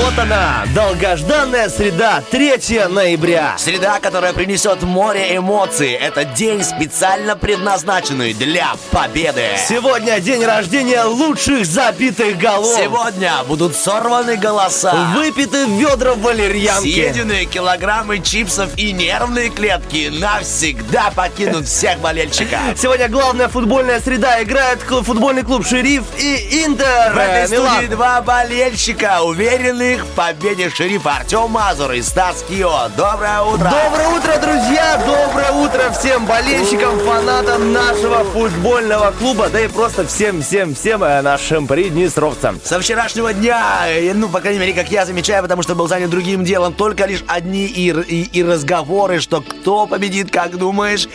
Вот она, долгожданная среда, 3 ноября. Среда, которая принесет море эмоций. Это день, специально предназначенный для победы. Сегодня день рождения лучших забитых голов. Сегодня будут сорваны голоса. Выпиты ведра валерьянки. Съеденные килограммы чипсов и нервные клетки навсегда покинут всех болельщиков. Сегодня главная футбольная среда. Играет футбольный клуб «Шериф» и «Интер». В этой Милан. студии два болельщика, уверенных в победе шерифа Артем Мазур и Стас Кио. Доброе утро! Доброе утро, друзья! Доброе утро всем болельщикам, фанатам нашего футбольного клуба, да и просто всем-всем-всем э, нашим приднестровцам. Со вчерашнего дня, э, ну, по крайней мере, как я замечаю, потому что был занят другим делом, только лишь одни и, и, и разговоры, что кто победит, как думаешь,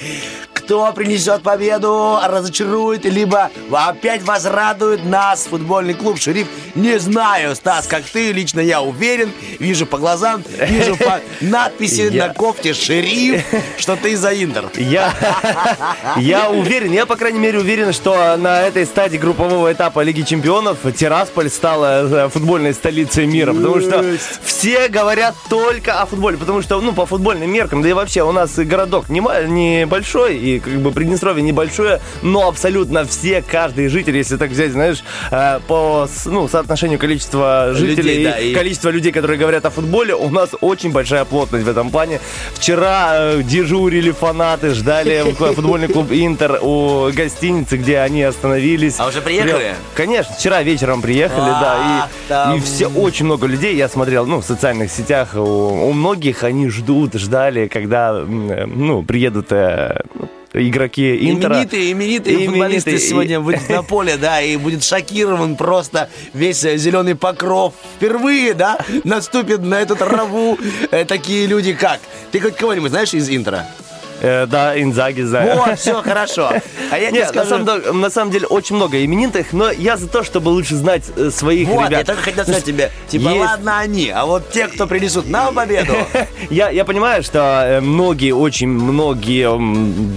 кто принесет победу, разочарует, либо опять возрадует нас футбольный клуб «Шериф». Не знаю, Стас, как ты, лично я уверен, вижу по глазам, вижу по надписи на кофте «Шериф», что ты за Интер. Я, я уверен, я, по крайней мере, уверен, что на этой стадии группового этапа Лиги Чемпионов Тирасполь стала э, футбольной столицей мира, потому что все говорят только о футболе, потому что, ну, по футбольным меркам, да и вообще у нас городок небольшой, и как бы Приднестровье небольшое, но абсолютно все, каждый житель, если так взять, знаешь, э, по ну, соотношению количества жителей Людей, да, и и- количество людей, которые говорят о футболе, у нас очень большая плотность в этом плане. Вчера э, дежурили фанаты, ждали футбольный клуб Интер у гостиницы, где они остановились. А уже приехали? Конечно, вчера вечером приехали, да. И, там- и все, очень много людей, я смотрел, ну, в социальных сетях, у, у многих они ждут, ждали, когда, э, ну, приедут игроки Интера. Именитые, именитые, Именитые, футболисты и- сегодня выйдут на поле, да, и будет шокирован просто весь э, зеленый покров. Впервые, да, наступит на эту траву э, такие люди, как? Ты хоть кого-нибудь знаешь из Интера? Э, да, Инзаги знаю. Вот, все хорошо. А я на скажу... самом, на самом деле очень много именитых, но я за то, чтобы лучше знать э, своих Вот, ребят. я только хотел сказать тебе, типа, Есть- ладно они, а вот те, кто принесут нам победу, Я, я понимаю, что э, многие, очень многие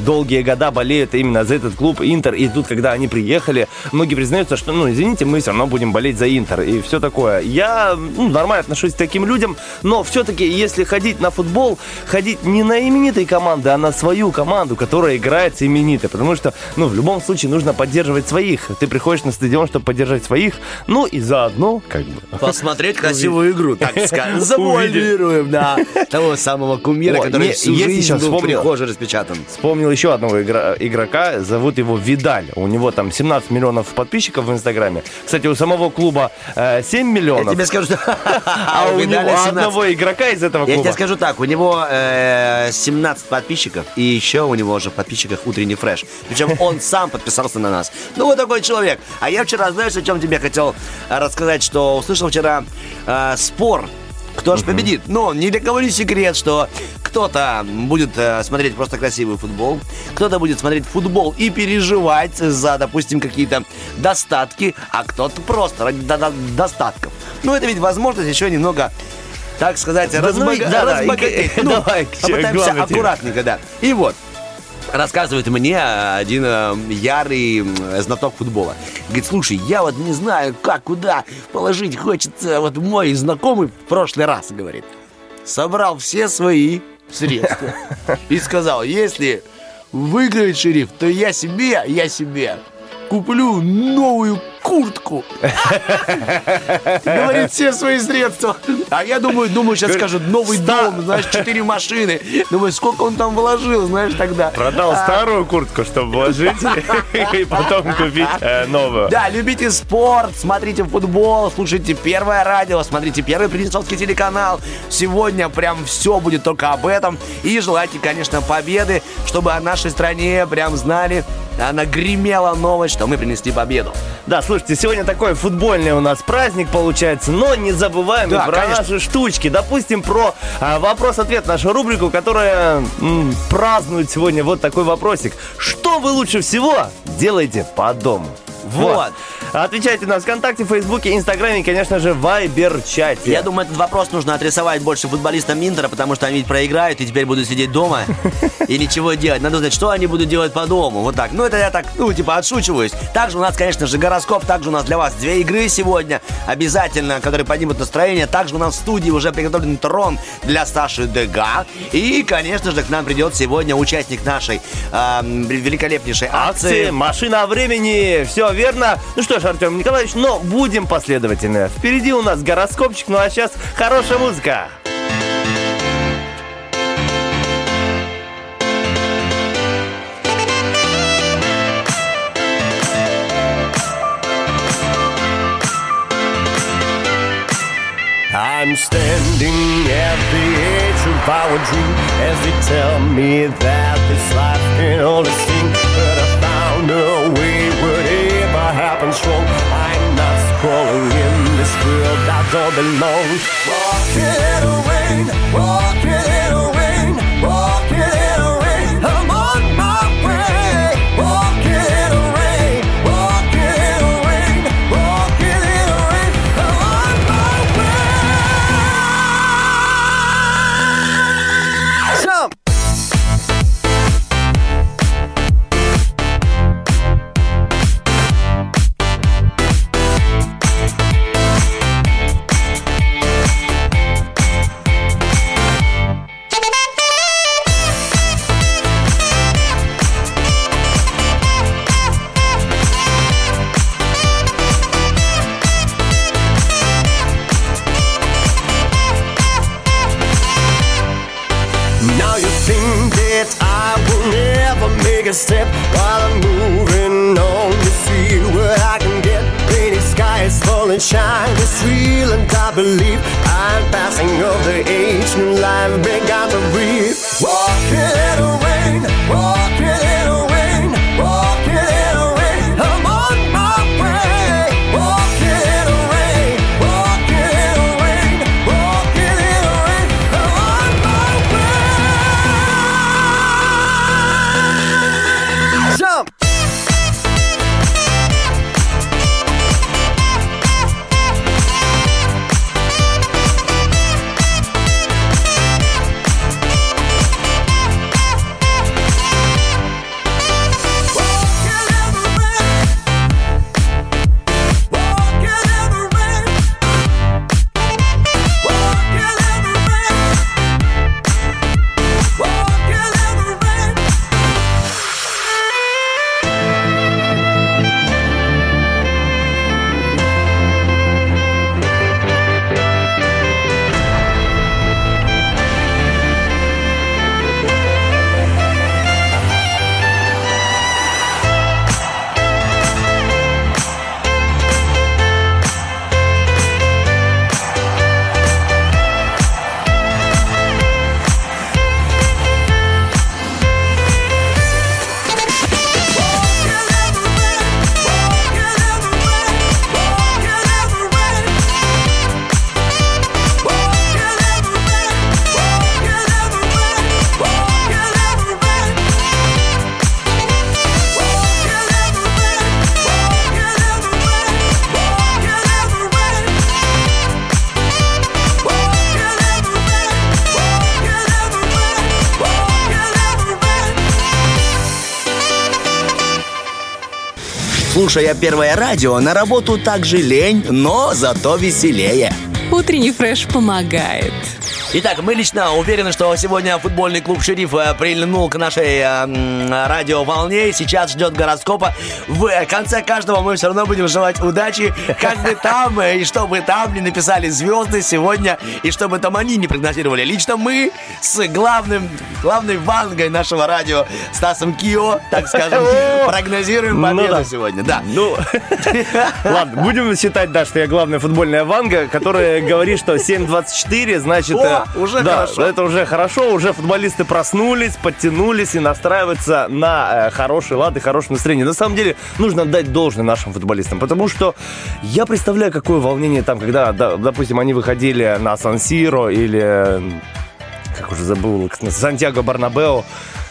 долгие года болеют именно за этот клуб Интер. И тут, когда они приехали, многие признаются, что, ну, извините, мы все равно будем болеть за Интер. И все такое. Я ну, нормально отношусь к таким людям, но все-таки, если ходить на футбол, ходить не на именитые команды, а на свою команду, которая играет с именитой. Потому что, ну, в любом случае нужно поддерживать своих. Ты приходишь на стадион, чтобы поддержать своих, ну, и заодно, как бы, посмотреть красивую игру, так сказать. Завуалируем, да, того самого кумира, который всю жизнь был прихожей распечатан. Вспомнил еще одного игрока, зовут его Видаль. У него там 17 миллионов подписчиков в Инстаграме. Кстати, у самого клуба э, 7 Я миллионов. тебе скажу, что... А у него Видаля 17. одного игрока из этого Я клуба. тебе скажу так, у него э, 17 подписчиков, и еще у него же в подписчиках утренний фреш. Причем он сам подписался на нас. Ну, вот такой человек. А я вчера, знаешь, о чем тебе хотел э, рассказать, что услышал вчера э, спор кто же победит? Ну, ни для кого не секрет, что кто-то будет э, смотреть просто красивый футбол, кто-то будет смотреть футбол и переживать за, допустим, какие-то достатки, а кто-то просто ради до- до- достатков. Ну, это ведь возможность еще немного так сказать, Да ну да, разбогатеть. Ну, давай, чему- попытаемся аккуратненько, да. И вот, рассказывает мне один э, ярый знаток футбола. Говорит, слушай, я вот не знаю, как, куда положить хочется. Вот мой знакомый в прошлый раз, говорит, собрал все свои средства и сказал, если выиграет шериф, то я себе, я себе куплю новую куртку. Говорит, все свои средства. А я думаю, думаю, сейчас скажут, новый дом, знаешь, четыре машины. Думаю, сколько он там вложил, знаешь, тогда. Продал старую куртку, чтобы вложить, и потом купить э, новую. Да, любите спорт, смотрите футбол, слушайте Первое радио, смотрите Первый Приднестровский телеканал. Сегодня прям все будет только об этом. И желайте, конечно, победы, чтобы о нашей стране прям знали, она гремела новость, что мы принесли победу. Да, слушайте, сегодня такой футбольный у нас праздник получается, но не забываем Да, и про конечно. наши штучки. Допустим, про а, вопрос-ответ, нашу рубрику, которая м, празднует сегодня вот такой вопросик. Что вы лучше всего делаете по дому? Вот. Отвечайте на ВКонтакте, Фейсбуке, Инстаграме и, конечно же, Вайбер-чате. Я думаю, этот вопрос нужно отрисовать больше футболистам Интера, потому что они ведь проиграют и теперь будут сидеть дома и ничего делать. Надо знать, что они будут делать по дому. Вот так. Ну, это я так, ну, типа, отшучиваюсь. Также у нас, конечно же, гороскоп. Также у нас для вас две игры сегодня. Обязательно, которые поднимут настроение. Также у нас в студии уже приготовлен трон для Саши Дега. И, конечно же, к нам придет сегодня участник нашей эм, великолепнейшей Акции акции. «Машина времени». Все верно. Ну что ж, Артем Николаевич, но будем последовательны. Впереди у нас гороскопчик, ну а сейчас хорошая музыка. I'm standing at the edge of our dream as they tell me that this life can only sing. I'm not crawling in this world I don't belong. Walking rain, walking skies falling, shine. It's real, and I believe I'm passing of the age. New life began to breathe. Walking in the rain, walking in Слушая первое радио, на работу также лень, но зато веселее. Утренний фреш помогает. Итак, мы лично уверены, что сегодня футбольный клуб «Шериф» э, прильнул к нашей э, радиоволне. Сейчас ждет гороскопа. В конце каждого мы все равно будем желать удачи, как бы там, э, и чтобы там не написали звезды сегодня, и чтобы там они не прогнозировали. Лично мы с главным, главной вангой нашего радио Стасом Кио, так скажем, прогнозируем Ну победу да. сегодня. Да. Ну, ладно, будем считать, да, что я главная футбольная ванга, которая говорит, что 7.24, значит... О, э, уже да, хорошо. это уже хорошо, уже футболисты проснулись, подтянулись и настраиваются на э, хороший лад и хорошее настроение. На самом деле, нужно отдать должное нашим футболистам, потому что я представляю, какое волнение там, когда, да, допустим, они выходили на Сан-Сиро или... Как уже забыл, Сантьяго Барнабео.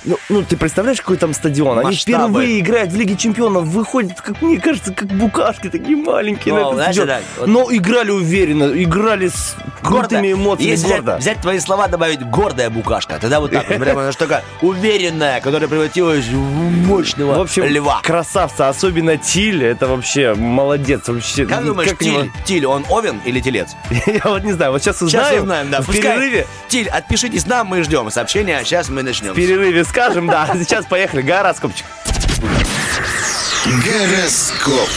Ну, ну, ты представляешь, какой там стадион? Они Масштабы. впервые играют в Лиге Чемпионов, выходят, как мне кажется, как букашки, такие маленькие Ну, на этот знаешь, да, вот- Но играли уверенно, играли с крутыми Гордо. эмоциями, Если взять, гордо. взять твои слова, добавить гордая букашка, тогда вот так прямо она такая уверенная, которая превратилась в мощного В общем, льва. красавца, особенно Тиль, это вообще молодец. Вообще, Как думаешь, к нему- Тиль, Тиль, он овен или телец? Я вот не знаю, вот сейчас Сейчас узнаем. узнаем, да. В перерыве, Тиль, отпишитесь нам, мы ждем сообщения, сейчас мы начнем. в перерыве скажем, да. Сейчас поехали, гороскопчик. Гороскоп.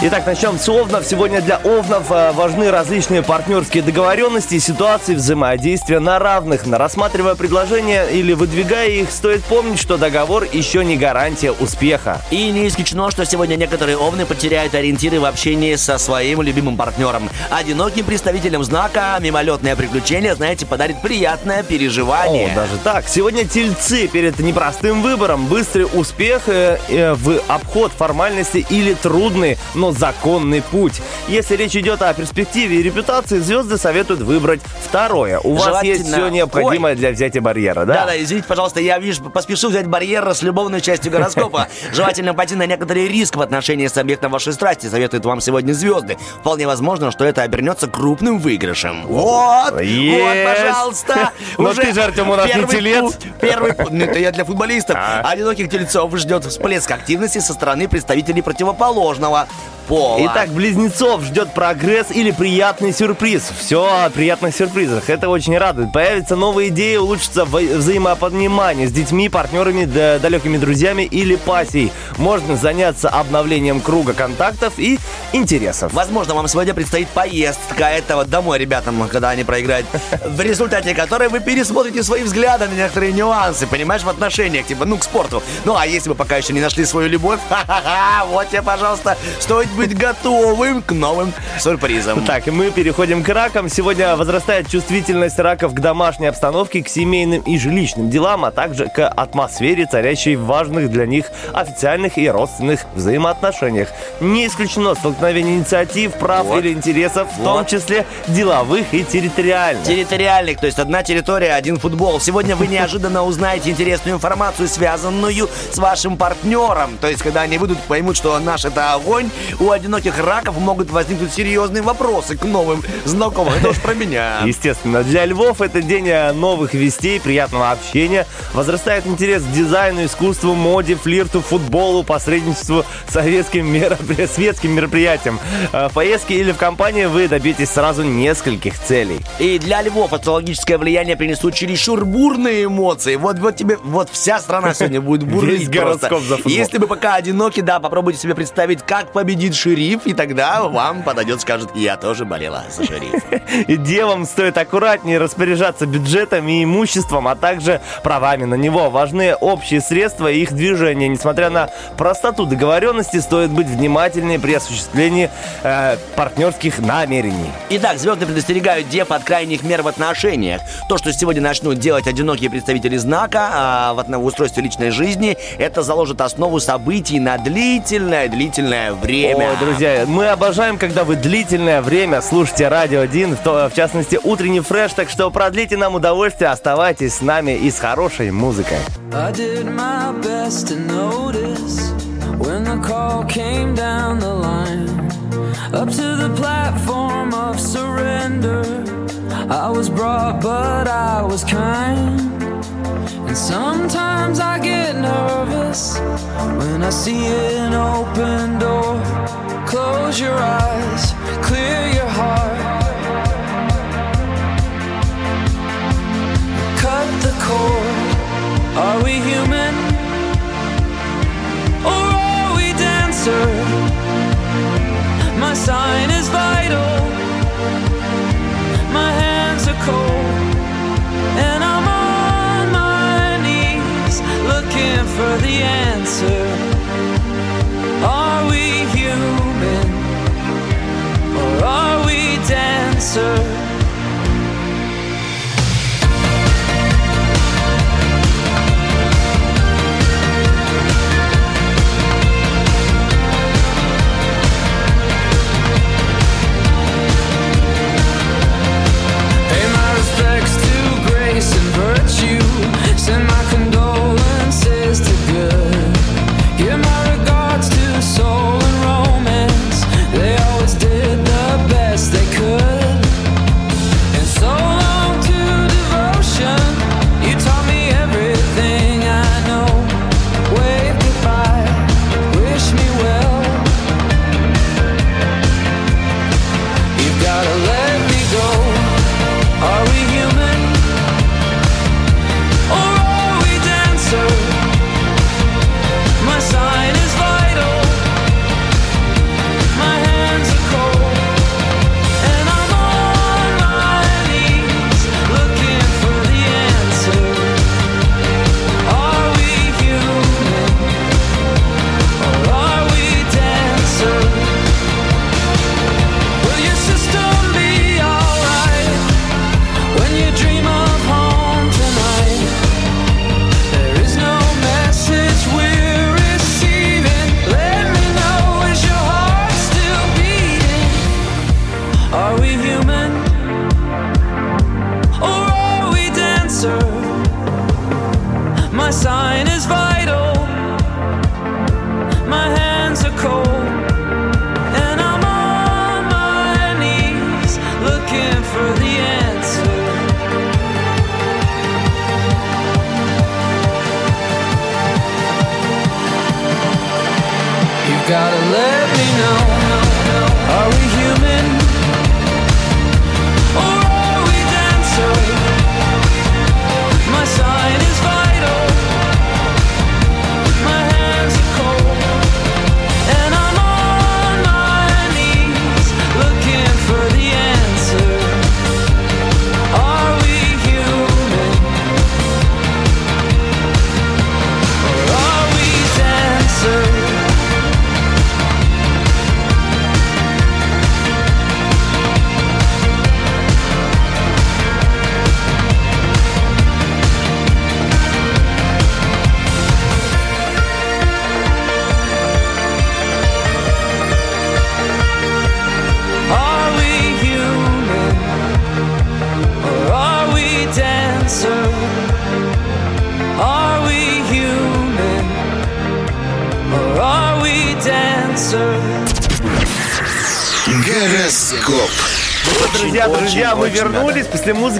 Итак, начнем с Овнов. Сегодня для Овнов э, важны различные партнерские договоренности и ситуации взаимодействия на равных. На рассматривая предложения или выдвигая их, стоит помнить, что договор еще не гарантия успеха. И не исключено, что сегодня некоторые овны потеряют ориентиры в общении со своим любимым партнером. Одиноким представителям знака мимолетное приключение, знаете, подарит приятное переживание. О, даже так. Сегодня тельцы перед непростым выбором. Быстрый успех э, э, в обход формальности или трудный, но законный путь. Если речь идет о перспективе и репутации, звезды советуют выбрать второе. У вас есть все необходимое для взятия барьера, да? Да, да, извините, пожалуйста, я, видишь, поспешу взять барьер с любовной частью гороскопа. Желательно пойти на некоторый риск в отношении с объектом вашей страсти, советуют вам сегодня звезды. Вполне возможно, что это обернется крупным выигрышем. Вот, вот, Yes. пожалуйста. Но Уже ты же, Артем, у нас не первый телец. пу- Первый, ну, это я для футболистов. А. Одиноких тельцов ждет всплеск активности со стороны представителей противоположного пола. Итак, близнецов ждет прогресс или приятный сюрприз. Все о приятных сюрпризах. Это очень радует. Появятся новые идеи, улучшится взаимопонимание с детьми, партнерами, да- далекими друзьями или пассией. Можно заняться обновлением круга контактов и интересов. Возможно, вам сегодня предстоит поездка этого домой ребятам, когда они проиграют, в результате которой вы пересмотрите свои взгляды на некоторые нюансы, понимаешь, в отношениях, типа, ну, к спорту. Ну, а если вы пока еще не нашли свою любовь, ха-ха-ха, вот тебе, пожалуйста, стоит быть готовым к новым сюрпризам. Так, мы переходим к ракам. Сегодня возрастает чувствительность раков к домашней обстановке, к семейным и жилищным делам, а также к атмосфере, царящей в важных для них официальных и родственных взаимоотношениях. Не исключено столкновение инициатив, прав Вот. или интересов, в Вот. том числе деловых и территориальных. Территориальных, то есть одна территория, один футбол. Сегодня вы неожиданно узнаете интересную информацию, связанную с вашим партнером. То есть, когда они выйдут, поймут, что наш это огонь, у одиноких раков могут возникнуть серьезные вопросы к новым знакомым. Это уж про меня. Естественно, для львов это день новых вестей, приятного общения. Возрастает интерес к дизайну, искусству, моде, флирту, футболу, посредничеству, советским меропри- светским мероприятиям. Э, В поездке или в компании вы добьетесь сразу нескольких целей. И для львов астрологическое влияние принесут чересчур бурные эмоции. Вот, вот тебе, вот вся страна сегодня будет бурлить Весь гороскоп за футбол. Если вы пока одиноки, да, попробуйте себе представить, как победит шериф, и тогда вам подойдет, скажет, я тоже болела за шериф. И девам стоит аккуратнее распоряжаться бюджетом и имуществом, а также правами на него. Важны общие средства и их движения. Несмотря на простоту договоренности, стоит быть внимательнее при осуществлении э, партнерских намерений. Итак, звезды предостерегают дев от крайних мер в отношениях. То, что сегодня начнут делать одинокие представители знака а, в в устройстве личной жизни, это заложит основу событий на длительное-длительное время. Ой, друзья, мы обожаем, когда вы длительное время слушаете Радио 1, в, то- в частности, утренний фреш, так что продлите нам удовольствие, оставайтесь с нами и с хорошей музыкой. I did my best to notice when the call came down the line. Up to the platform of surrender. I was brought, but I was kind. Sometimes I get nervous when I see an open door. Close your eyes, clear your heart. Cut the cord. Are we human? Or are we dancer? My sign is vital. looking for the answer. Are we human or are we dancers?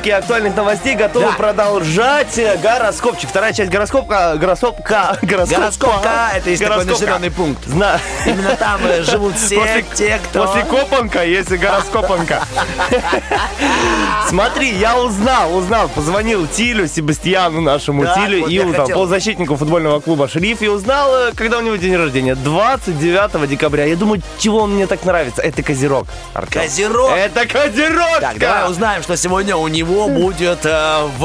И актуальных новостей, готовы Да. продолжать гороскопчик. Вторая часть гороскопа, гороскопка, гороскопа. Гороскопка, это есть такой Гороскопка. населенный пункт. Зна- Именно там э, живут все После, те, кто... после Копанка есть гороскопанка. Смотри, я узнал, узнал, позвонил Тилю, Себастьяну нашему Так, Тилю вот и у там, хотел. полузащитнику футбольного клуба «Шериф» и узнал, э, когда у него день рождения. 29 декабря. Я думаю, чего он мне так нравится? Это Козерог. Артем. Козерог? Это Козерог! Так, давай узнаем, что сегодня у него будет э, в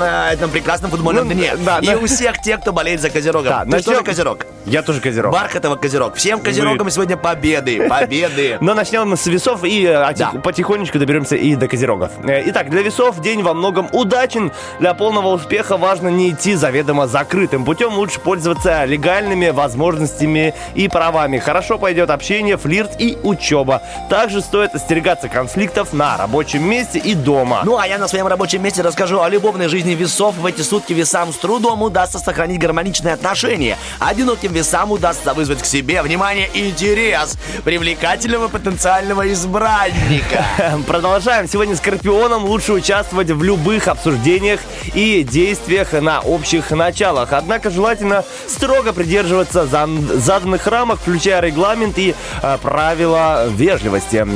э, этом прекрасном футбольном Ну, дне. да, И да. у всех тех, кто болеет за Козерогом. Да, Ты начнем- Козерог? Я тоже Козерог. Бархатова Козерог. Всем Козерогам сегодня победы, победы. Но начнем с весов и э, Да. потихонечку доберемся и до козерогов. Э, Итак, для весов день во многом удачен. Для полного успеха важно не идти заведомо закрытым путем. Лучше пользоваться легальными возможностями и правами. Хорошо пойдет общение, флирт и учеба. Также стоит остерегаться конфликтов на рабочем месте и дома. Ну, а я на своем рабочем месте расскажу о любовной жизни весов. В эти сутки весам с трудом удастся сохранить гармоничные отношения. Одиноким весам удастся вызвать к себе внимание и интерес привлекательного потенциального избранника. Продолжаем. Сегодня скорпионам лучше участвовать в любых обсуждениях и действиях на общих началах. Однако желательно строго придерживаться заданных рамок, включая регламент и э, правила вежливости.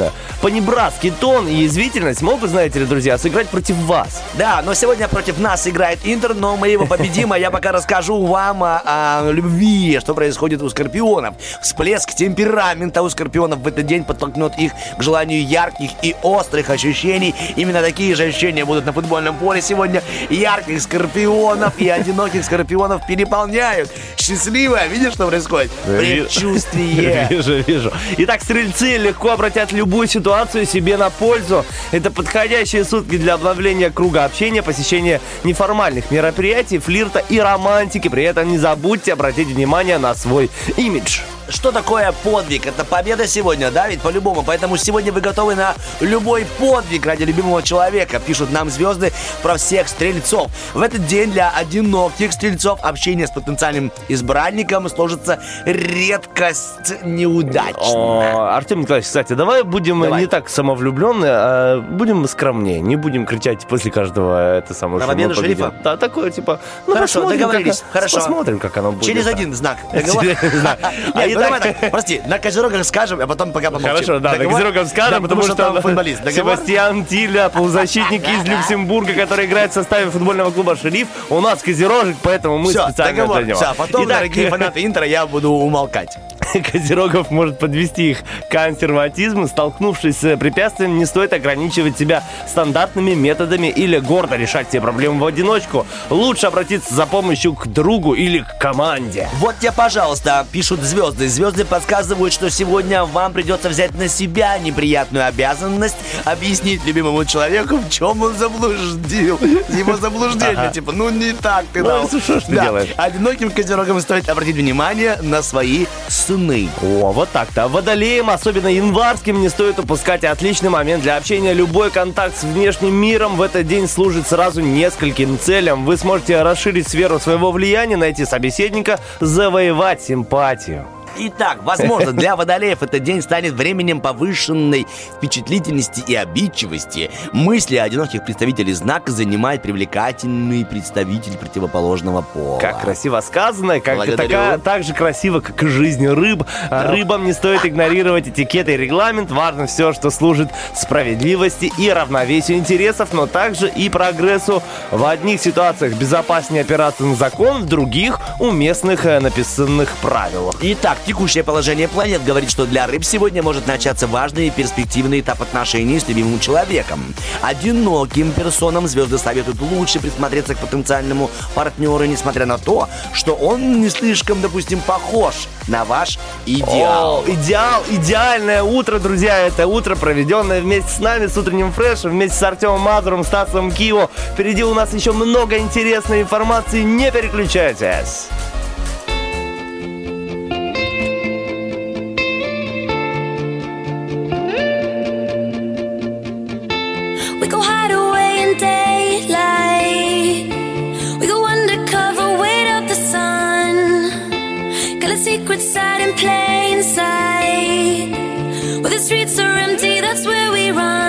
Понебратский тон и язвительность могут, знаете ли, друзья, сыграть против вас. Да, но сегодня против нас играет Интер, но мы его победим, а я пока расскажу вам о, о любви, что происходит у скорпионов. Всплеск темперамента у скорпионов в этот день подтолкнет их к желанию ярких и острых ощущений. Именно такие же ощущения будут на футбольном поле сегодня. Ярких скорпионов и одиноких скорпионов переполняют. счастливая. Видишь, что происходит? Ви- Предчувствие. Вижу, вижу. Итак, стрельцы легко обратят любую ситуацию себе на пользу. Это подходящие сутки для обновления круга общения, посещения неформальных мероприятий, флирта и романтики. При этом не забудьте обратить внимание на свой имидж. Что такое подвиг? Это победа сегодня, да, ведь по-любому. Поэтому сегодня вы готовы на любой подвиг ради любимого человека. Пишут нам звезды про всех стрельцов. В этот день для одиноких стрельцов общение с потенциальным избранником сложится редкость неудачно. О, Артем Николаевич, кстати, давай будем Давай. не так самовлюбленные, а будем скромнее. Не будем кричать после каждого это самое. На победу шерифа? Да, такое типа. Ну, Хорошо, договорились. как- Хорошо. Посмотрим, как оно будет. Через один знак. Договор? Через один знак. А давай так, прости, на козерогах скажем, а потом пока помолчим. Хорошо, да, Договор? Козерогам скажем, потому что, там футболист. Себастьян Тиля, полузащитник из Люксембурга, который играет в составе футбольного клуба «Шериф». У нас козерожек, поэтому мы специально для него. Все, потом, Итак, дорогие фанаты Интера, я буду умолкать. Козерогов может подвести их консерватизм. Столкнувшись с препятствием, не стоит ограничивать себя стандартными методами или гордо решать все проблемы в одиночку. Лучше обратиться за помощью к другу или к команде. Вот тебе, пожалуйста, пишут звезды. Звезды подсказывают, что сегодня вам придется взять на себя неприятную обязанность объяснить любимому человеку, в чем он заблуждил. Его заблуждение, типа, ну не так ты Ну, дал. что ж ты делаешь? Одиноким козерогам стоит обратить внимание на свои сны. О, вот так-то. Водолеям, особенно январским, не стоит упускать отличный момент для общения. Любой контакт с внешним миром в этот день служит сразу нескольким целям. Вы сможете расширить сферу своего влияния, найти собеседника, завоевать симпатию. Итак, возможно, для водолеев этот день станет временем повышенной впечатлительности и обидчивости. Мысли одиноких представителей знака занимает привлекательный представитель противоположного пола. Как красиво сказано, как, такая, так же красиво, как и жизнь рыб. Рыбам не стоит игнорировать этикет и регламент. Важно все, что служит справедливости и равновесию интересов, но также и прогрессу. В одних ситуациях безопаснее опираться на закон, в других уместных э, написанных правилах. Итак, текущее положение планет говорит, что для рыб сегодня может начаться важный и перспективный этап отношений с любимым человеком. Одиноким персонам звезды советуют лучше присмотреться к потенциальному партнеру, несмотря на то, что он не слишком, допустим, похож на ваш идеал. О, идеал, идеальное утро, друзья. Это утро, проведенное вместе с нами, с утренним фрешем, вместе с Артемом Мазуром, Стасом Кио. Впереди у нас еще много интересной информации. Не переключайтесь. In plain sight. Where the streets are empty, that's where we run.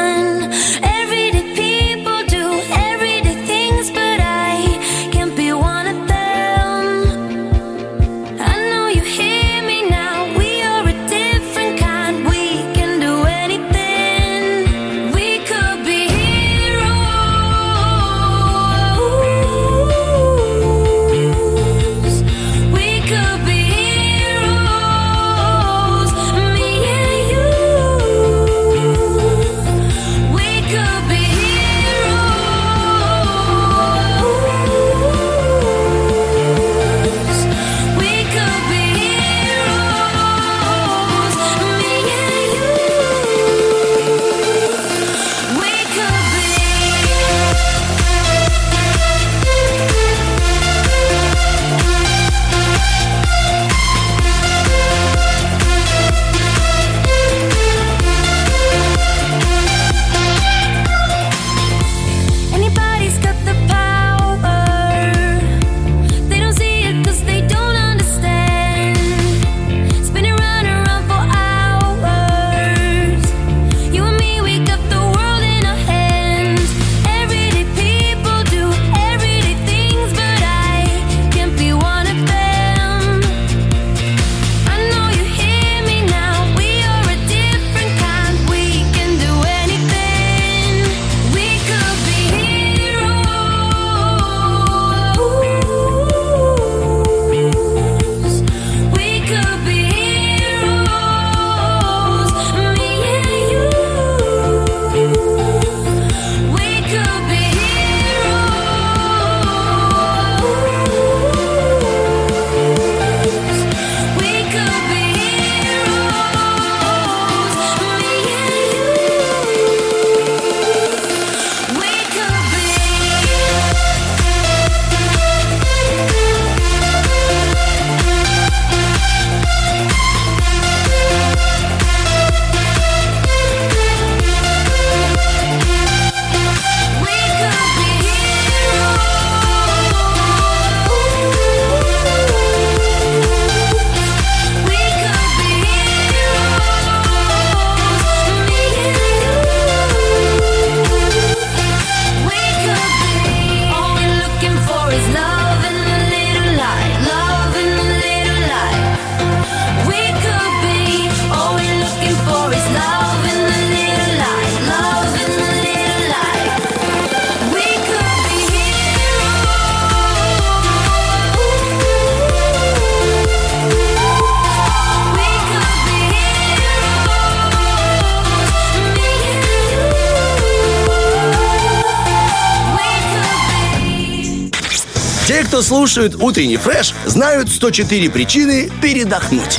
Слушают утренний фреш, знают 104 причины передохнуть.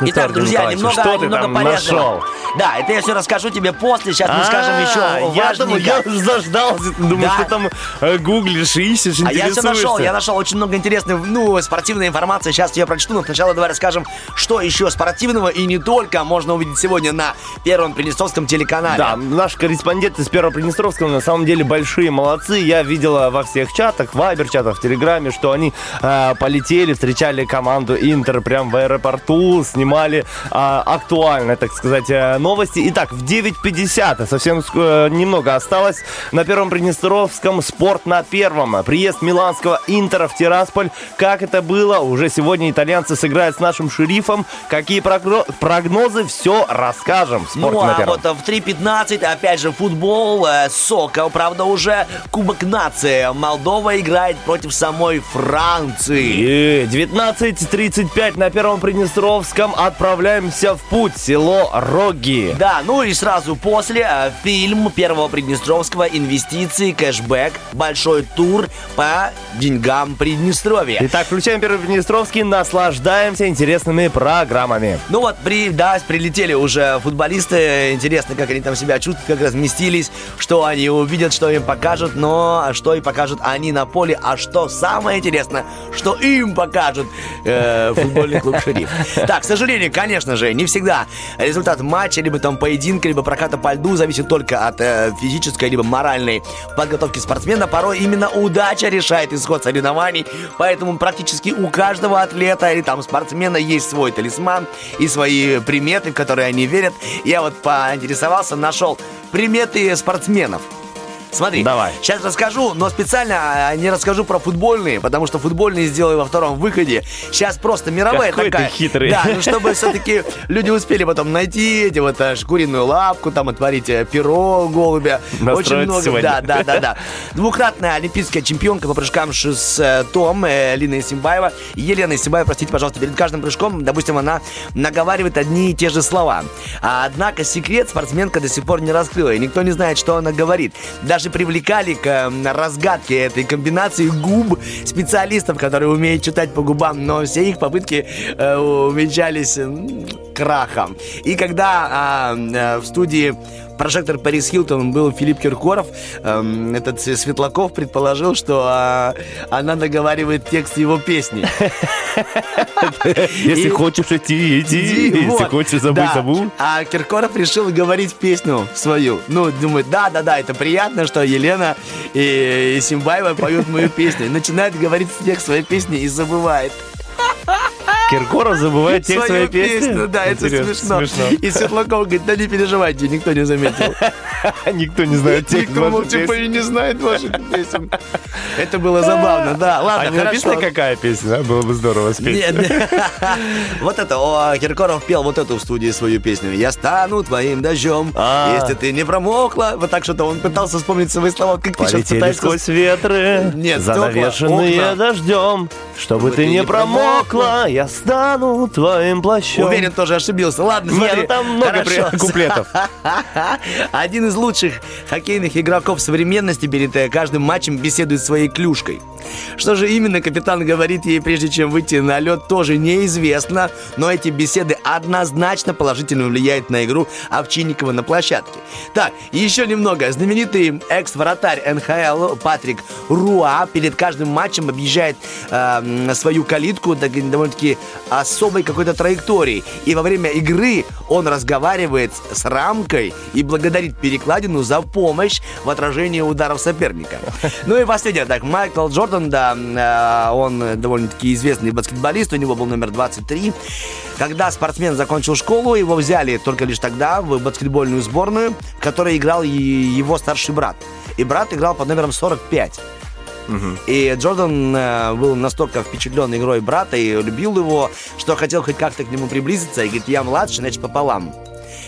Ну Итак, друзья, немного, что ты немного там полезного. нашел? Да, это я все расскажу тебе после. Сейчас мы скажем А, еще Я думаю, я заждался. Думаю, что там э, гуглишь, ищешь, А я все нашел, я нашел очень много интересной, ну, спортивной информации. Сейчас я прочту, но сначала давай расскажем, что еще спортивного и не только можно увидеть сегодня на Первом Приднестровском телеканале. Да, наши корреспонденты с Первого Приднестровского на самом деле большие молодцы. Я видела во всех чатах, вайбер-чатах, в Телеграме, что они э, полетели, встречали команду Интер прямо в аэропорту, снимали э, актуальные, так сказать, новости. Итак, в 9.50, совсем э, немного осталось, на Первом Приднестровском спорт на Первом. Приезд миланского Интера в Тирасполь. Как это было? Уже сегодня итальянцы сыграют с нашим шерифом. Какие прогно- прогнозы? Все расскажем. Спорт Ну на а Первом. вот в 3.15 опять же футбол, э, сокол, правда уже Кубок нации. Молдова играет против самой Франции. И 19.35 на Первом Приднестровском отправляемся в путь. Село Роги. Да, ну и сразу после э, фильм Первого Приднестровского «Инвестиции, кэшбэк, большой тур по деньгам Приднестровья». Итак, включаем Первый Приднестровский, наслаждаемся интересными программами. Ну вот, при, да, прилетели уже футболисты. Интересно, как они там себя чувствуют, как разместились, что они увидят, что им покажут, но что и покажут они на поле. А что самое интересное, что им покажут э, футбольный клуб «Шериф». Так, к сожалению, конечно же, не всегда результат матча, либо там поединка, либо проката по льду зависит только от э, физической, либо моральной подготовки спортсмена. Порой именно удача решает исход соревнований, поэтому практически у каждого атлета или там спортсмена есть свой талисман и свои приметы, в которые они верят. Я вот поинтересовался, нашел приметы спортсменов. Смотри, Давай. сейчас расскажу, но специально а, не расскажу про футбольные, потому что футбольные сделаю во втором выходе. Сейчас просто мировая Какой ты такая. хитрый. Да, ну чтобы все-таки люди успели потом найти эти вот аж, куриную лапку, там отварить э, перо голубя. Настроить Очень много. сегодня. Да, да, да, да. Двукратная олимпийская чемпионка по прыжкам шестом э, Лина Исимбаева. Елена Исимбаева, простите, пожалуйста, перед каждым прыжком, допустим, она наговаривает одни и те же слова. А, однако секрет спортсменка до сих пор не раскрыла, и никто не знает, что она говорит. Даже привлекали к э, разгадке этой комбинации губ специалистов, которые умеют читать по губам, но все их попытки э, увенчались крахом. И когда а, э, в студии прожектор Парис Хилтон был Филипп Киркоров, эм, этот Светлаков предположил, что а, она договаривает текст его песни. Если хочешь идти, иди. Если хочешь забыть, забудь. А Киркоров решил говорить песню свою. Ну, думает, да-да-да, это приятно, что Елена и, Симбаева поют мою песню. Начинает говорить текст своей песни и забывает. Киркоров забывает текст своей песни. песню. Да, это Интересно, смешно. смешно. И Светлаков говорит, да не переживайте, никто не заметил. Никто не знает текст Никто, мол, типа, песни. и не знает ваших песен. Это было забавно, да. А Ладно, не написано, какая песня, да? Было бы здорово спеть. Вот это, о, Киркоров пел вот эту в студии свою песню. «Я стану твоим дождем, А. если ты не промокла». Вот так что-то он пытался вспомнить свои слова. Как ты сейчас пытаешься... сквозь ветры, занавешенные дождем, чтобы ты не промокла, я стану твоим плащом. Уверен, тоже ошибился. Ладно, Нет, смотри. ну там много при- куплетов. Один из лучших хоккейных игроков современности перед каждым матчем беседует своей клюшкой. Что же именно капитан говорит ей, прежде чем выйти на лед, тоже неизвестно, но эти беседы однозначно положительно влияют на игру Овчинникова на площадке. Так, еще немного. Знаменитый экс-вратарь НХЛ Патрик Руа перед каждым матчем объезжает э, свою калитку так- довольно-таки особой какой-то траекторией. И во время игры он разговаривает с рамкой и благодарит перекладину за помощь в отражении ударов соперника. Ну и последнее, так, Майкл Джордан, да, э, он довольно-таки известный баскетболист, у него был номер 23. Когда спортсмен закончил школу, его взяли только лишь тогда в баскетбольную сборную, в которой играл и его старший брат. И брат играл под номером 45. И Джордан э, был настолько впечатлен игрой брата и любил его, что хотел хоть как-то к нему приблизиться. И говорит, я младший, значит, пополам.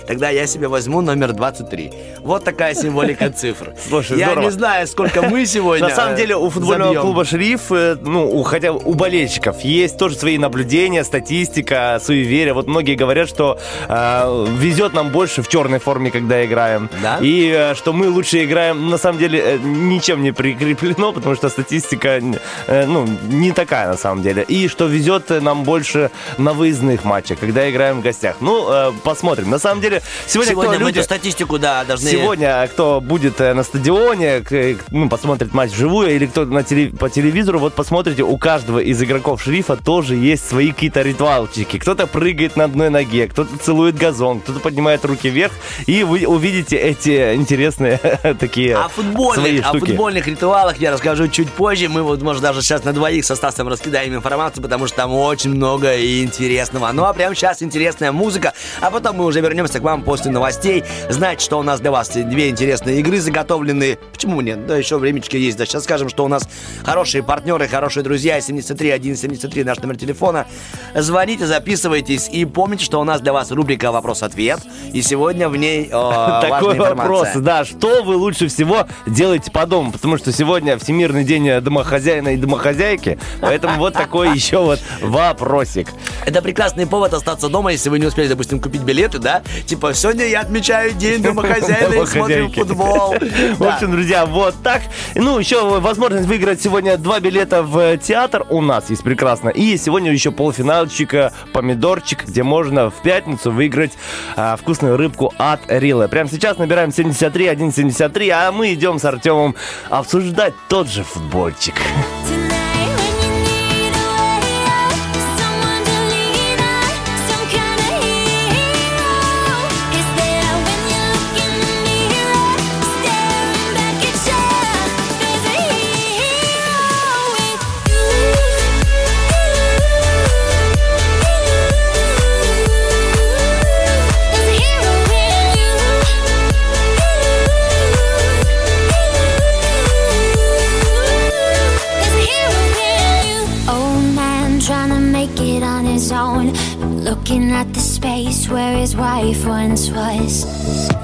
Тогда я себе возьму номер 23. Вот такая символика цифр. Слушай, я здорово. не знаю, сколько мы сегодня На самом деле у э, футбольного забьем. клуба «Шериф», э, ну, у, хотя у болельщиков есть тоже свои наблюдения, статистика, суеверия. Вот многие говорят, что э, везет нам больше в черной форме, когда играем. Да? И э, что мы лучше играем, на самом деле, э, ничем не прикреплено, потому что статистика, э, ну, не такая на самом деле. И что везет нам больше на выездных матчах, когда играем в гостях. Ну, э, посмотрим. На самом деле, сегодня, Сегодня кто мы люди- эту статистику, да, должны... Сегодня кто будет э, на стадионе, к- ну, посмотрит матч вживую, или кто на теле- по телевизору, вот посмотрите, у каждого из игроков шерифа тоже есть свои какие-то ритуалчики. Кто-то прыгает на одной ноге, кто-то целует газон, кто-то поднимает руки вверх, и вы увидите эти интересные такие О свои футбольных, о штуки. футбольных ритуалах я расскажу чуть позже. Мы вот, может, даже сейчас на двоих со Стасом раскидаем информацию, потому что там очень много интересного. Ну, а прямо сейчас интересная музыка, а потом мы уже вернемся к вам после новостей. Знаете, что у нас для вас две интересные игры заготовлены. Почему нет? Да, еще времечко есть. Да, сейчас скажем, что у нас хорошие партнеры, хорошие друзья. 73 173 наш номер телефона. Звоните, записывайтесь и помните, что у нас для вас рубрика «Вопрос-ответ». И сегодня в ней э, Такой вопрос, да, что вы лучше всего делаете по дому? Потому что сегодня Всемирный день домохозяина и домохозяйки, поэтому вот такой еще вот вопросик. Это прекрасный повод остаться дома, если вы не успели, допустим, купить билеты, да? Типа, сегодня я отмечаю день домохозяина и смотрим Домохозяйки. футбол. В общем, друзья, вот так. Ну, еще возможность выиграть сегодня два билета в театр у нас есть прекрасно. И сегодня еще полуфиналчик э, помидорчик, где можно в пятницу выиграть а, вкусную рыбку от Рилы. Прямо сейчас набираем 73 173, а мы идем с Артемом обсуждать тот же футбольчик. Tonight life once was.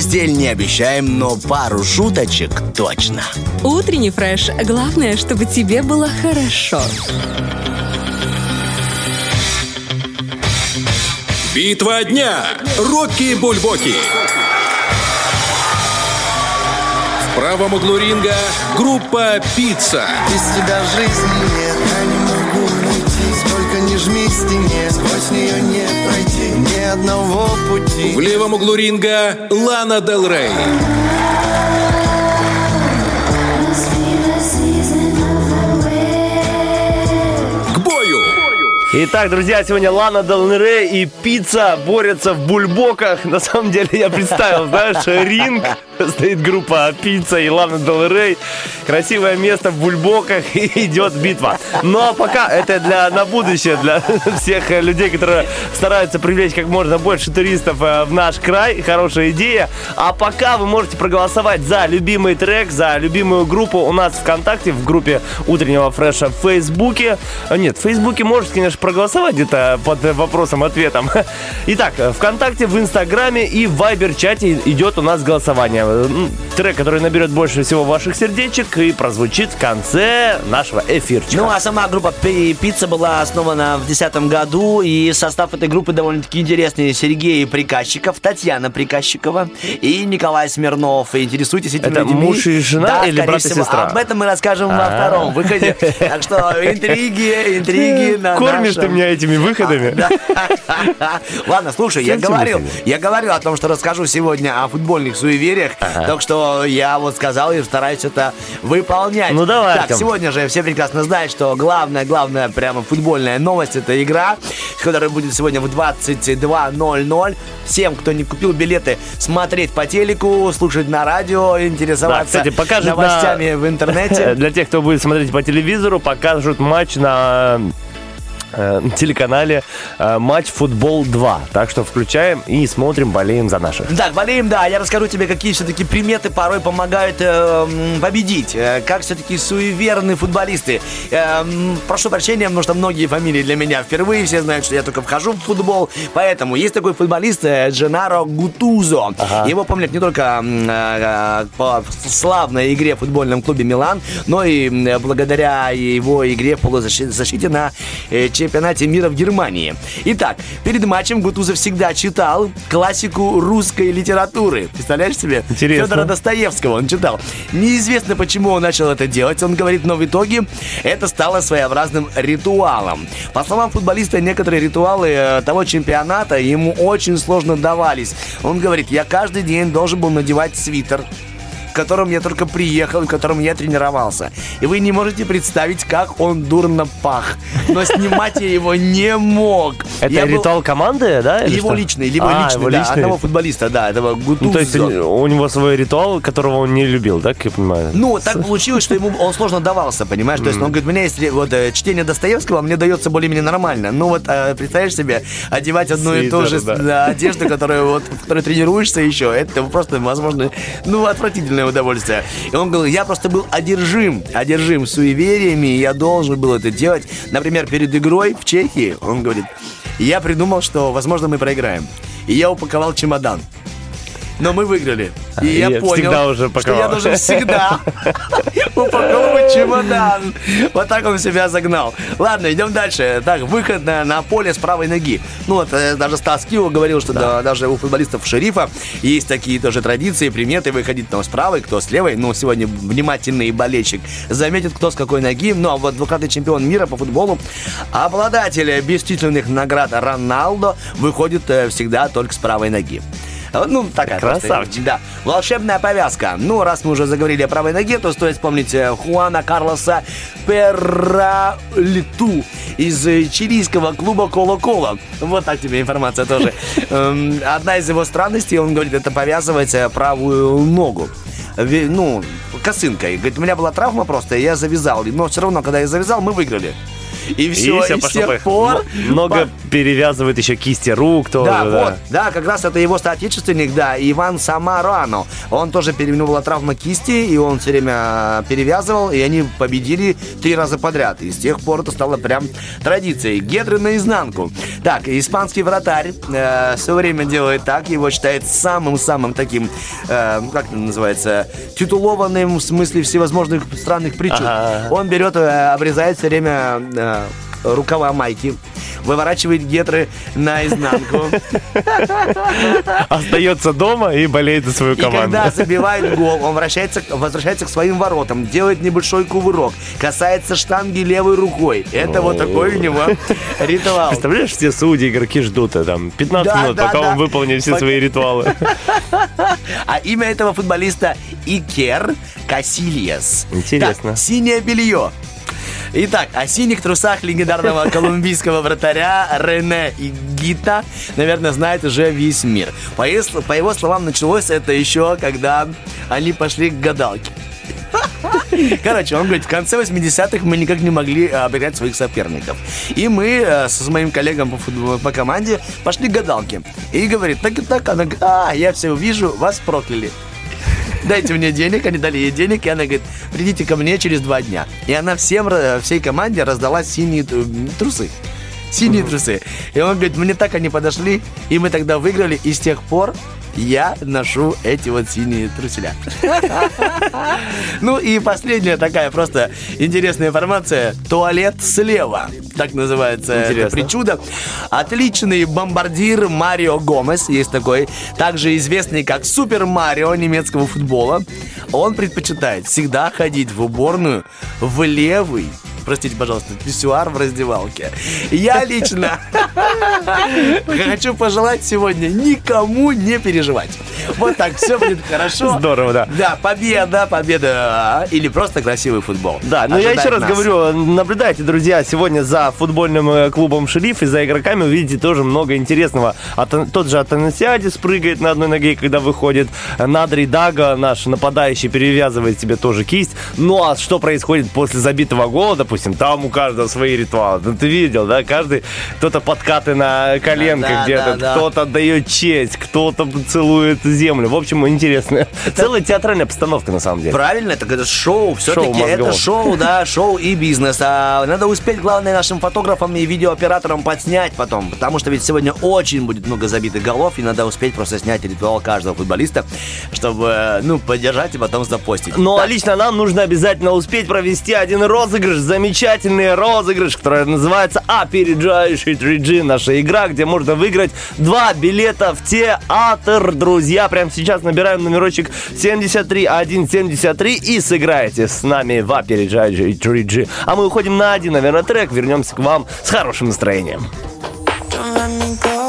Постель не обещаем, но пару шуточек точно. Утренний фреш. Главное, чтобы тебе было хорошо. Битва дня. Рокки Бульбоки. В правом углу ринга группа «Пицца». Без тебя жизни нет, Сколько не жми к стене, сквозь нее не пройти Ни одного пути В левом углу ринга Лана Дел Рей. К бою. Итак, друзья, сегодня Лана Дел Рей и пицца борются в бульбоках. На самом деле я представил, знаешь, ринг, стоит группа пицца и Лана Дел Рей. Красивое место в бульбоках и идет битва. Но пока это для на будущее, для всех людей, которые стараются привлечь как можно больше туристов э, в наш край. Хорошая идея. А пока вы можете проголосовать за любимый трек, за любимую группу у нас ВКонтакте, в группе утреннего фреша в Фейсбуке. А, Нет, в Фейсбуке можете, конечно, проголосовать где-то под э, вопросом-ответом. Итак, э, ВКонтакте, в Инстаграме и в Вайбер-чате идет у нас голосование. Э, трек, который наберет больше всего ваших сердечек и прозвучит в конце нашего эфирчика. Ну, а сама группа Пи- Пицца была основана в 2010 году, и состав этой группы довольно-таки интересный. Сергей Приказчиков, Татьяна Приказчикова и Николай Смирнов. Интересуйтесь этими Это людьми. муж и жена Да, или брат и всего. сестра? Об этом мы расскажем во А. втором выходе. Так что интриги, интриги на Кормишь ты меня этими выходами? Ладно, слушай, я говорил, я говорил о том, что расскажу сегодня о футбольных суевериях, так что я вот сказал и стараюсь это выполнять. Ну, давай, Так, Артем. сегодня же все прекрасно знают, что главная, главная прямо футбольная новость это игра, которая будет сегодня в 22.00. Всем, кто не купил билеты, смотреть по телеку, слушать на радио, Да, интересоваться кстати, покажут новостями на- в интернете. Для тех, кто будет смотреть по телевизору, покажут матч на э, телеканале э, матч футбол 2. Так что включаем и смотрим, болеем за наших. Так, болеем, да. Я расскажу тебе, какие все-таки приметы порой помогают э, победить. Э, как все-таки суеверны футболисты. Э, прошу прощения, потому что многие фамилии для меня впервые. Все знают, что я только вхожу в футбол. Поэтому есть такой футболист Дженаро Гутузо. Его помнят не только э, по славной игре в футбольном клубе Милан, но и благодаря его игре в полузащите на э, чемпионате мира в Германии. Итак, перед матчем Гутузов всегда читал классику русской литературы. Представляешь себе? Интересно. Федора Достоевского он читал. Неизвестно, почему он начал это делать. Он говорит, но в итоге это стало своеобразным ритуалом. По словам футболиста, некоторые ритуалы э, того чемпионата ему очень сложно давались. Он говорит, я каждый день должен был надевать свитер, в котором я только приехал, в котором я тренировался. И вы не можете представить, как он дурно пах. Но снимать я его не мог. Это Я был- ритуал команды, да? Его что? личный, либо А, личный, да, личный. одного футболиста, да, этого Гутузо. Ну, то есть у него свой ритуал, которого он не любил, так я понимаю? Ну, так получилось, что ему он сложно давался, понимаешь? То есть он говорит, у меня есть вот э, чтение Достоевского, мне дается более-менее нормально. Ну вот, э, представляешь себе, одевать одну и ту же да. да, одежду, которую вот, в которой тренируешься еще, это просто, возможно, ну, отвратительное удовольствие. И он говорил, я просто был одержим, одержим суевериями, и я должен был это делать. Например, перед игрой в Чехии, он говорит, я придумал, что, возможно, мы проиграем. И я упаковал чемодан. Но мы выиграли. И я Я понял, уже что я должен всегда упаковывать чемодан. Вот так он себя загнал. Ладно, идем дальше. Так, выход на, на поле с правой ноги. Ну вот, э, даже Стас Кио говорил, что да, даже у футболистов шерифа есть такие тоже традиции, приметы, выходить кто с правой, кто с левой. Ну, сегодня внимательный болельщик заметит, кто с какой ноги. Ну, а вот двукратный чемпион мира по футболу, обладатель бесчисленных наград Роналдо, выходит э, всегда только с правой ноги. Ну, такая просто, Красавчик. да. Волшебная повязка. Ну, раз мы уже заговорили о правой ноге, то стоит вспомнить э, Хуана Карлоса Перралиту из чилийского клуба Коло-Коло. Вот так тебе информация тоже. Эм, Одна из его странностей, он говорит, это повязывать э, правую ногу. Ну, косынкой. Говорит, у меня была травма просто, и я завязал. Но все равно, когда я завязал, мы выиграли. И все, всё, и, с тех пор... Много перевязывает еще кисти рук тоже. Да, вот, да, как раз это его соотечественник, да, Иван Самарано. Он тоже переменил была травма кисти, и он все время перевязывал, и они победили три раза подряд. И с тех пор это стало прям традицией. Гедры наизнанку. Так, испанский вратарь э, все время делает так, его считает самым-самым таким, э, ну, как это называется, титулованным в смысле всевозможных странных причуд. Ага. Он берет, э, обрезает все время э, рукава майки, выворачивает гетры наизнанку. Остается дома и болеет за свою И команду. когда забивает гол, он вращается, возвращается к своим воротам, делает небольшой кувырок, касается штанги левой рукой. Это вот такой у него ритуал. Представляешь, все судьи, игроки ждут э, там 15 Да, минут, да, пока да. он выполнит все свои ритуалы. А имя этого футболиста Икер Касильес. Интересно. Так, синее белье. Итак, о синих трусах легендарного колумбийского вратаря Рене Игита, наверное, знает уже весь мир. По его, словам, началось это еще, когда они пошли к гадалке. Короче, он говорит, в конце 80-х мы никак не могли э, обыграть своих соперников. И мы э, с моим коллегом по, футболу, по команде пошли к гадалке. И говорит, так и так, она говорит, а, я все увижу, вас прокляли. Дайте мне денег, они дали ей денег, и она говорит, придите ко мне через два дня. И она всем, э, всей команде раздала синие э, трусы. Синие трусы. И он говорит, мне так они подошли, и мы тогда выиграли, и с тех пор я ношу эти вот синие труселя. Ну и последняя такая просто интересная информация. Туалет слева. Так называется это причудо. Отличный бомбардир Марио Гомес, есть такой, также известный как Супер Марио немецкого футбола. Он предпочитает всегда ходить в уборную в левый Простите, пожалуйста, писсуар в раздевалке. Я лично хочу пожелать сегодня никому не переживать. Вот так, все будет хорошо. Здорово, да. Да, победа, победа. Или просто красивый футбол. Да, но я еще раз говорю, наблюдайте, друзья, сегодня за футбольным э, клубом «Шериф» и за игроками увидите тоже много интересного. Ата- Тот же Атанасиадис прыгает на одной ноге, когда выходит. Надри Дага, наш нападающий, перевязывает себе тоже кисть. Ну а что происходит после забитого гола, допустим, там у каждого свои ритуалы. Ну, ты видел, да? Каждый, кто-то подкаты на коленках Да, где-то, да, да. кто-то отдает честь, кто-то целует землю. В общем, интересно. Целая театральная постановка, на самом деле. Правильно, это, это шоу, все-таки это шоу, да, шоу и бизнес. А надо успеть, главное, нашим фотографам и видеооператорам подснять потом, потому что ведь сегодня очень будет много забитых голов, и надо успеть просто снять ритуал каждого футболиста, чтобы, ну, поддержать и потом запостить. Ну, а Так, лично нам нужно обязательно успеть провести один розыгрыш, замечательный розыгрыш, который называется «Опережающий 3G», наша игра, где можно выиграть два билета в театр. Друзья, прямо сейчас набираем номерочек 73173 и сыграете с нами в «Опережающий 3G». А мы уходим на один, наверное, трек, вернемся к вам с хорошим настроением. Don't let me go,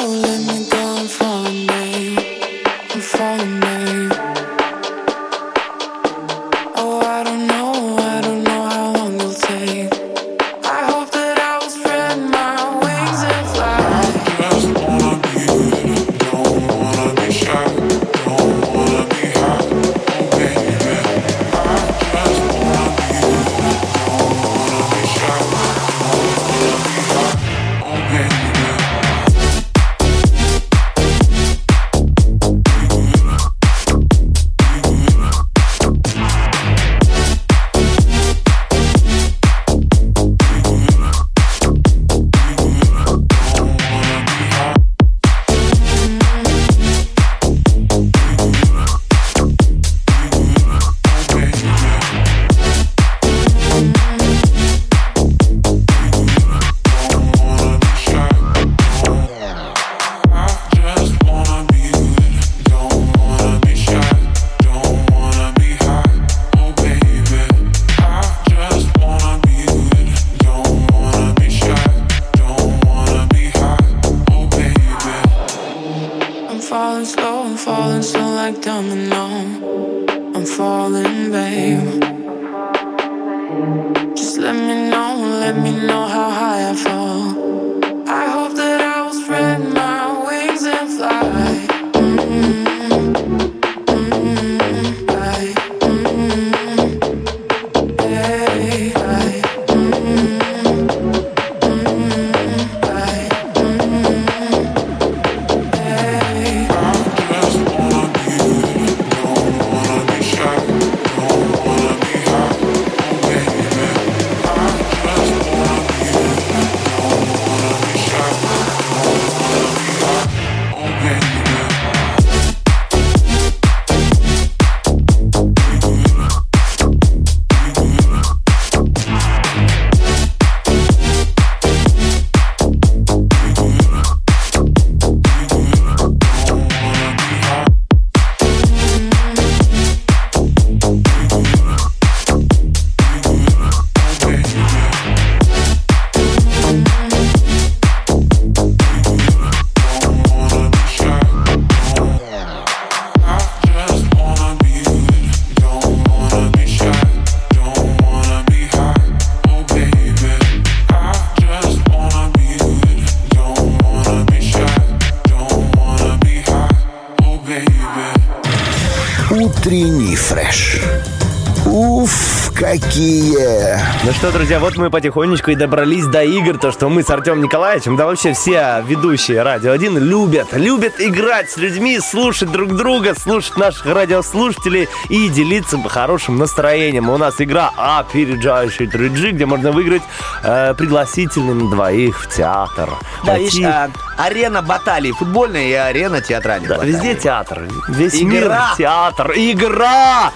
что, друзья, вот мы потихонечку и добрались до игр. То, что мы с Артемом Николаевичем, да вообще все ведущие Радио 1 любят, любят играть с людьми, слушать друг друга, слушать наших радиослушателей и делиться хорошим настроением. У нас игра «Опережающий 3G», где можно выиграть э, пригласительным двоих в театр. Да, Пойти- есть а, арена баталий футбольная и арена театральных Да, баталий. везде театр. Весь Игра. мир театр. Игра!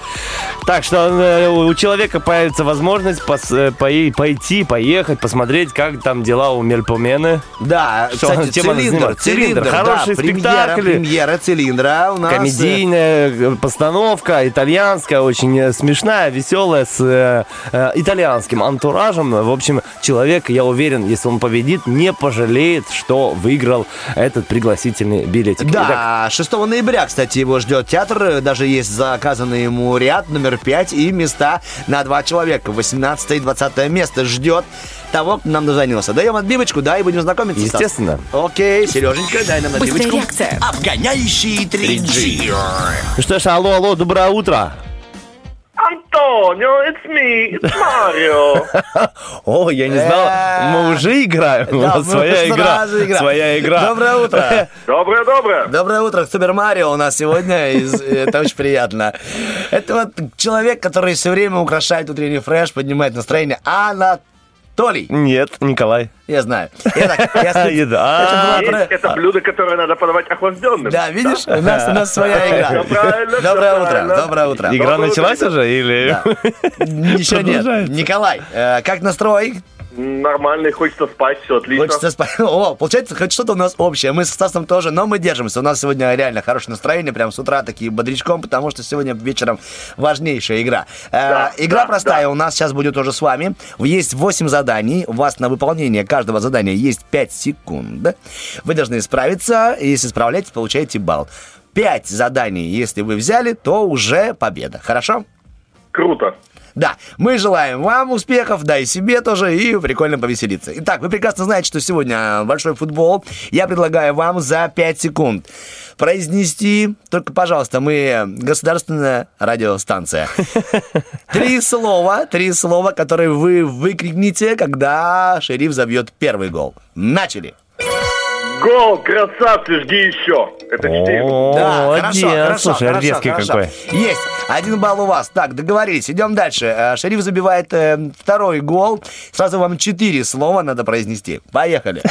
Так что э, у человека появится возможность пос- э, пое- пойти, поехать, посмотреть, как там дела у Мельпомены. Да, Что, кстати, цилиндр, цилиндр, Цилиндр, да, хороший премьера, спектакль. премьера цилиндра у нас. э, Комедийная постановка, итальянская, очень смешная, веселая, с э, итальянским антуражем. В общем, человек, я уверен, если он победит, не пожалеет, что выиграл этот пригласительный билетик. Итак, Да, 6 ноября, кстати, его ждет театр. Даже есть заказанный ему ряд номер 5 и места на два человека. 18 и 20 место ждет того, кто нам дозвонился. Даем отбивочку, да, и будем знакомиться. Стас? Естественно. Окей, Сереженька, дай нам Быстрая отбивочку. реакция. Обгоняющий 3G. Ну что ж, алло, алло, доброе утро. Antonio, it's me, it's Mario. О, я не знал, мы уже играем, у Э. Нас своя игра, своя игра. Доброе утро. Доброе-доброе. Доброе утро, Супер Марио у нас сегодня, это очень приятно. Это вот человек, который все время украшает утренний фреш, поднимает настроение. Анатолий. Нет, Николай. Я знаю. Я так, я с- Еда. Это блюдо, которое надо подавать охлажденным. Да, видишь, у нас, у нас своя игра. Доброе утро, доброе утро. Игра началась уже или... Еще нет. Николай, э, как настрой? Нормально, хочется спать, все отлично. Хочется спать. О, получается, хоть что-то у нас общее. Мы с Стасом тоже, но мы держимся. У нас сегодня реально хорошее настроение, прям с утра такие бодрячком, потому что сегодня вечером важнейшая игра. Э, Да, игра да, простая, да. у нас сейчас будет тоже с вами. Есть 8 заданий. У вас на выполнение каждого задания есть 5 секунд. Вы должны справиться, если справляетесь, получаете балл. 5 заданий, если вы взяли, то уже победа. Хорошо? Круто. Да, мы желаем вам успехов, да и себе тоже, и прикольно повеселиться. Итак, вы прекрасно знаете, что сегодня большой футбол. Я предлагаю вам за 5 секунд произнести, только, пожалуйста, мы государственная радиостанция. Три слова, три слова, которые вы выкрикните, когда шериф забьет первый гол. Начали. Гол, красавцы, жги еще. Это четыре. Да, хорошо, хорошо, Слушай, хорошо, резкий хорошо. какой. Есть. Один балл у вас. Так, договорились. Идем дальше. Э, Шериф забивает э, второй гол. Сразу вам четыре слова надо произнести. Поехали.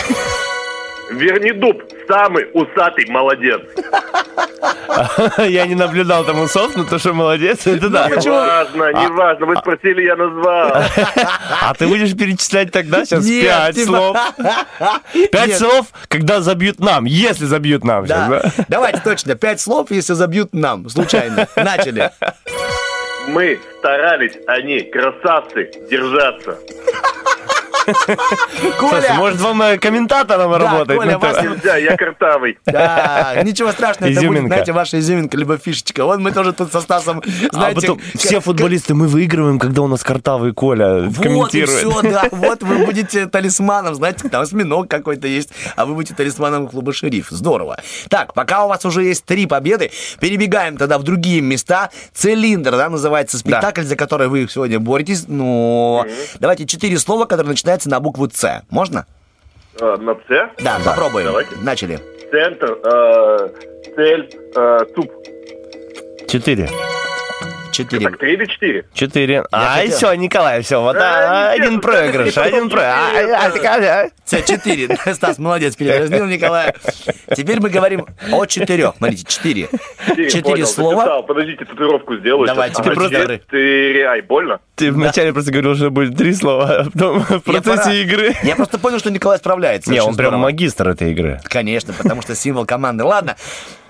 Верни дуб, самый усатый молодец. Я не наблюдал там усов, но то, что молодец, это да. Не важно, не важно, вы спросили, я назвал. А ты будешь перечислять тогда сейчас пять слов? Пять слов, когда забьют нам, если забьют нам? Давайте точно. Пять слов, если забьют нам. Случайно. Начали. Мы старались, они, красавцы, держаться. Слушай, может вам э, комментатором работать? Коля, на вас-? Нельзя, я картавый. Да, ничего страшного, это будет, знаете, ваша изюминка, либо фишечка. Вот мы тоже тут со Стасом, А знаете... потом все футболисты мы выигрываем, когда у нас картавый Коля Вот и комментирует. все, да. Вот вы будете талисманом, знаете, там осьминог какой-то есть, а вы будете талисманом клуба «Шериф». Здорово. Так, пока у вас уже есть три победы, перебегаем тогда в другие места. «Цилиндр», да, называется спектакль, за который вы сегодня боретесь. Но давайте четыре слова, которые начинаются на букву «Ц». Можно? Э, На С. Да, попробуем. Давайте. Начали. Центр, э, цель, э, туп. Четыре. Четыре. Так, три или четыре? Четыре. А, хотел- все, Николай, все, вот А, а, нет, один проигрыш, один проигрыш. А, четыре, а, это- а, а. С4. Стас, молодец, передразнил Николая. Теперь мы говорим о четырех. Смотрите, четыре. Четыре слова. Подождите, татуировку сделаю. Давайте, Ага, ты просто- Ты, ай, больно? Ты вначале просто говорил, что будет три слова, а потом в процессе игры... Я просто понял, что Николай справляется. Не, он прям магистр этой игры. Конечно, потому что символ команды. Ладно,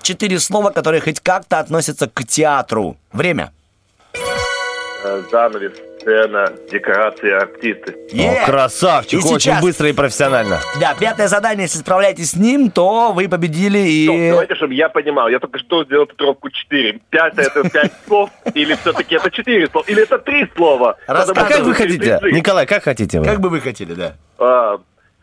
четыре слова, которые хоть как-то относятся к театру. Время. Э, Занавес, сцена, декорации, артисты. Е! О, красавчик, И очень сейчас- быстро и профессионально. Да, пятое задание, если справляетесь с ним, то вы победили Стоп, и... давайте, чтобы я понимал. Я только что сделал татуировку 4. 5 это 5 слов, или все-таки это 4 слова, или это 3 слова. А как вы хотите? 3G. Николай, как хотите вы? Как бы вы хотели, да? А,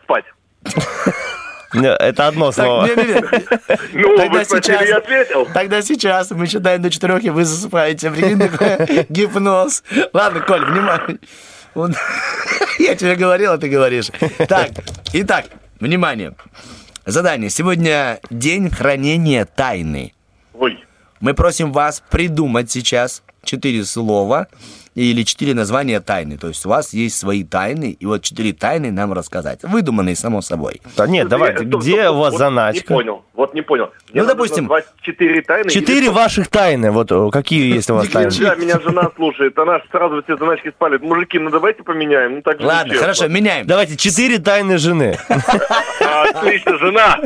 Спать. Это одно слово. Ну, Тогда вы спросили, сейчас- я ответил. Тогда сейчас мы считаем до четырех, и вы засыпаете. Прикинь, такой гипноз. Ладно, Коль, внимание. Я тебе говорил, а ты говоришь. Так, итак, внимание. Задание. Сегодня день хранения тайны. Ой, Мы просим вас придумать сейчас четыре слова или четыре названия тайны. То есть у вас есть свои тайны, и вот четыре тайны нам рассказать. Выдуманные, само собой. Да нет, давайте, Стоп, где стоп, у вас вот заначка? Не понял, вот не понял. Мне Ну, допустим, четыре тайны. Четыре или ваших тайны, вот э, какие есть у вас тайны? Нельзя, меня жена слушает, она сразу все заначки спалит. Мужики, ну давайте поменяем. Ну так Ладно, хорошо, меняем. Давайте, четыре тайны жены. Отлично, жена.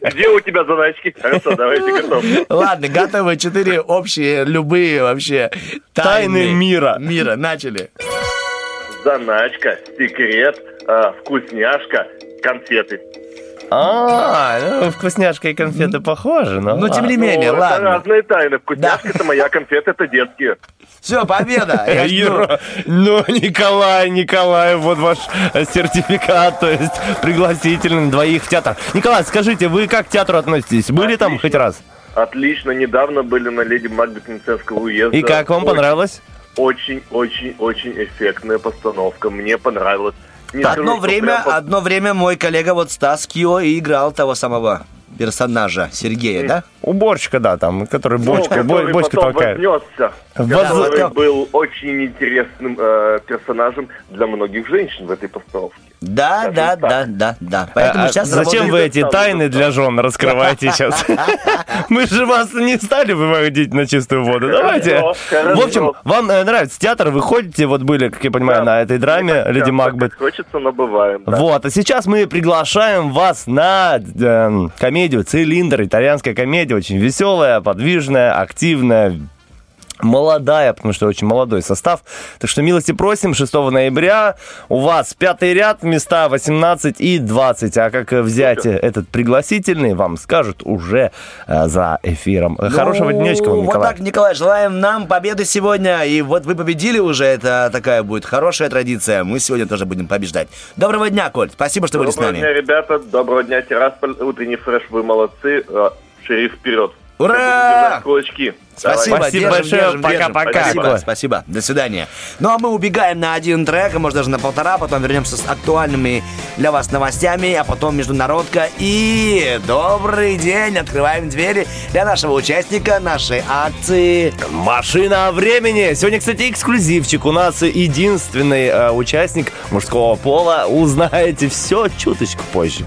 Где у тебя заначки? Хорошо, давайте готов. Ладно, готовы. Четыре общие, любые вообще тайны, Тайны мира. Мира, начали. Заначка, секрет, а, вкусняшка, конфеты. А, ну, вкусняшка и конфеты похожи, но... Ну, тем не ладно. менее, Ну, это ладно. разные тайны. Вкусняшка это моя, конфеты это детские. Все, победа. Я жду. Юра, ну, Николай, Николай, вот ваш э, сертификат, то есть пригласительный на двоих в театр. Николай, скажите, вы как к театру относитесь? Были там хоть раз? Отлично, недавно были на Леди Макбет уезда. И как вам понравилось? Очень, очень, очень эффектная постановка. Мне понравилось. Не скажу, Одно что время, прям одно время мой коллега вот Стас Кио и играл того самого персонажа Сергея, да? Уборщика, да, там, который Ну, бочка, бо- который бочку потом толкает. вознесся, Воз- который был очень интересным э, персонажем для многих женщин в этой постановке. Да, Скажем да, да, да, да. Поэтому А, сейчас Зачем вы эти тайны для жен раскрываете сейчас? Мы же вас не стали выводить на чистую воду. Давайте. В общем, вам э, нравится театр, вы ходите, вот были, как я понимаю, на этой драме Леди Макбет. Хочется, но бываем. Вот, а сейчас мы приглашаем вас на э, комедию «Цилиндр». Итальянская комедия, очень веселая, подвижная, активная, молодая, потому что очень молодой состав. Так что милости просим, 6 ноября у вас пятый ряд, места 18 и 20. А как взять э, этот пригласительный, вам скажут уже э, за эфиром. Хорошего Ну, днечка вам, Вот Николай. так, Николай, желаем нам победы сегодня. И вот вы победили уже, это такая будет хорошая традиция. Мы сегодня тоже будем побеждать. Доброго дня, Коль. Спасибо, что были с Доброго нами. дня, ребята. Доброго дня, Тирасполь. Утренний фреш, вы молодцы. Э, Шериф вперед. Ура! Кулачки. Спасибо. Спасибо держим, большое. Пока-пока, Спасибо, спасибо. До свидания. Ну, а мы убегаем на один трек, а может даже на полтора, потом вернемся с актуальными для вас новостями, а потом международка. И добрый день, открываем двери для нашего участника нашей акции. Машина времени. Сегодня, кстати, эксклюзивчик. У нас единственный э, участник мужского пола. Узнаете все чуточку позже.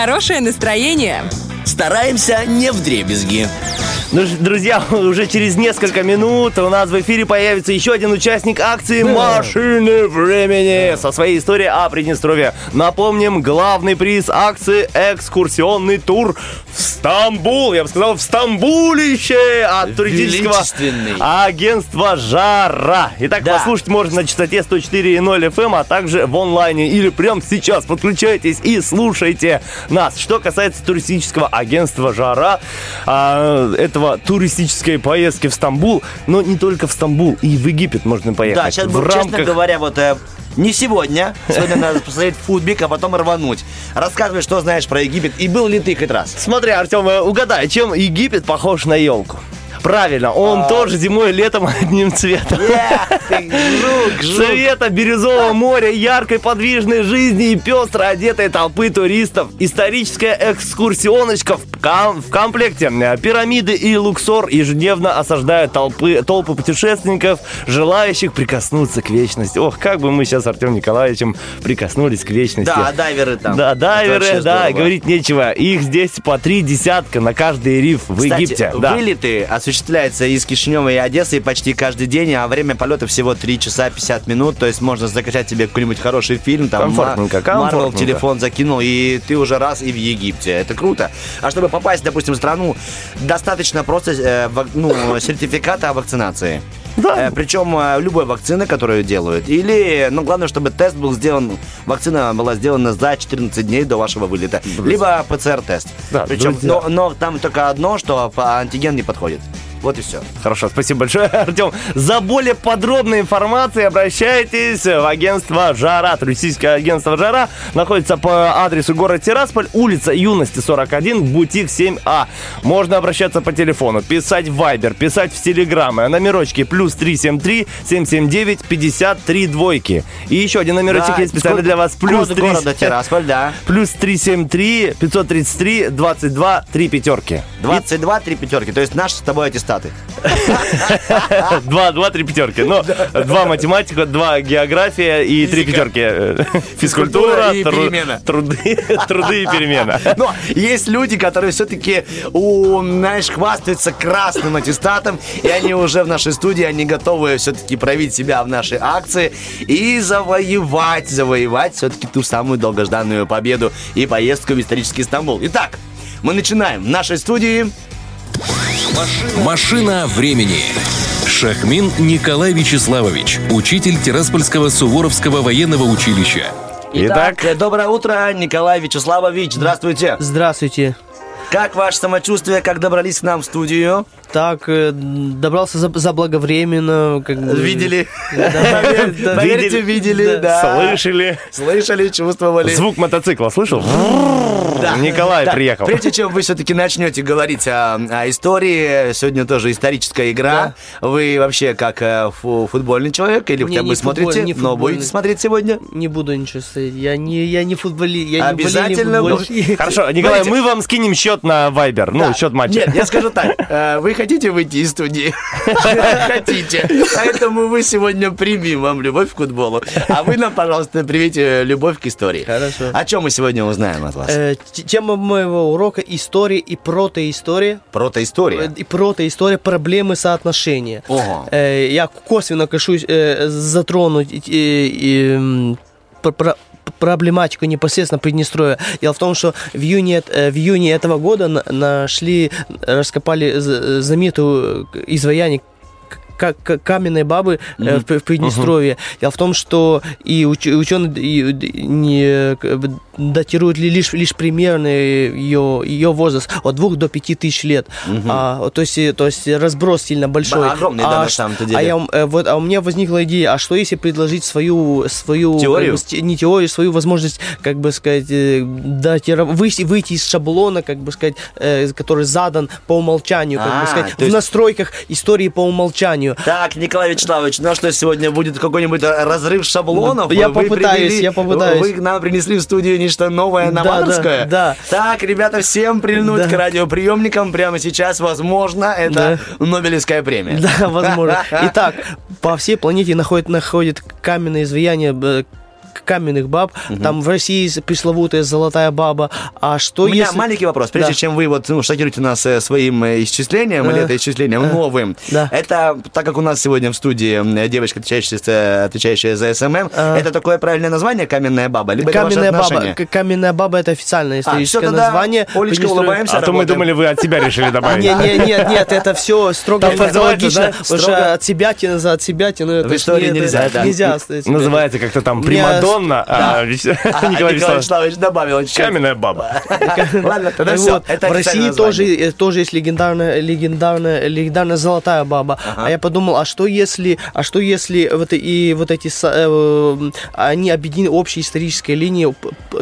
Хорошее настроение. Стараемся не в дребезги. Ну, друзья, уже через несколько минут у нас в эфире появится еще один участник акции «Машины времени» со своей историей о Приднестровье. Напомним, главный приз акции «Экскурсионный тур Стамбул». Я бы сказал, в Стамбулище от туристического агентства «Жара». Итак, Да. послушать можно на частоте 104.0 FM, а также в онлайне или прямо сейчас. Подключайтесь и слушайте нас. Что касается туристического агентства «Жара», а, этого туристической поездки в Стамбул, но не только в Стамбул, и в Египет можно поехать. Да, сейчас в будем, честно рамках говоря, вот э, не сегодня. Сегодня надо посмотреть футбик, а потом рвануть. Рассказывай, что знаешь про Египет. И был ли ты хоть раз? Смотри, Артем, э, угадай, чем Египет похож на елку? Правильно, он А. тоже зимой и летом одним цветом. Цвета бирюзового моря, яркой подвижной жизни и пестро одетой толпы туристов. Историческая экскурсионочка в, ком- в комплекте. Пирамиды и Луксор ежедневно осаждают толпы, толпы путешественников, желающих прикоснуться к вечности. Ох, как бы мы сейчас с Артем Николаевичем прикоснулись к вечности. Да, дайверы там. Да, дайверы, да, здорово. говорить нечего. Их здесь по три десятка на каждый риф в Кстати, Египте. Да. вылеты осуществляются из Кишинева и Одессы почти каждый день, а время полета всего 3 часа 50 минут, то есть можно закачать себе какой-нибудь хороший фильм, там, Комфортненько, комфортненько. телефон закинул, и ты уже раз и в Египте. Это круто. А чтобы попасть, допустим, в страну, достаточно просто э, ну, сертификата о вакцинации. Да. Э, причем э, любой вакцины, которую делают. Или, ну, главное, чтобы тест был сделан, вакцина была сделана за 14 дней до вашего вылета. Либо ПЦР-тест. Да, Причем, друзья. но, но там только одно, что по- антиген не подходит. Вот и все. Хорошо, спасибо большое, Артем. За более подробной информацией обращайтесь в агентство «Жара». Туристическое агентство «Жара» находится по адресу город Тирасполь, улица Юности, 41, бутик 7А. Можно обращаться по телефону, писать в Вайбер, писать в Телеграм. Номерочки плюс 373 779 53 двойки. И еще один номерочек Да, есть специально для вас. Плюс код 3... города Тирасполь, да. Плюс 373 533 22 3 пятерки. 22, 3 пятерки. То есть наши с тобой аттестаты. Два, два, три пятерки. Ну, два математика, два география и три пятерки. Физкультура. Труды, труды и перемена. Но есть люди, которые все-таки, знаешь, хвастаются красным аттестатом, и они уже в нашей студии, они готовы все-таки проявить себя в нашей акции и завоевать, завоевать все-таки ту самую долгожданную победу и поездку в исторический Стамбул. Итак, мы начинаем. В нашей студии Машина времени. Шахмин Николай Вячеславович, учитель Тираспольского Суворовского военного училища. Итак, э, доброе утро, Николай Вячеславович. Здравствуйте. Здравствуйте. Как ваше самочувствие, как добрались к нам в студию? Так, э, добрался за- заблаговременно. Как бы. Видели? Да, да, Поверьте, видели, да. слышали. Слышали, чувствовали. Звук мотоцикла слышал? Да. Николай Да, приехал. Прежде чем вы все-таки начнете говорить о, о истории, сегодня тоже историческая игра. Вы вообще как э, фу- футбольный человек или Не, хотя бы не смотрите? футболь- не но будете смотреть сегодня? Не буду ничего сказать. Я не, я не футболи, я не Обязательно футболист, не футболист. Хорошо, Николай, мы вам скинем счет на Вайбер. Ну, Да. счет матча. Нет, я скажу так. э, Вы хотите выйти из студии? Хотите. Поэтому мы сегодня примем вам любовь к футболу. А вы нам, пожалуйста, привите любовь к истории. Хорошо. О чем мы сегодня узнаем от вас? Э, Тема моего урока история и протоистория. Протоистория. И протоистория проблемы соотношения. Ого. Э, Я косвенно кашусь э, затронуть проблематику непосредственно Приднестровья. Дело в том, что в июне, э, в июне этого года на- нашли, раскопали з- знаменитую изваяние к- к- каменной бабы э, в, в Приднестровье. Дело в том, что и уч- ученые и- не как датируют ли- лишь, лишь примерно ее, ее возраст от двух до пяти тысяч лет. А, то, есть, э, то есть разброс сильно большой. огромный, да, а, на ш- самом-то деле. А, я, э, вот, а у меня возникла идея, а что если предложить свою, свою Теорию? как бы, не теорию, свою возможность, как бы сказать, датира- выйти, выйти из шаблона, как бы сказать, который задан по умолчанию, как А, бы сказать, то в есть- настройках истории по умолчанию. Так, Николай Вячеславович, ну а что сегодня будет какой-нибудь разрыв шаблонов? Я Вы попытаюсь, привели- я попытаюсь. Вы нам принесли в студию нечто новое, Да, новаторское? да, да. Так, ребята, всем прильнуть Да. к радиоприемникам прямо сейчас. Возможно, это Нобелевская премия. Да, возможно. Итак, по всей планете находят, находят каменные изваяния э, к- каменных баб. Там в России есть пресловутая золотая баба. А что У меня если... маленький вопрос. Прежде Да. чем вы вот ну, шокируете нас э, своим э, исчислением, или это исчислением новым, да. это, так как у нас сегодня в студии девочка, отвечающая, за- отвечающая за SMM, это такое правильное название «Каменная баба»? Либо Каменная баба, каменная баба это официальное всё, историческое тогда, название. Олечка, улыбаемся, А то мы думали, вы от себя решили добавить. Не, не, нет, нет, это все строго фразеологично, потому что от себя тяну за от себя тяну. В истории нельзя, да. Нельзя. Называется как-то там Меня- Примадонна, а А, Николай Вячеславович добавил. Каменная баба. Ладно, тогда все. В России тоже, э, тоже есть легендарная, легендарная, легендарная золотая баба. А я подумал, а что если, а что если вот и вот эти э, они объединены общей исторической линией,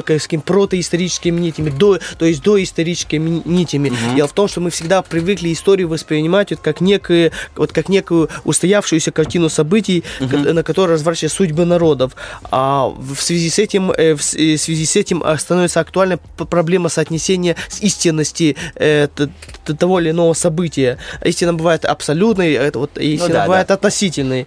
каким протоисторическими нитями, до, то есть доисторическими нитями. Дело в том, что мы всегда привыкли историю воспринимать вот как некую, вот как некую устоявшуюся картину событий, на которой разворачиваются судьбы народов. А в связи с этим, э, в э, в связи с этим а, становится актуальна проблема соотнесения с истинности э, того или иного события. Истина бывает абсолютной, а это вот истина да, бывает да. относительной.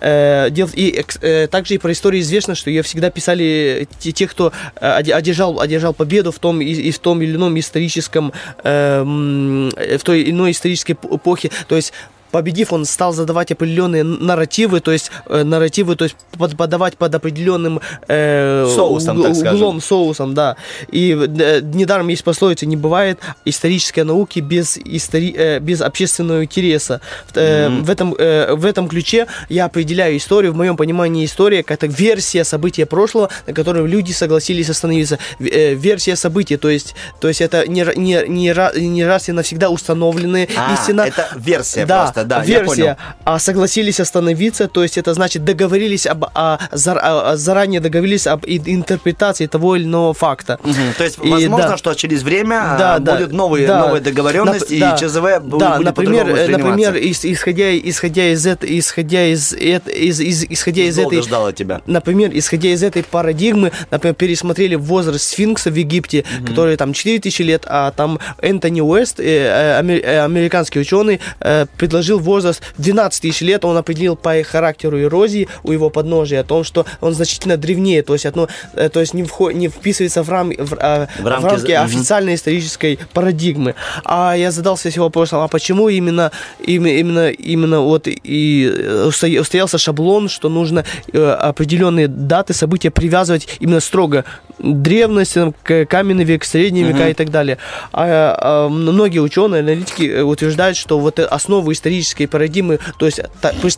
И также и про историю известно, что ее всегда писали те, кто оде- одержал, одержал победу в том и, в том или ином историческом, в той иной исторической эпохе. То есть победив, он стал задавать определенные нарративы, то есть э, нарративы, то есть под- подавать под определенным э, Соусом, так скажем. углом, соусом, да. И э, недаром есть пословица, не бывает исторической науки без, истори- э, без общественного интереса. Э, в, этом, э, в этом ключе я определяю историю, в моем понимании история как это версия события прошлого, на котором люди согласились остановиться. Э, версия события, то есть, то есть это не, не, не, не раз и навсегда установленные А, истина. это версия да, просто, да, я версия. А согласились остановиться, то есть это значит договорились об, о- зар- о- заранее договорились об интерпретации того или иного факта. Мгм. То есть, И возможно, да. что через время Да, а, да, будут новые, да. новые договоренности, Нап- да. и ЧЗВ Да, будет например, по-другому э, например, ис- исходя, исходя из этого, исходя из, эт- из, из- исходя из этой, ждал от тебя. например, исходя из этой парадигмы, например, пересмотрели возраст сфинкса в Египте, который там 4000 лет, а там Энтони Уэст, э, э, э, американский ученый, э, предложил возраст 12 тысяч лет, он определил по характеру эрозии у его подножия, о том, что он значительно древнее, то есть, одно, э, то есть не, вход, не вписывается в, рам, в, э, В в рамки мгм. официальной исторической парадигмы. А я задался себе вопросом, а почему именно, именно, именно, вот и э, устоя- устоялся шаблон, что нужно э, определенные даты, события привязывать именно строго древность, там, к- каменный век, средние века и так далее. А, а, многие ученые, аналитики утверждают, что вот основу исторической парадигмы, то есть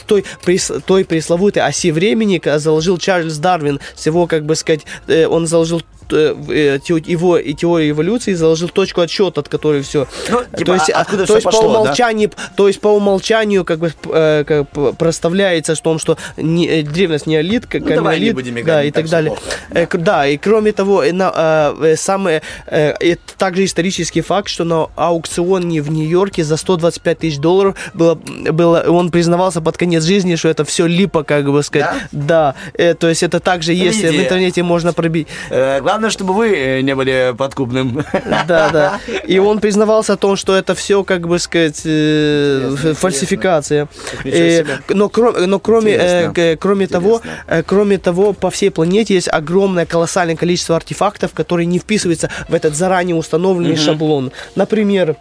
той, той пресловутой оси времени заложил Чарльз Дарвин, с его, как бы сказать, э, он заложил его и теорию эволюции заложил точку отсчета, от которой все. Ну, типа, то есть, а- откуда то всё есть по пошло, да? умолчанию, то есть по умолчанию как бы э, как проставляется в том, что не, э, древность неолит, как Ну, давай не будем играть, да и так так далее. Э, Да, и кроме того, э, на, э, э, самое, э, это также исторический факт, что на аукционе в Нью-Йорке за 125 тысяч долларов было, было, он признавался под конец жизни, что это все липо, как бы сказать. Да, Э, то есть это также есть, видите, в интернете можно пробить. Э, Главное, чтобы вы э, не были подкупным. Да, да. И он признавался о том, что это все, как бы сказать, э, фальсификация. Э, но, кро- но кроме, э, кроме того, э, кроме того, по всей планете есть огромное колоссальное количество артефактов, которые не вписываются в этот заранее установленный шаблон. Например,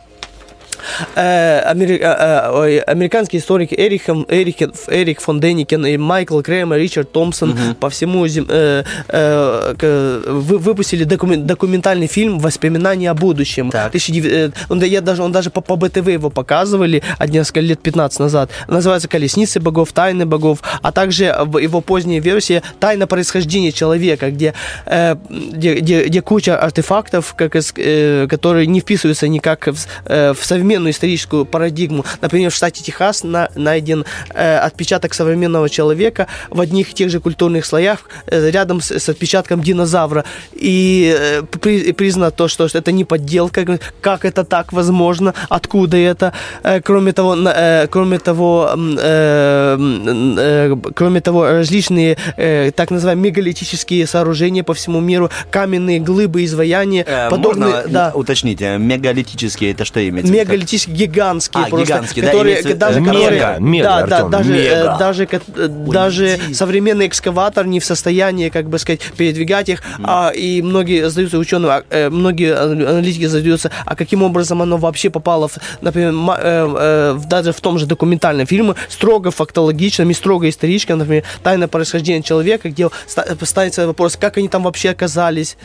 американские историки Эрик, Эрик, Эрик фон Деникен и Майкл Кремер, Ричард Томпсон по всему зем- э, э, выпустили докумен- документальный фильм «Воспоминания о будущем». 1900 э, он, да- я даже, он даже по, по БТВ его показывали а несколько лет 15 назад. Называется «Колесницы богов», «Тайны богов», а также его поздняя версия «Тайна происхождения человека», где, э, где, где, где куча артефактов, как, э, которые не вписываются никак в, э, в современную историческую парадигму. Например, в штате Техас на- найден э, отпечаток современного человека в одних и тех же культурных слоях э, рядом с, с отпечатком динозавра. И э, при- признано то, что это не подделка. Как это так возможно? Откуда это? Э, кроме того, э, кроме того, э, э, кроме того, различные э, так называемые мегалитические сооружения по всему миру, каменные глыбы, изваяния, Э, подобные, Можно да, уточнить, э, мегалитические, это что имеется? в мегалитические, гигантские А, просто, гигантские, да, которые, э, даже, мега, которые- мега, да, да, Артем, даже, э, мега. даже, э, даже современный экскаватор не в состоянии, как бы сказать, передвигать их, а, и многие задаются ученые, а, э, многие аналитики задаются, а каким образом оно вообще попало, в, например, в- даже в том же документальном фильме, строго фактологичном и строго историческом, например, «Тайное происхождение человека», где ста- ставится вопрос, как они там вообще оказались,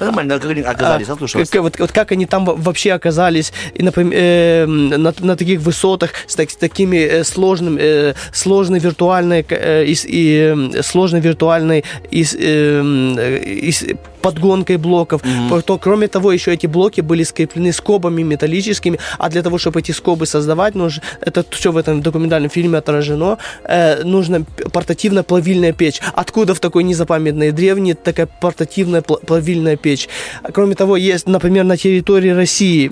Нормально, как они оказались, а, я слушаю вас. как, вот, вот как они там во- вообще оказались и, например, э, на, на таких высотах с, так- с такими э, сложным, э, сложной виртуальной э, и, и, сложной виртуальной и, э, э, и подгонкой блоков. То, кроме того, еще эти блоки были скреплены скобами металлическими, а для того, чтобы эти скобы создавать, нужно, это все в этом документальном фильме отражено, э, нужно портативно-плавильная печь. Откуда в такой незапамятной древней такая портативная пла- плавильная печь? Кроме того, есть, например, на территории России,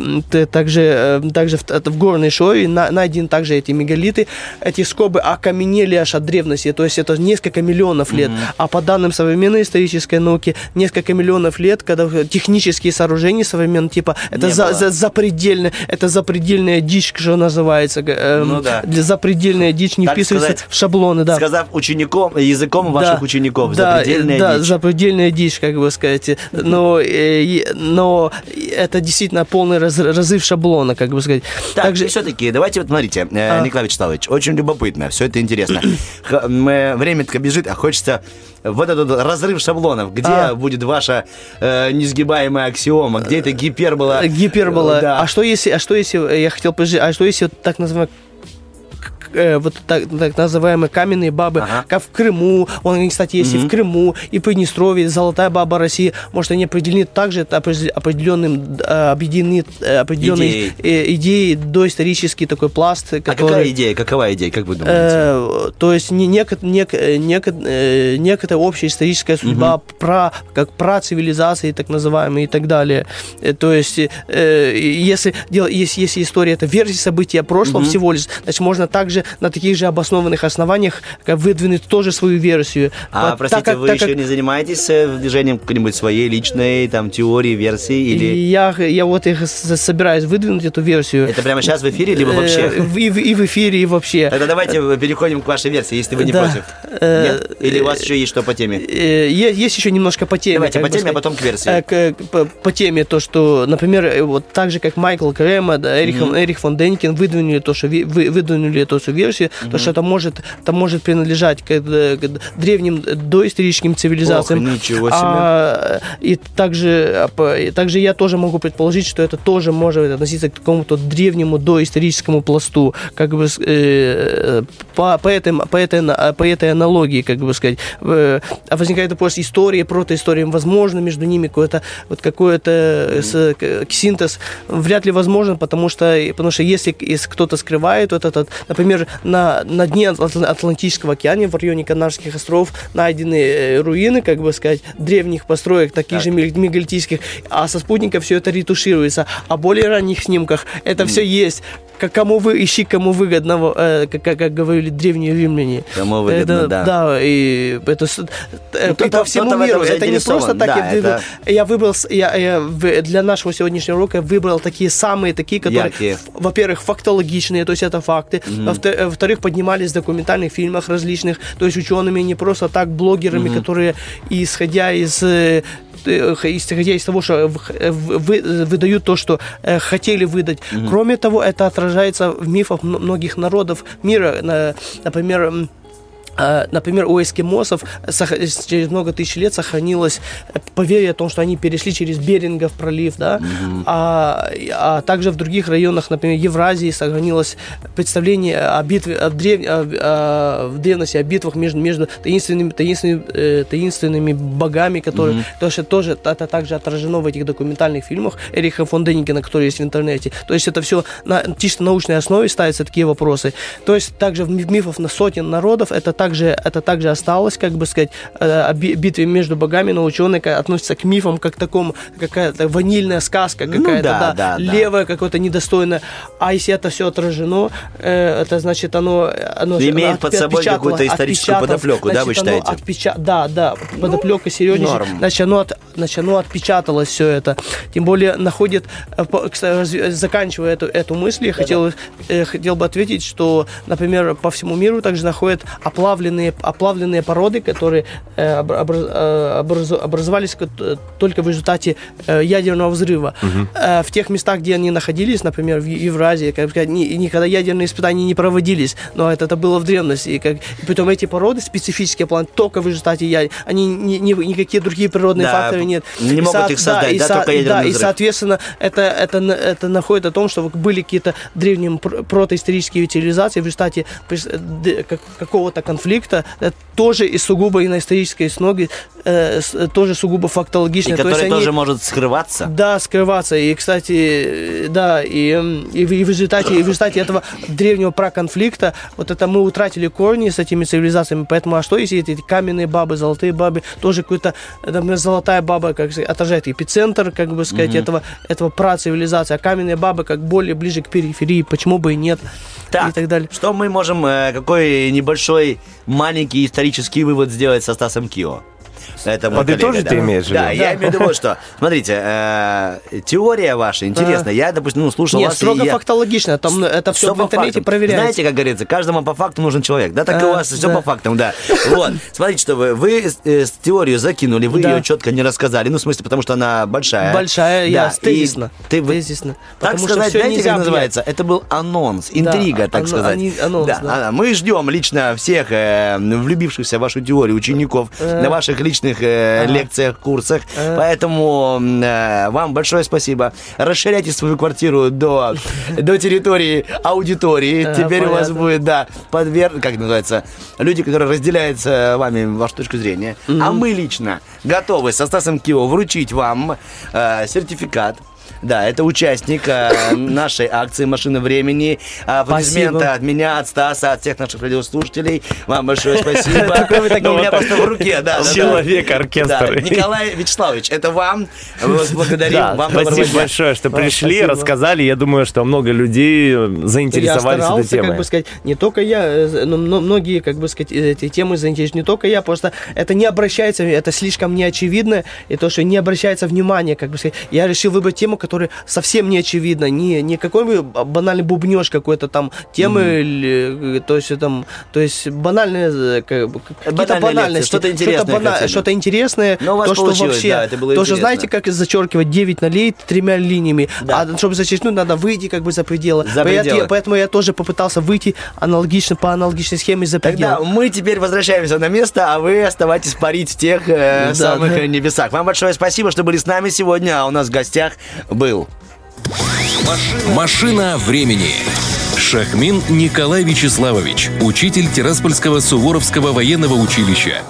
также, э, также в, в горной шоре на- найдены также эти мегалиты. Эти скобы окаменели аж от древности, то есть это несколько миллионов лет. А по данным современной исторической науки, несколько миллионов лет, когда технические сооружения современные, типа, это за, за- запредельно, это запредельная дичь, что называется. эм, Ну да. для запредельная дичь не Так вписывается сказать, в шаблоны, да. Сказав учеником, языком ваших Да. учеников, да, запредельная да, дичь. запредельная дичь, как вы сказать. Но, э, но это действительно полный раз- разрыв шаблона, как бы сказать. Так, Также все-таки, давайте вот смотрите, э, А. Николай Вячеславович, очень любопытно, все это интересно. Х- м, э, Время-то бежит, а хочется вот этот разрыв шаблонов, где А. будет ваша э, несгибаемая аксиома, где это гипербола. Гипербола. Э, Да. А что если, а что если, э, я хотел подожди, а что если вот так называемый к- э, вот так, так называемые каменные бабы, Ага. как в Крыму, он, кстати, есть и в Крыму, и Приднестровье, Золотая баба России, может, они определены также определенным, э, объединены э, определенной Идеей. э, идеей, доисторический такой пласт, А который... какая идея, какова идея, как вы думаете? Э, то есть не, нек- э, неко- э, некая общая историческая судьба про как про цивилизации так называемые и так далее. То есть э, если дело, если, если история это версия события прошлого всего лишь, значит можно также на таких же обоснованных основаниях выдвинуть тоже свою версию. А, По- простите, так вы так еще как- не занимаетесь э, движением какой-нибудь своей личной там теории, версии или... я, я вот их собираюсь выдвинуть эту версию. Это прямо сейчас в эфире, либо Э, вообще? И, в- и в эфире, и вообще. Тогда давайте переходим к вашей версии, если вы не Да. против. Э, Нет? Или у вас еще есть что по теме? Есть еще немножко по теме. Давайте по теме, а сказать. потом к версии. К- по, по теме то, что, например, вот так же, как Майкл Крема, да, Эрих, Эрих фон Денкин выдвинули то, что вы, выдвинули эту всю версию, то, что это может, это может принадлежать к, э, к древним доисторическим цивилизациям. Ох, ничего себе. А, и также, а, и также я тоже могу предположить, что это тоже может относиться к какому-то древнему доисторическому пласту, как бы э, по, по, этой, по, этой, по этой аналогии, как бы сказать. А возникает вопрос истории, протоистории, возможно, между ними какой-то вот какой-то э, синтез вряд ли возможен, потому что, потому что если, если кто-то скрывает вот этот, например, на, на дне Атл- Атлантического океана, в районе Канарских островов, найдены э, руины, как бы сказать, древних построек, таких же мег- мегалитических, а со спутника все это ретушируется. А более ранних снимках это все есть. Как кому вы ищи, кому выгодно, э, как, как, как говорили древние римляне. Кому выгодно, это, да. и это с- э, Ну, по всему миру. Это не просто так. да, я, выбрал, это- я выбрал, я, я для нашего сегодняшнего урока выбрал такие самые такие, которые, Яркие. во-первых, фактологичные, то есть это факты. Э, Во-вторых, поднимались в документальных фильмах различных, то есть учеными, не просто так блогерами, которые, исходя из э, э, исходя из того, что э, выдают то, что э, хотели выдать. Кроме того, это отражается в мифах многих народов мира. На- Например, Например, у эскимосов через много тысяч лет сохранилось поверье о том, что они перешли через Берингов пролив, да, а, а также в других районах, например, Евразии сохранилось представление о битве, о древ- о- о- в древности, о битвах между, между таинственными, таинственными, э, таинственными богами, которые тоже, тоже это также отражено в этих документальных фильмах Эриха фон Деникена, которые есть в интернете. То есть это все на чисто научной основе ставятся такие вопросы. То есть также в ми- мифов на сотен народов это также, это также осталось, как бы сказать, э, о би- битве между богами, но ученые относятся к мифам как к такому, какая-то ванильная сказка Ну какая-то, да, да, да, да. левая какое-то недостойное. А если это все отражено, э, это значит оно, оно Имеет под собой какую-то историческую подоплеку, да, вы Значит, считаете? отпеча- Да, да, подоплека серьезнейшая. норм. Значит, оно, от- значит, оно отпечаталось все это. Тем более находит, э, заканчивая эту, эту мысль, я хотел, э, хотел бы ответить, что, например, по всему миру также находят оплавленные, оплавленные породы, которые э, э, образовались т- только в результате э, ядерного взрыва. Э, В тех местах, где они находились, например, в Евразии, как сказать, ни- никогда ядерные испытания не проводились, но это, это было в древности. И, как, и потом эти породы, специфические планы, только в результате я, они ни- ни- никакие другие природные Да, факторы нет. не И могут их создать, и да, только ядерный да, и взрыв. соответственно, это, это, это находит о том, что были какие-то древние пр- протоисторические цивилизации в результате какого-то конфликта, э, тоже и сугубо и на исторической основе, э, э, тоже сугубо И фактологично. То есть который они- тоже может скрываться. да, скрываться. И, кстати, да, и, и, в- и в, результате, и в результате этого древнего проконфликта вот это мы утратили корни с этими цивилизациями. Поэтому, а что если эти каменные бабы, золотые бабы, тоже какой-то, э, например, золотая баба, как сказать, отражает эпицентр, как бы сказать, Мгм. этого, этого працивилизации, а каменные бабы как более ближе к периферии, почему бы и нет, Так, и так далее. Что мы можем, какой небольшой маленький исторический вывод сделать со Стасом Кио? Это мой Подытожить ты имеешь в виду? Да, я имею в виду вот что. Смотрите, э, теория ваша интересная. Я, допустим, ну, слушал Нет, вас. и строго фактологично, там это все в интернете проверяется. Знаете, как говорится, каждому по факту нужен человек. Да, так и А, у вас все по фактам, да. Вот. Смотрите, что вы, вы э, теорию закинули, вы ее четко не рассказали. Ну, в смысле, потому что она большая. Большая, я, тезисно. Ты, тезисно. так Потому сказать, знаете, как называется? Это был анонс, интрига, так сказать. анонс, да, а, Мы ждем лично всех э, влюбившихся в вашу теорию учеников на ваших личных э, Ага. лекциях, курсах. Э. Поэтому э, вам большое спасибо. Расширяйте свою квартиру до, до территории аудитории. Э, Теперь у вас понятно. будет, да, подвер... как называется, люди, которые разделяют с вами вашу точку зрения. А мы лично готовы со Стасом Кио вручить вам э, сертификат. Да, это участник э, нашей акции «Машина времени». Аплодисменты Спасибо. от меня, от Стаса, от всех наших радиослушателей. Вам большое спасибо. Ну, У меня просто в руке, да. Человек-оркестр. Николай Вячеславович, это вам. Мы вас благодарим. Да, вам спасибо большое, что пришли, рассказали. Я думаю, что много людей заинтересовались этой темой. как бы сказать, не только я, э, но многие, как бы сказать, эти темы заинтересованы, не только я, просто это не обращается, это слишком неочевидно, и то, что не обращается внимания, как бы сказать, я решил выбрать тему, которая совсем не очевидна, не, не какой-нибудь банальный бубнеж какой-то там темы, или, э, то есть там, то есть банальные, э, как какие-то банальности, что-то интересное бана- хотели. что-то интересное, Но у вас то, что вообще, да, это было то, что интересно. знаете, как зачеркивать 9 налей тремя линиями, а чтобы зачеркнуть, надо выйти как бы за пределы. За пределы. Поэтому я тоже попытался выйти аналогично по аналогичной схеме за Тогда пределы. мы теперь возвращаемся на место, а вы оставайтесь парить в тех э, Да, самых да. э, небесах. Вам большое спасибо, что были с нами сегодня, а у нас в гостях был «Машина времени». Шахмин Николай Вячеславович, учитель Тираспольского Суворовского военного училища.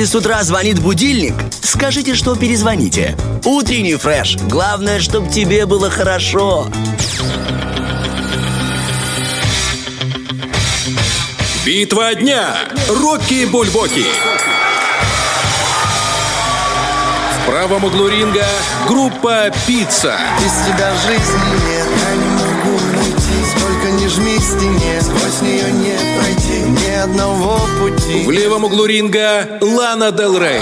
Если с утра звонит будильник, скажите, что перезвоните. Утренний фреш. Главное, чтобы тебе было хорошо. Битва дня. Рокки Бульбоки. В правом углу ринга группа «Пицца». Без тебя жизни нет, Жми стене, сквозь нее не пройти Ни одного пути В левом углу ринга Лана Дел Рей.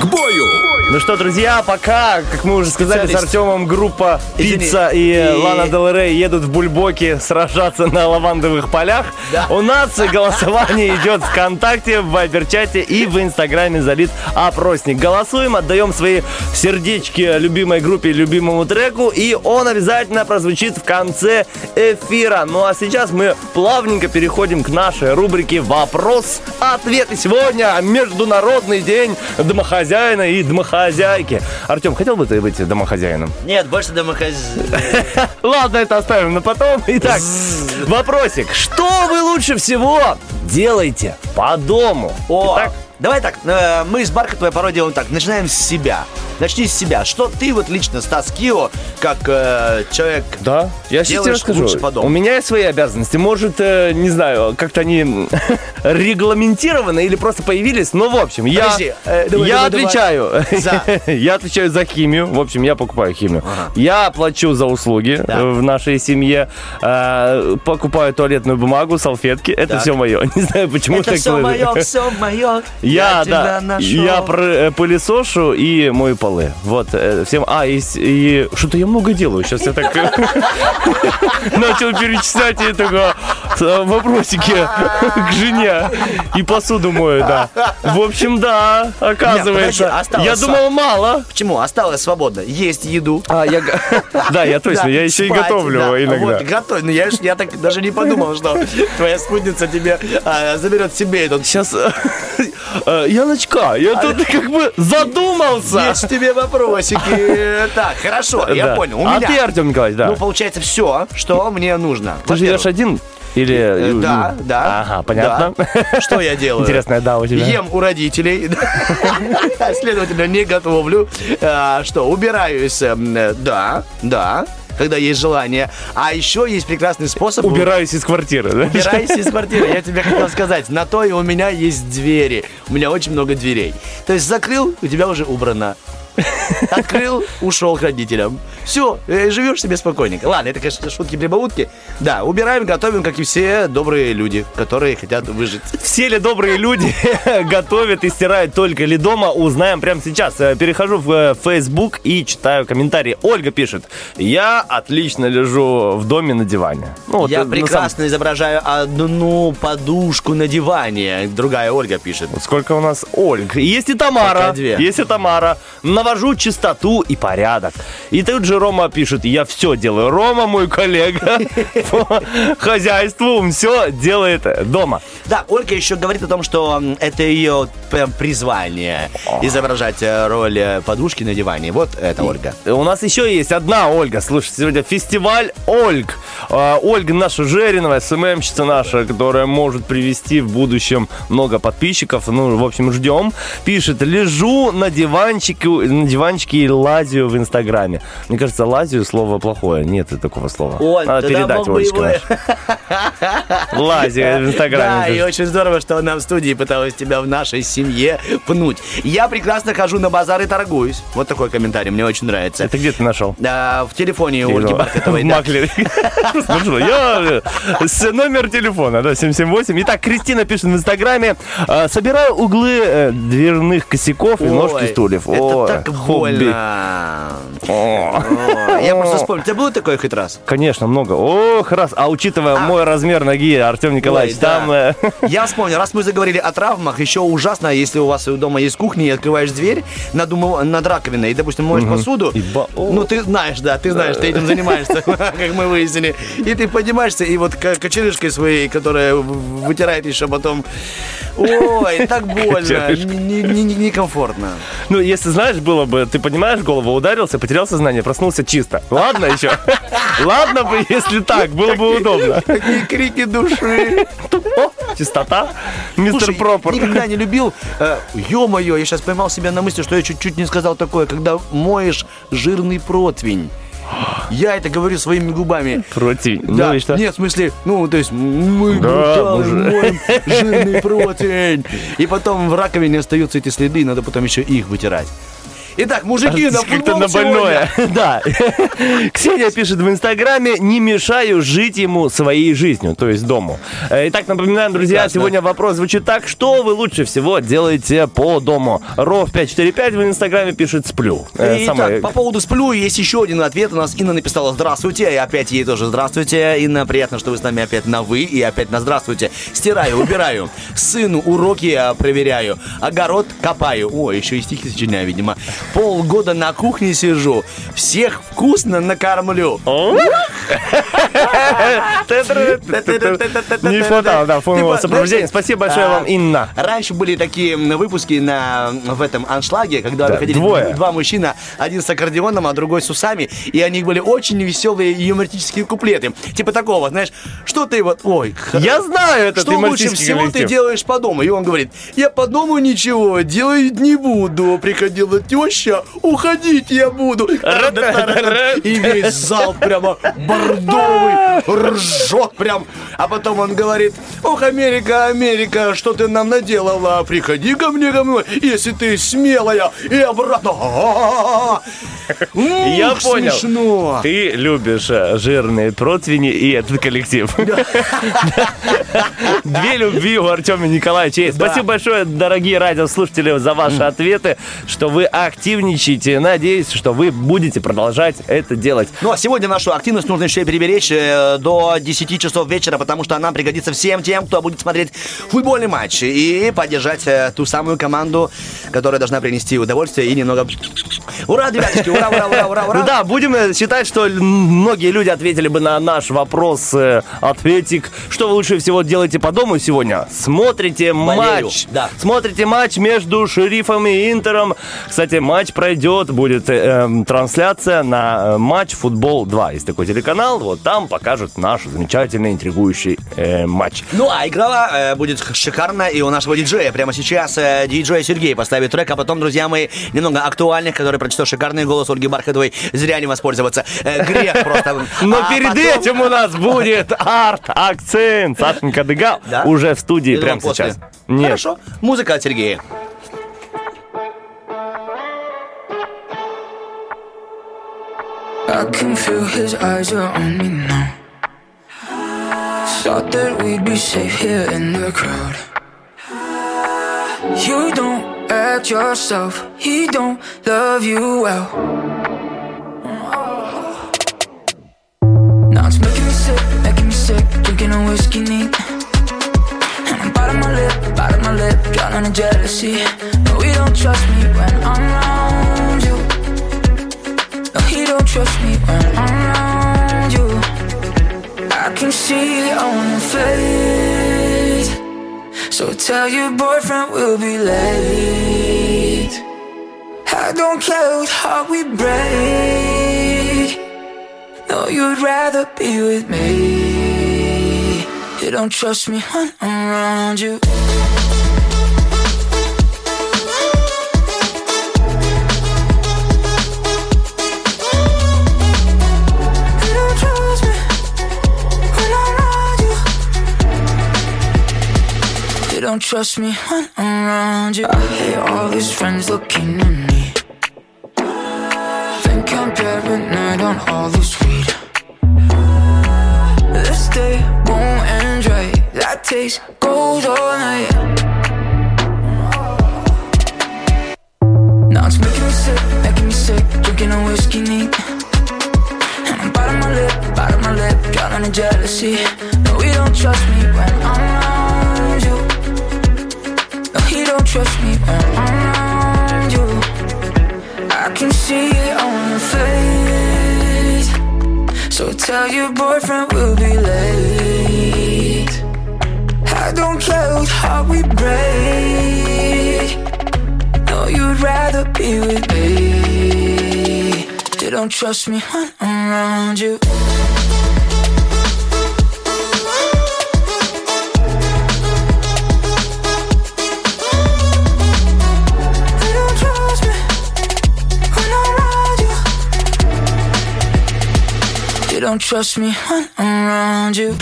К бою! Ну что, друзья, пока, как мы уже сказали, с. Артемом группа. Пицца и, И- Лана Дел Рей едут в Бульбоке сражаться на лавандовых полях. Да. У нас голосование идет ВКонтакте, в Вайбер-чате и в Инстаграме залит опросник. Голосуем, отдаем свои сердечки любимой группе, любимому треку, и он обязательно прозвучит в конце эфира. Ну а сейчас мы плавненько переходим к нашей рубрике «Вопрос-ответ». И сегодня Международный день домохозяина и домохозяйки. Артем, хотел бы ты быть домохозяином? Нет, больше домохозяин. Ладно, это оставим на потом. Итак, вопросик. Что вы лучше всего делаете по дому? О, Итак, давай так, э, мы с Бархатовой порой делаем так, начинаем с себя. Начни с себя. Что ты вот лично, Стас Кио, как э, человек да, я сейчас тебе расскажу. по дому? У меня есть свои обязанности. Может, э, не знаю, как-то они регламентированы или просто появились. Но, в общем, я, Подожди, э, давай, я давай, давай. отвечаю. За. я отвечаю за химию. В общем, я покупаю химию. Я плачу за услуги Да. э, в нашей семье. Э, покупаю туалетную бумагу, салфетки. Это Так. все мое. Не знаю, почему Это так все мое, все мое. Я, да, нашел. я про- э, пылесошу и мою полы. Вот, э, всем... А, и, и что-то я много делаю. Сейчас я так начал перечислять и такое э, вопросики к жене. И посуду мою, да. В общем, да, оказывается. Я думал, мало. Почему? Осталось свободно. Есть еду. А, я... Да, я точно, я еще и готовлю да. иногда. Вот, готовь. Ну, я, я так даже не подумал, что твоя спутница тебе а, заберет себе этот... Сейчас, Яночка, я тут как бы задумался. Есть тебе вопросики. Так, хорошо, я понял. А ты, Артем Николаевич, да. Ну, получается, все, что мне нужно. Ты живешь один? Или... Э, Да, да. Ага, понятно. Да. Что я делаю? Интересная, да, у тебя. Ем у родителей, следовательно, не готовлю. А, Что, убираюсь, эм, э, да, да, когда есть желание. А еще есть прекрасный способ... Убираюсь из квартиры, да? Убираюсь из квартиры. Я тебе хотел сказать, на то и у меня есть двери. У меня очень много дверей. То есть закрыл, у тебя уже убрано. Открыл, ушел к родителям. Все, живешь себе спокойненько. Ладно, это, конечно, шутки-прибаутки. Да, убираем, готовим, как и все добрые люди, которые хотят выжить. Все ли добрые люди готовят и стирают только ли дома, узнаем прямо сейчас. Э, Перехожу в э, Facebook и читаю комментарии. Ольга пишет, я отлично лежу в доме на диване. Ну, вот, Я э, на прекрасно изображаю одну подушку на диване. Другая Ольга пишет. самом- Сколько у нас Ольг? Есть и Тамара. Есть и Тамара. Навожу чистоту и порядок. И тут же Рома пишет, я все делаю. Рома, мой коллега по хозяйству, он все делает дома. Да, Ольга еще говорит о том, что это ее прям призвание изображать э, роль э, подушки на диване. Вот это Ольга. У нас еще есть одна Ольга. Слушай, сегодня фестиваль Ольг. А, Ольга наша Жеринова, СММщица наша, которая может привести в будущем много подписчиков. Ну, в общем, ждем. Пишет, лежу на диванчике, на диванчике и лазию в Инстаграме. Мне кажется, лазию слово плохое. Нет такого слова. Оль, Надо передать Олечке его-. Лазию в Инстаграме. И очень здорово, что она в студии пыталась тебя в нашей семье пнуть. Я прекрасно хожу на базар и торгуюсь. Вот такой комментарий, мне очень нравится. Это где ты нашел? А, в телефоне Ольги Бархатовой. В маклере. Э, номер телефона, да, 778. Итак, Кристина пишет в Инстаграме. э, Собираю углы э, дверных косяков и ножки стульев. Это так больно. Я просто вспомнил. У тебя было такое хоть раз? Конечно, много. Ох, раз. А учитывая мой размер ноги, Артем Николаевич, там... Я вспомнил, раз мы заговорили о травмах, еще ужасно, если у вас дома есть кухня и открываешь дверь над, умыв- над раковиной, и, допустим, моешь Мгм. посуду. Ба-. Ну, ты знаешь, да, ты знаешь, ты этим занимаешься, как мы выяснили. И ты поднимаешься, и вот ко- кочерышкой своей, которая вытирает еще потом. Ой, так больно, некомфортно. Ну, если знаешь, было бы, ты понимаешь, голову ударился, потерял сознание, проснулся чисто. Ладно еще? Ладно бы, если так, было бы удобно. Такие крики души. Чистота. Мистер Пропор. никогда не любил. Э, ё-моё, я сейчас поймал себя на мысли, что я чуть-чуть не сказал такое, когда моешь жирный противень. Я это говорю своими губами. Противень. Да, Ну и что? нет, в смысле, ну, то есть мы Да, моем жирный противень. И потом в раковине остаются эти следы, надо потом еще их вытирать. Итак, мужики, на Как-то футбол на больное. Да. Ксения пишет в Инстаграме, не мешаю жить ему своей жизнью, то есть дому. Э, Итак, напоминаем, друзья, сегодня вопрос звучит так, что вы лучше всего делаете по дому? Ров 545 в Инстаграме пишет «сплю». Э, Итак, по поводу сплю есть еще один ответ. У нас Инна написала «Здравствуйте», и опять ей тоже «Здравствуйте». Инна, приятно, что вы с нами опять на «вы» и опять на «Здравствуйте». Стираю, убираю, сыну уроки а, проверяю, огород копаю. О, еще и стихи сочиняю, видимо. Полгода на кухне сижу, всех вкусно накормлю. Не хватало, да, фонового Типа, сопровождения. Спасибо большое а, вам, Инна. Раньше были такие выпуски на, в этом аншлаге, когда Да, выходили два мужчина, один с аккордеоном, а другой с усами, и они были очень веселые юмористические куплеты. Типа такого, знаешь, что ты вот, ой, Я знаю этот что лучше всего ты делаешь по дому? И он говорит, я по дому ничего делать не буду. Приходила теща, уходить я буду. И весь зал прямо бордовый, ржет прям. А потом он говорит, ох, Америка, Америка, что ты нам наделала? Приходи ко мне, ко мне, если ты смелая. И обратно. Я понял. Смешно. Ты любишь э, жирные противни и этот коллектив. Две любви у Артема Николаевича есть. Спасибо большое, дорогие радиослушатели, за ваши ответы, что вы активничаете. Надеюсь, что вы будете продолжать это делать. Ну а сегодня нашу активность нужно еще и приберечь э, до 10 часов вечера, потому что она пригодится всем тем, кто будет смотреть футбольный матч и поддержать э, ту самую команду, которая должна принести удовольствие и немного... Ура, ребяточки, ура, ура, ура, ура, ура. Ну да, будем э, считать, что многие люди ответили бы на наш вопрос, э, ответик. Что вы лучше всего делаете по дому сегодня? Смотрите Болею, матч. да. Смотрите матч между Шерифом и Интером. Кстати, матч пройдет, будет э, эм, трансляция на э, матч Футбол 2. Есть такой телеканал, вот там покажут наш замечательный, интригующий э, матч. Ну, а игра э, будет шикарно, и у нашего диджея прямо сейчас э, диджей Сергей поставит трек, а потом, друзья мои, немного актуальных, который прочитал шикарный голос Ольги Бархатовой, зря не воспользоваться. Э, грех просто. Но А перед этим у нас будет арт-акцент. Сашенька Дыгал Да? уже в студии прямо сейчас. Хорошо. Музыка от Сергея. I can feel his eyes are on me now. Thought that we'd be safe here in the crowd. You don't act yourself, he don't love you well. Now it's making me sick, making me sick, drinking a whiskey neat. And I'm biting my lip, biting my lip, drowning in jealousy. No, you don't trust me when I'm around trust me when I'm around you. I can see it on your face. So tell your boyfriend we'll be late. I don't care what heart we break. No, you'd rather be with me. You don't trust me when I'm around. You trust me when I'm around you. I hate all these friends looking at me. Think I'm paranoid on all this weed. This day won't end right. That taste goes all night. Now it's making me sick, making me sick. Drinking a whiskey neat. And I'm biting my lip, biting my lip, drowning in jealousy. No, you don't trust me when I'm around you. No, he don't trust me when I'm around you. I can see it on your face. So tell your boyfriend we'll be late. I don't care whose heart we break. No, you'd rather be with me. You don't trust me when I'm around you. You don't trust me when I'm around you.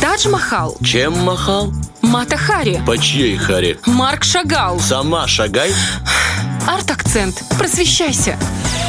Тадж Махал, Чем махал? Мата Хари, По чьей харе? Марк Шагал, Сама шагай. арт-акцент. Просвещайся.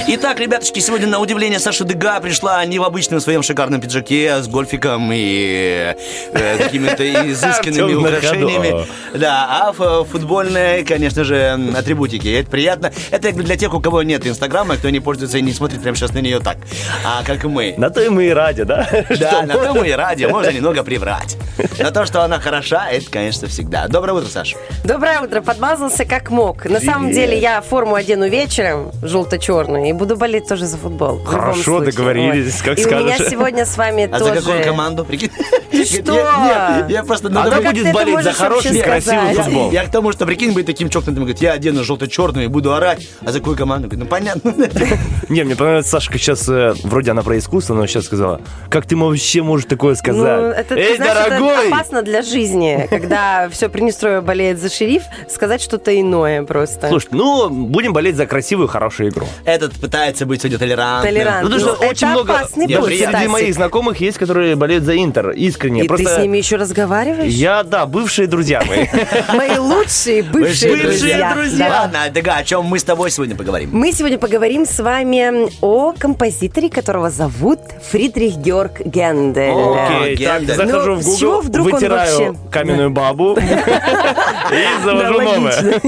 Итак, ребяточки, сегодня на удивление Саша Дега пришла не в обычном своем шикарном пиджаке, а с гольфиком и э, какими-то изысканными украшениями. Да, а в футбольной, конечно же, атрибутики. И Это приятно. Это как бы для тех, у кого нет инстаграма, кто не пользуется и не смотрит прямо сейчас на нее так, а как и мы. На то и мы и ради, да? Да, на то мы и ради, можно немного приврать. На то, что она хороша, это, конечно, всегда. Доброе утро, Саша. Доброе утро. Подмазался как мог. На самом деле я форму одену вечером, желто-черную, и буду болеть тоже за футбол. Хорошо, договорились, Вот. как и у меня сегодня с вами А тоже... за какую команду? Прикинь? Ты что? Я, нет, я просто... Она надо как будет болеть за хороший, красивый сказать? футбол. Я к тому, что прикинь, быть таким чокнутым, говорит, я одену желто-черную и буду орать. А за какую команду? Говорит, ну понятно. Не, мне понравилось, Сашка сейчас, э, вроде она про искусство, но сейчас сказала, как ты вообще можешь такое сказать? Ну, это, ты Эй, знаешь, это дорогой! опасно для жизни, когда все Приднестровье болеет за шериф, сказать что-то иное просто. Слушай, ну, будем болеть за красивую, хорошую игру. Этот пытается быть сегодня толерантным. Толерантным. Ну, потому что это очень много... опасный Даже путь, среди Стасик. моих знакомых есть, которые болеют за Интер, искренне. И Просто ты с ними еще разговариваешь? Я, да, бывшие друзья мои. Мои лучшие бывшие, Бывшие друзья. Ладно, Дега, о чем мы с тобой сегодня поговорим? Мы сегодня поговорим с вами о композиторе, которого зовут Фридрих Георг Гендель. Окей, так, Гендель. захожу Ну, в Google, вытираю каменную бабу и завожу новое.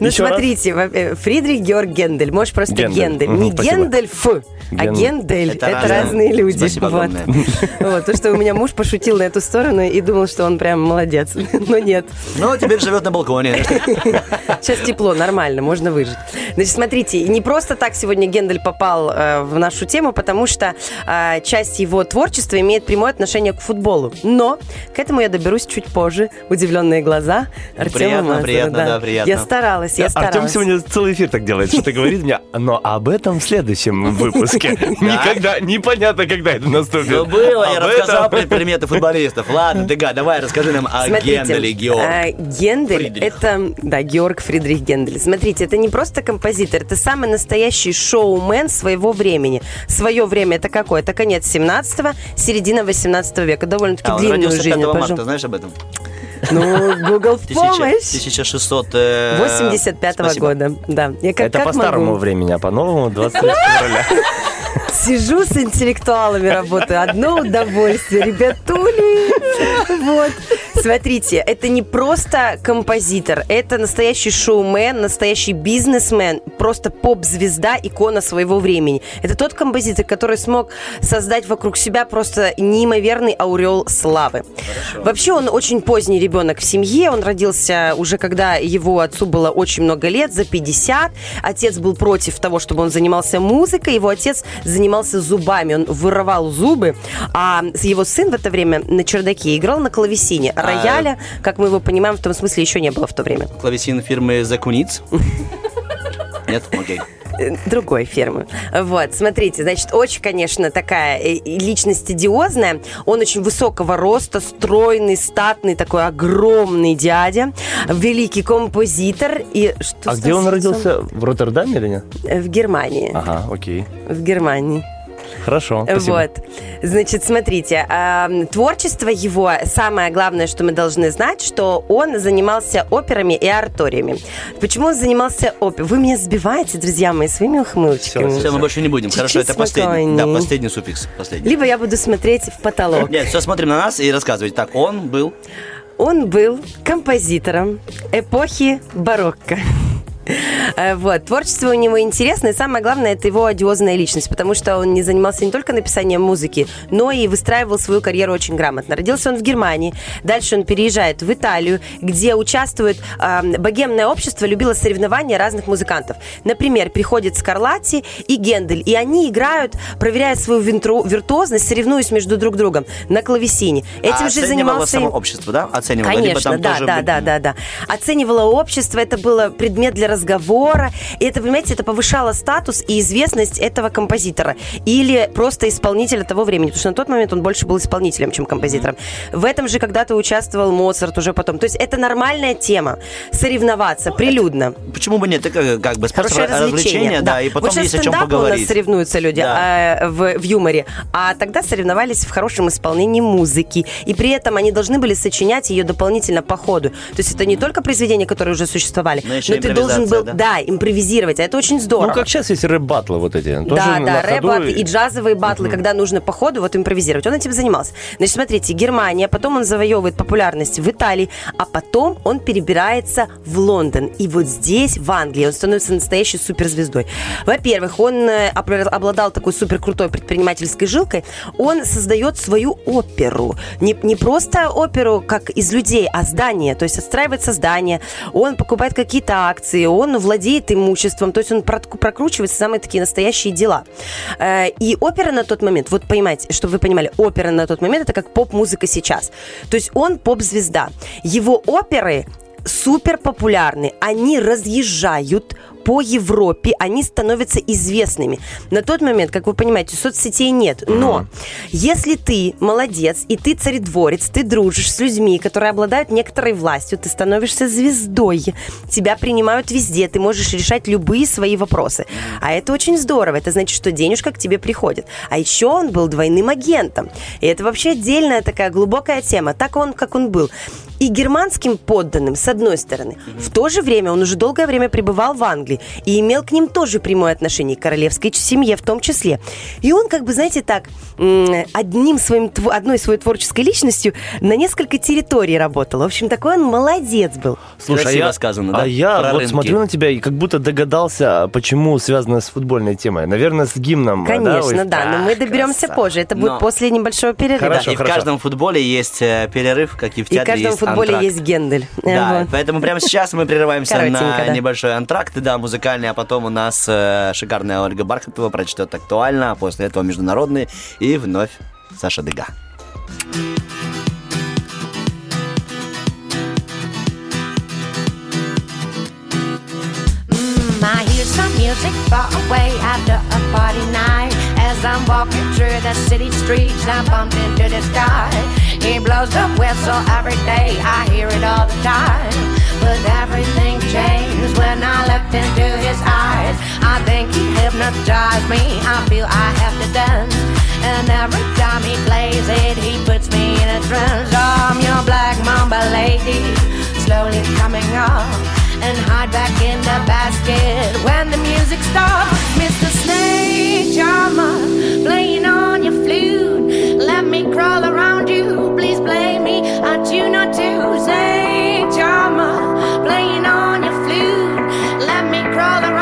Ну, смотрите, э, Фридрих Георг Гендель, можешь просто Гендель. Гендель. Мгм, Не спасибо. А Ген- Гендель. Это Это, разные. разные люди. Спасибо Вот. Вот, то, что у меня муж пошутил на эту сторону и думал, что он прям молодец. Но нет. Ну, теперь живет на балконе. Сейчас тепло, нормально, можно выжить. Значит, смотрите, не просто так сегодня Гендель попал э, в нашу тему, потому что э, часть его творчества имеет прямое отношение к футболу. Но к этому я доберусь чуть позже. Удивленные глаза Артема Приятно, Мазура, приятно, да, приятно. Я старалась, я старалась. Артем сегодня целый эфир так делает, что-то говорит мне, но об этом в следующем выпуске. Никогда, непонятно, когда это наступит. Ну, было, я рассказал про приметы футболистов. Ладно, Дега, давай расскажи нам о Генделе Георг. э, Гендель Фридрих. это, да, Георг Фридрих Гендель. Смотрите, это не просто композитор, это самый настоящий шоумен своего времени. Свое время это какое? Это конец 17-го, середина 18 века. Довольно-таки А, длинную родился жизнь 5 он марта, знаешь об этом? Ну, Google в Тысяча- помощь. 1600... э, 85 спасибо. года, да. Я как, Это как по старому могу? времени, а по новому 23 февраля. Сижу с интеллектуалами работаю. Одно удовольствие, ребятули. Вот. Смотрите, это не просто композитор, это настоящий шоумен, настоящий бизнесмен, просто поп-звезда, икона своего времени. Это тот композитор, который смог создать вокруг себя просто неимоверный аурел славы. Вообще он очень поздний ребенок в семье, он родился уже когда его отцу было очень много лет, за 50. Отец был против того, чтобы он занимался музыкой, его отец занимался зубами, он вырывал зубы, а его сын в это время на чердаке играл на клавесине. Рояля, как мы его понимаем, в том смысле еще не было в то время. Клавесин фирмы Закуниц? Нет? Окей. Э, другой фирмы. Вот, смотрите, значит, очень, конечно, такая э, личность идиозная. Он очень высокого роста, стройный, статный, такой огромный дядя, великий композитор. И что А где он родился? В Роттердаме или нет? Э, В Германии. Ага, окей. В Германии. Хорошо, спасибо. Вот. Значит, смотрите, эм, творчество его, самое главное, что мы должны знать, что он занимался операми и ораториями. Почему он занимался оперой? Вы меня сбиваете, друзья мои, своими ухмылочками. Все, мы больше не будем. Хорошо, Чуть-чуть это последний. Да, последний суффикс. Последний. Либо я буду смотреть в потолок. Нет, все, смотрим на нас и рассказывайте. Так, он был... Он был композитором эпохи барокко. Э, Вот. Творчество у него интересное. И самое главное, это его одиозная личность, потому что он не занимался не только написанием музыки, но и выстраивал свою карьеру очень грамотно. Родился он в Германии, дальше он переезжает в Италию, где участвует э, богемное общество, любило соревнования разных музыкантов. Например, приходит Скарлатти и Гендель, и они играют, проверяя свою винтру- виртуозность, соревнуясь между друг другом на клавесине. Этим А же занимался... само общество, да? Оценивало. Конечно, да, да, да, да, да. Оценивало общество, это было предмет для разговора, и это, понимаете, это повышало статус и известность этого композитора или просто исполнителя того времени, потому что на тот момент он больше был исполнителем, чем композитором. В этом же когда-то участвовал Моцарт уже потом. То есть это нормальная тема, соревноваться прилюдно. Почему бы нет? Это как бы способ Хорошее развлечение, да, и потом вот есть о чем стендапы у нас поговорить. соревнуются люди Да. а, в, в юморе, а тогда соревновались в хорошем исполнении музыки, и при этом они должны были сочинять ее дополнительно по ходу. То есть это не только произведения, которые уже существовали, Но еще ты должен был, импровизация, да? импровизировать, а это очень здорово. Ну, как сейчас есть рэп-батлы вот эти. Тоже Да, да, рэп-батлы и джазовые батлы, когда нужно по ходу вот импровизировать. Он этим занимался. Значит, смотрите, Германия, потом он завоевывает популярность в Италии, а потом он перебирается в Лондон. И вот здесь, в Англии, он становится настоящей суперзвездой. Во-первых, он э, обладал такой супер крутой предпринимательской жилкой. Он создает свою оперу. Не, не просто оперу, как из людей, а здание. То есть отстраивается здание, он покупает какие-то акции, он владеет имуществом, то есть он прокручивает самые такие настоящие дела. Э, И опера на тот момент, вот понимаете, чтобы вы понимали, опера на тот момент это как поп-музыка сейчас. То есть он поп-звезда. Его оперы супер популярны. Они разъезжают по Европе, они становятся известными. На тот момент, как вы понимаете, соцсетей нет. Но если ты молодец, и ты царедворец, ты дружишь с людьми, которые обладают некоторой властью, ты становишься звездой, тебя принимают везде, ты можешь решать любые свои вопросы. А это очень здорово, это значит, что денежка к тебе приходит. А еще он был двойным агентом. И это вообще отдельная такая глубокая тема. Так он, как он был. И германским подданным, с одной стороны. В то же время он уже долгое время пребывал в Англии и имел к ним тоже прямое отношение, к королевской семье в том числе. И он, как бы, знаете, так, одним своим, одной своей творческой личностью на несколько территорий работал. В общем, такой он молодец был. Слушай, Красиво а я, сказано, да? а я Про вот рынки. смотрю на тебя и как будто догадался, почему связано с футбольной темой. Наверное, с гимном. да, Конечно, ой, да, но мы доберемся позже. Это будет Но- после небольшого перерыва. Да, и в каждом футболе есть э, перерыв, как и в И в театре каждом есть футболе антракт. есть Гендель. Да, Вот. поэтому прямо сейчас мы прерываемся Коротенько, на да. небольшой антракт, да, музыкальный, а потом у нас э, шикарная Ольга Бархатова прочтет актуально, а после этого международный и вновь Саша Дега. I hear some music far away after a party night. As I'm walking through the city streets, I bump into this guy. He blows the whistle every day, I hear it all the time. But everything changed when I looked into his eyes. I think he hypnotized me, I feel I have to dance. And every time he plays it, he puts me in a trance. I'm your black mamba lady, slowly coming up and hide back in the basket when the music stops. Mr. Snake Charmer, playing on your flute. Let me crawl around you, please play me a tune or two. Snake Charmer, playing on your flute. Let me crawl around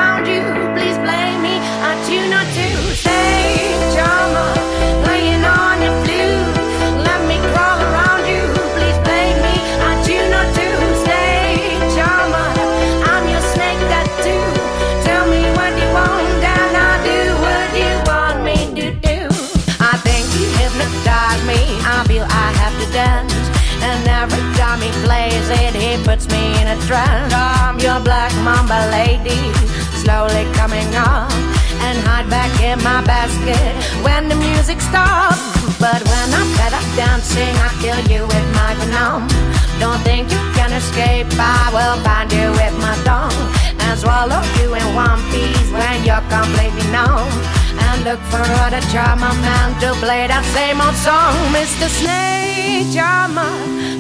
puts me in a trance. I'm your black mamba lady, slowly coming up. And hide back in my basket when the music stops. But when I'm fed up dancing, I kill you with my venom. Don't think you can escape, I will bind you with my tongue. And swallow you in one piece when you're completely numb. And look for other charm man to play that same old song. Mr. Snake Charmer,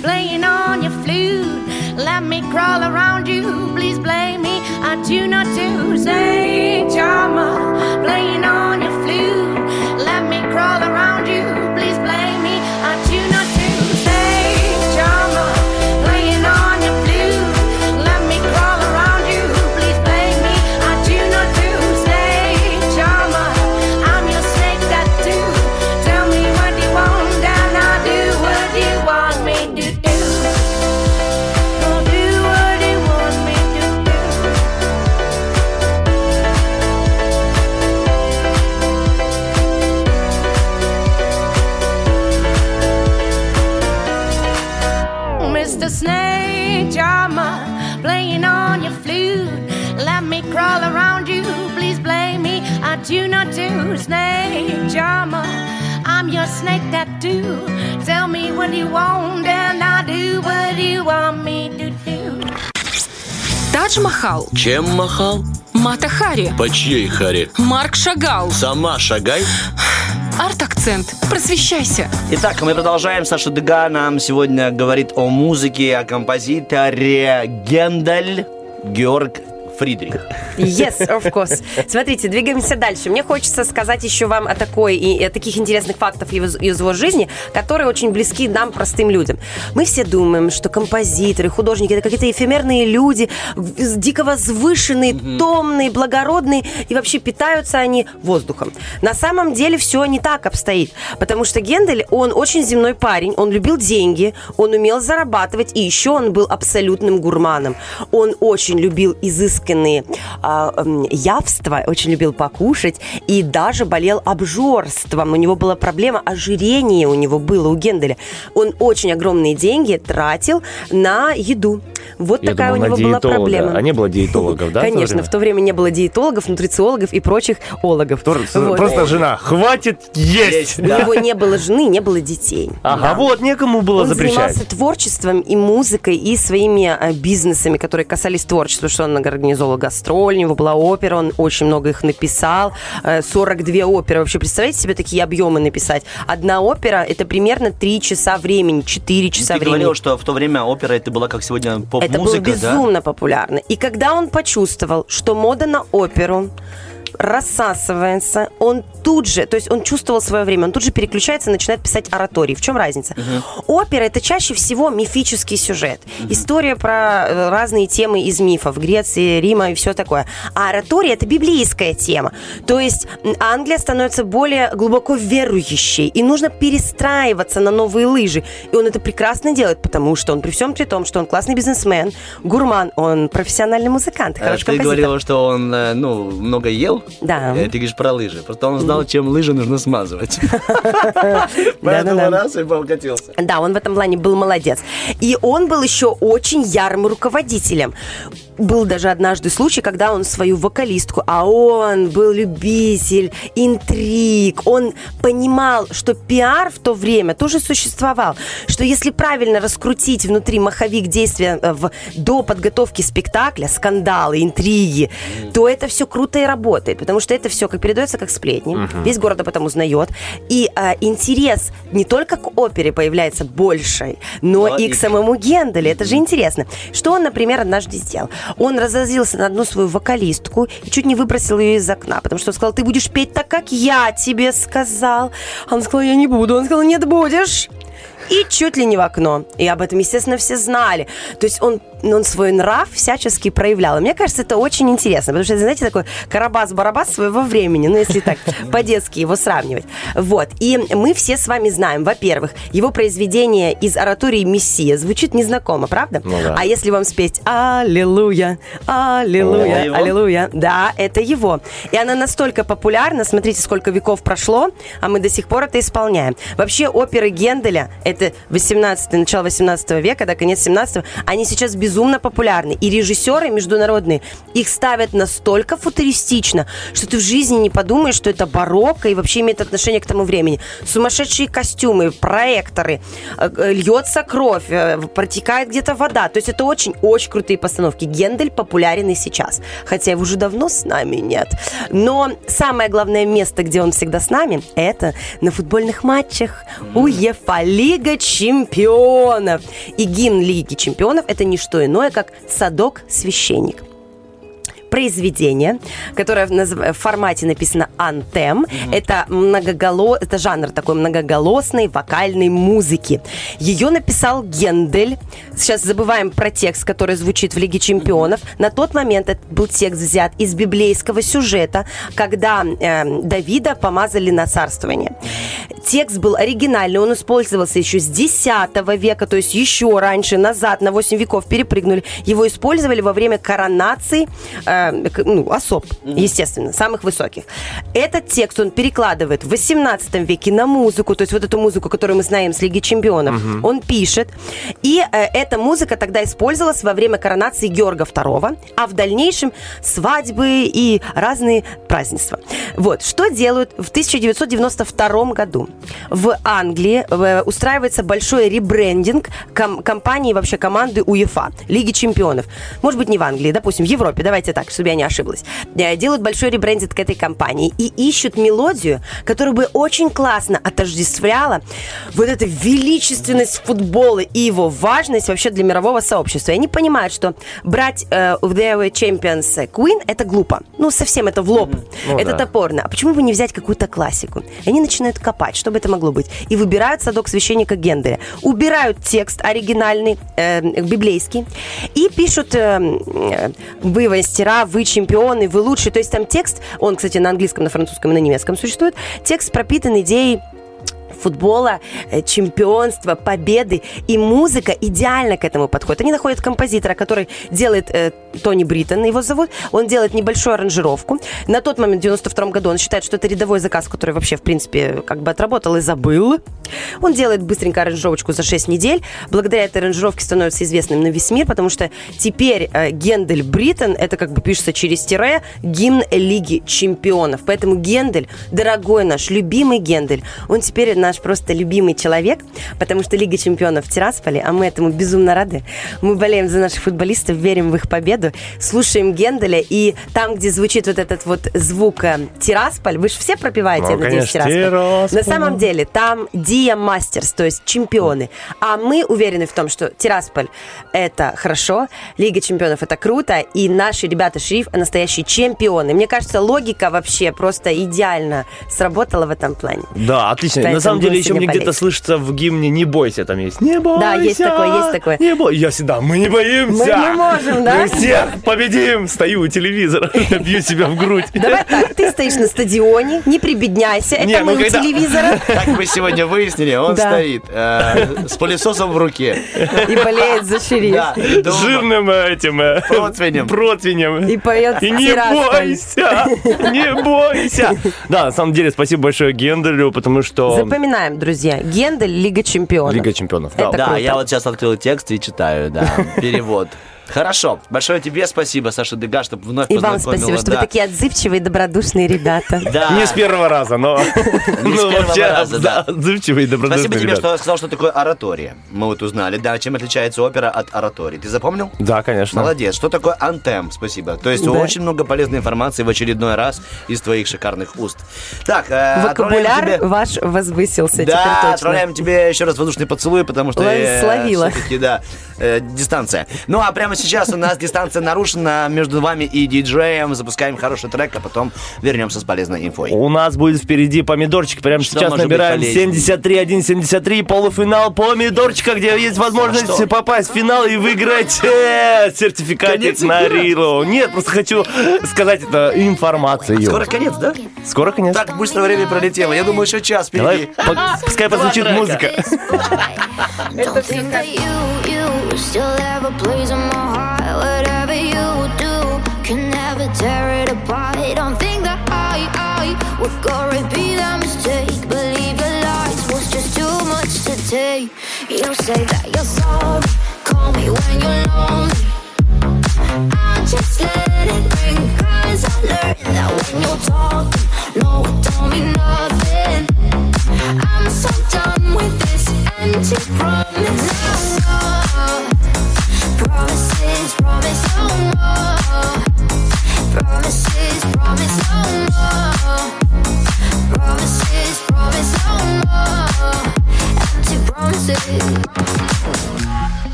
playing on your flute. Let me crawl around you, please blame me a tune or two. Snake Charmer, playing on your flute. Let me crawl around you, Snake Charmer, I'm your snake tattoo. Tell me what you want, and I'll do what you want me to do. Тадж Махал, Чем махал? Мата Хари, По чьей харе? Марк Шагал, Сама шагай. Арт-акцент. Просвещайся. Итак, мы продолжаем. Саша Дега нам сегодня говорит о музыке, о композиторе Гендель Георг Фридрих. Yes, of course. Смотрите, двигаемся дальше. Мне хочется сказать еще вам о такой и о таких интересных фактах из, из его жизни, которые очень близки нам, простым людям. Мы все думаем, что композиторы, художники это какие-то эфемерные люди, дико возвышенные, томные, благородные, и вообще питаются они воздухом. На самом деле все не так обстоит, потому что Гендель, он очень земной парень, он любил деньги, он умел зарабатывать, и еще он был абсолютным гурманом. Он очень любил изысканные а, м, явства, очень любил покушать и даже болел обжорством. У него была проблема ожирения, у него было у Генделя. Он очень огромные деньги тратил на еду. Вот Я такая думал, у него была проблема. А не было диетологов, да? Конечно, в то время не было диетологов, нутрициологов и прочих ологов. Просто жена, хватит есть! У него не было жены, не было детей. Ага, вот, некому было он запрещать. занимался творчеством и музыкой, и своими э, бизнесами, которые касались творчества, что он организовал гастроль, у него была опера, он очень много их написал, э, 42 оперы. Вообще, представляете себе такие объемы написать? Одна опера – это примерно 3 часа времени, 4 часа Ты времени. говорил, что в то время опера это была как сегодня Это было поп-музыка, да? безумно популярно. И когда он почувствовал, что мода на оперу рассасывается, он тут же, то есть он чувствовал свое время, он тут же переключается и начинает писать оратории. В чем разница? Опера это чаще всего мифический сюжет. История про э, разные темы из мифов, Греции, Рима и все такое. А оратория это библейская тема. То есть Англия становится более глубоко верующей, и нужно перестраиваться на новые лыжи. И он это прекрасно делает, потому что он при всем при том, что он классный бизнесмен, гурман, он профессиональный музыкант, Э, хороший Ты композитор. говорила, что он э, ну, много ел. Да. Ты говоришь про лыжи. Просто он знал, чем лыжи нужно смазывать. Поэтому раз и покатился. Да, он в этом плане был молодец. И он был еще очень ярым руководителем. Был даже однажды случай, когда он свою вокалистку, а он был любитель интриг, он понимал, что пиар в то время тоже существовал, что если правильно раскрутить внутри маховик действия э, в, до подготовки спектакля, скандалы, интриги, то это все круто и работает, потому что это все как передается как сплетни, Мгм. весь город об этом узнает, и э, интерес не только к опере появляется больше, но Но и и к к- самому Генделю. Это же интересно. Что он, например, однажды сделал? Он разозлился на одну свою вокалистку и чуть не выбросил ее из окна, потому что он сказал, ты будешь петь так, как я тебе сказал. Она сказала, я не буду. Он сказал, нет, будешь. И чуть ли не в окно. И об этом, естественно, все знали. То есть он, он свой нрав всячески проявлял. И мне кажется, это очень интересно, потому что, знаете, такой карабас-барабас своего времени, ну, если так по-детски его сравнивать. Вот. И мы все с вами знаем, во-первых, его произведение из оратории «Мессия» звучит незнакомо, правда? Ну да. А если вам спеть «Аллилуйя, аллилуйя, его? аллилуйя», да, это его. И она настолько популярна, смотрите, сколько веков прошло, а мы до сих пор это исполняем. Вообще, оперы Генделя – это 18 начало 18 века, да, конец 17 они сейчас безумно популярны. И режиссеры международные их ставят настолько футуристично, что ты в жизни не подумаешь, что это барокко и вообще имеет отношение к тому времени. Сумасшедшие костюмы, проекторы, э, э, льется кровь, э, протекает где-то вода. То есть это очень-очень крутые постановки. Гендель популярен и сейчас. Хотя его уже давно с нами нет. Но самое главное место, где он всегда с нами, это на футбольных матчах УЕФА Лига чемпионов. И гимн Лиги чемпионов это не что иное, как «Садок-священник» произведение, которое в, формате написано антем. Это многоголо... это жанр такой многоголосной вокальной музыки. Ее написал Гендель. Сейчас забываем про текст, который звучит в Лиге чемпионов. На тот момент этот был текст взят из библейского сюжета, когда э, Давида помазали на царствование. Текст был оригинальный, он использовался еще с X века, то есть еще раньше, назад, на 8 веков перепрыгнули. Его использовали во время коронации э, ну, особ, естественно, самых высоких. Этот текст он перекладывает в 18 веке на музыку, то есть вот эту музыку, которую мы знаем с Лиги Чемпионов, Мгм. он пишет. И э, эта музыка тогда использовалась во время коронации Георга II, а в дальнейшем свадьбы и разные празднества. Вот, что делают в 1992 году? В Англии э, устраивается большой ребрендинг ком- компании, вообще команды УЕФА, Лиги Чемпионов. Может быть, не в Англии, допустим, в Европе, давайте так, чтобы я не ошиблась. Э, Делают большой ребрендинг к этой компании и ищут мелодию, которая бы очень классно отождествляла вот эту величественность футбола и его важность вообще для мирового сообщества. И они понимают, что брать э, The Champions Queen это глупо. Ну, совсем это в лоб. Ну это да. топорно. А почему бы не взять какую-то классику? И они начинают копать, что бы это могло быть. И выбирают садок священника Генделя. Убирают текст оригинальный, э, библейский, и пишут э, э, «Вы мастера, вы чемпионы, вы лучшие». То есть там текст, он, кстати, на английском, на французском и на немецком существует, текст пропитан идеей футбола, э, чемпионства, победы. И музыка идеально к этому подходит. Они находят композитора, который делает, э, Тони Бриттон его зовут, он делает небольшую аранжировку. На тот момент, в 92 году, он считает, что это рядовой заказ, который вообще, в принципе, как бы отработал и забыл. Он делает быстренько аранжировочку за 6 недель. Благодаря этой аранжировке становится известным на весь мир, потому что теперь э, Гендель Бриттон, это как бы пишется через тире, гимн Лиги Чемпионов. Поэтому Гендель, дорогой наш, любимый Гендель, он теперь наш просто любимый человек, потому что Лига Чемпионов в Тирасполе, а мы этому безумно рады. Мы болеем за наших футболистов, верим в их победу, слушаем Генделя, и там, где звучит вот этот вот звук э, Тирасполь, вы же все пропиваете, Ну, я надеюсь, конечно, Тирасполь. Тирасполь. На самом деле, там Диа Мастерс, то есть чемпионы. А мы уверены в том, что Тирасполь – это хорошо, Лига Чемпионов – это круто, и наши ребята Шериф – настоящие чемпионы. Мне кажется, логика вообще просто идеально сработала в этом плане. Да, отлично. Поэтому самом деле еще мне где-то слышится в гимне «Не бойся» там есть. Не бойся! Да, есть такое, есть такое. Не бойся. Я всегда, мы не боимся! Мы не можем, да? Мы всех победим! Стою у телевизора, бью себя в грудь. Давай так, ты стоишь на стадионе, не прибедняйся, это Не, ну мы у когда- телевизора. Как мы сегодня выяснили, он Да. стоит э, с пылесосом в руке. И болеет за шериф. Да. Жирным этим... э, Противнем. Противнем. И поет И не бойся! Не бойся! Да, на самом деле, спасибо большое Генделю, потому что... Запоминаем, друзья, Гендель, Лига Чемпионов. Лига чемпионов. Да. Это да, круто. я вот сейчас открыл текст и читаю, да, перевод. Хорошо. Большое тебе спасибо, Саша Дега, что вновь И вам спасибо, что да. вы такие отзывчивые, добродушные ребята. Да. Не с первого раза, но... Не с ну, первого раза, да. Отзывчивый и добродушный Спасибо тебе, что сказал, что такое оратория. Мы вот узнали, да, чем отличается опера от оратории. Ты запомнил? Да, конечно. Молодец. Что такое антем? Спасибо. То есть очень много полезной информации в очередной раз из твоих шикарных уст. Так, э, Вокабуляр ваш возвысился Да, отправляем тебе еще раз воздушный поцелуй, потому что словила. да, э, дистанция. Ну, а прямо сейчас у нас дистанция нарушена между вами и диджеем. Запускаем хороший трек, а потом вернемся с полезной инфой. У нас будет впереди помидорчик. Прямо Что сейчас набираем полезнее? 73-1-73, полуфинал помидорчика, где есть возможность что? попасть в финал и выиграть э, сертификатик Конец на? Рилу. Нет, просто хочу сказать это информацию. Скоро конец, да? Скоро конец. Так быстро время пролетело. Я думаю, еще час Давай, впереди. по- пускай позвучит музыка. You, you still have a place tear it apart. Don't think that I, I would go repeat that mistake. Believe your lies was just too much to take. You say that you're sorry. Call me when you're lonely. I just let it ring, cause I learned that when you're talking, no, it don't mean nothing. I'm so done with this empty promise. No more. Promises, promise no more.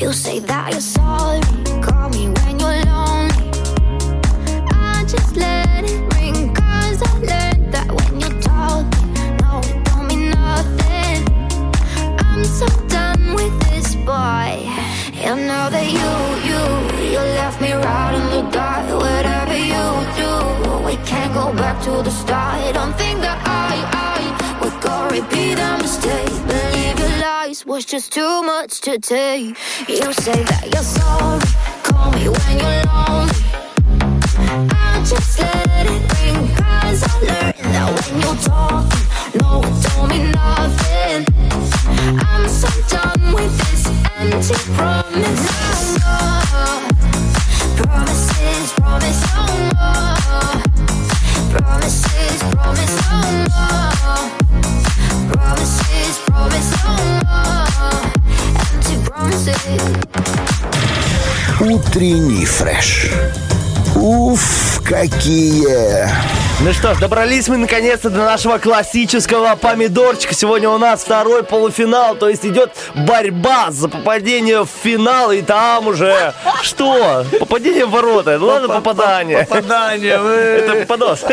You say that you're sorry. Start. Don't think that I, I would go repeat a mistake. Believe your lies was just too much to take. You say that you're sorry. Call me when you're lonely. I just let it ring, cause I learned that when you're talking, no, it don't mean nothing. I'm so done with this empty promise. No more. Promises, promise no more. Утренний фреш. Уф, какие! Ну что ж, добрались мы наконец-то до нашего классического помидорчика. Сегодня у нас второй полуфинал, то есть идет борьба за попадение в финал, и там уже что? Попадение в ворота. Ну ладно, попадание. Попадание, вы. Это подос.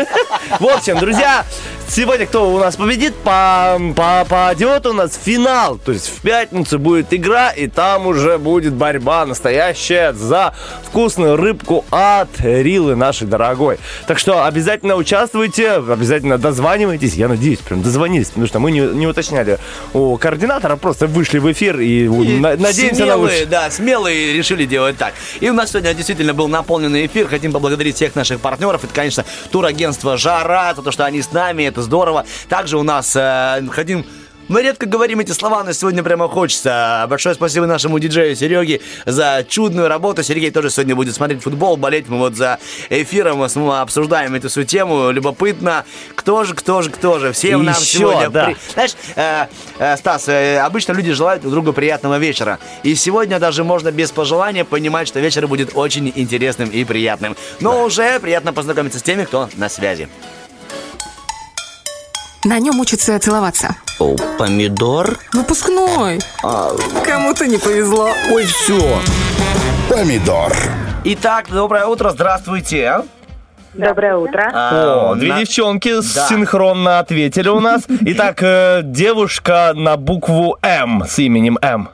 В общем, друзья, сегодня кто у нас победит? По, по, пойдет у нас финал. То есть в пятницу будет игра, и там уже будет борьба настоящая за вкусную рыбку от Рилы нашей дорогой. Так что обязательно участвуйте, обязательно дозванивайтесь. Я надеюсь, прям дозвонились, потому что мы не, не уточняли у координатора, просто вышли в эфир и, на- надеемся на смелые, лучшее. да, смелые решили делать так. И у нас сегодня действительно был наполненный эфир. Хотим поблагодарить всех наших партнеров. Это, конечно, турагентство «Жара», за то, что они с нами, это здорово. Также у нас э, хотим... Мы редко говорим эти слова, но сегодня прямо хочется. Большое спасибо нашему диджею Сереге за чудную работу. Сергей тоже сегодня будет смотреть футбол, болеть. Мы вот за эфиром мы обсуждаем эту всю тему. Любопытно, кто же, кто же, кто же. Всем нам Еще, сегодня... да. при- знаешь, э, э, Стас, э, обычно люди желают друг другу приятного вечера. И сегодня даже можно без пожелания понимать, что вечер будет очень интересным и приятным. Но уже приятно познакомиться с теми, кто на связи. На нем учатся целоваться. О, помидор? Выпускной. Кому-то не повезло. Ой, все. Помидор. Итак, доброе утро, здравствуйте. а. Доброе утро. О, две на- девчонки Да. синхронно ответили у нас. Итак, э, девушка на букву М с именем М.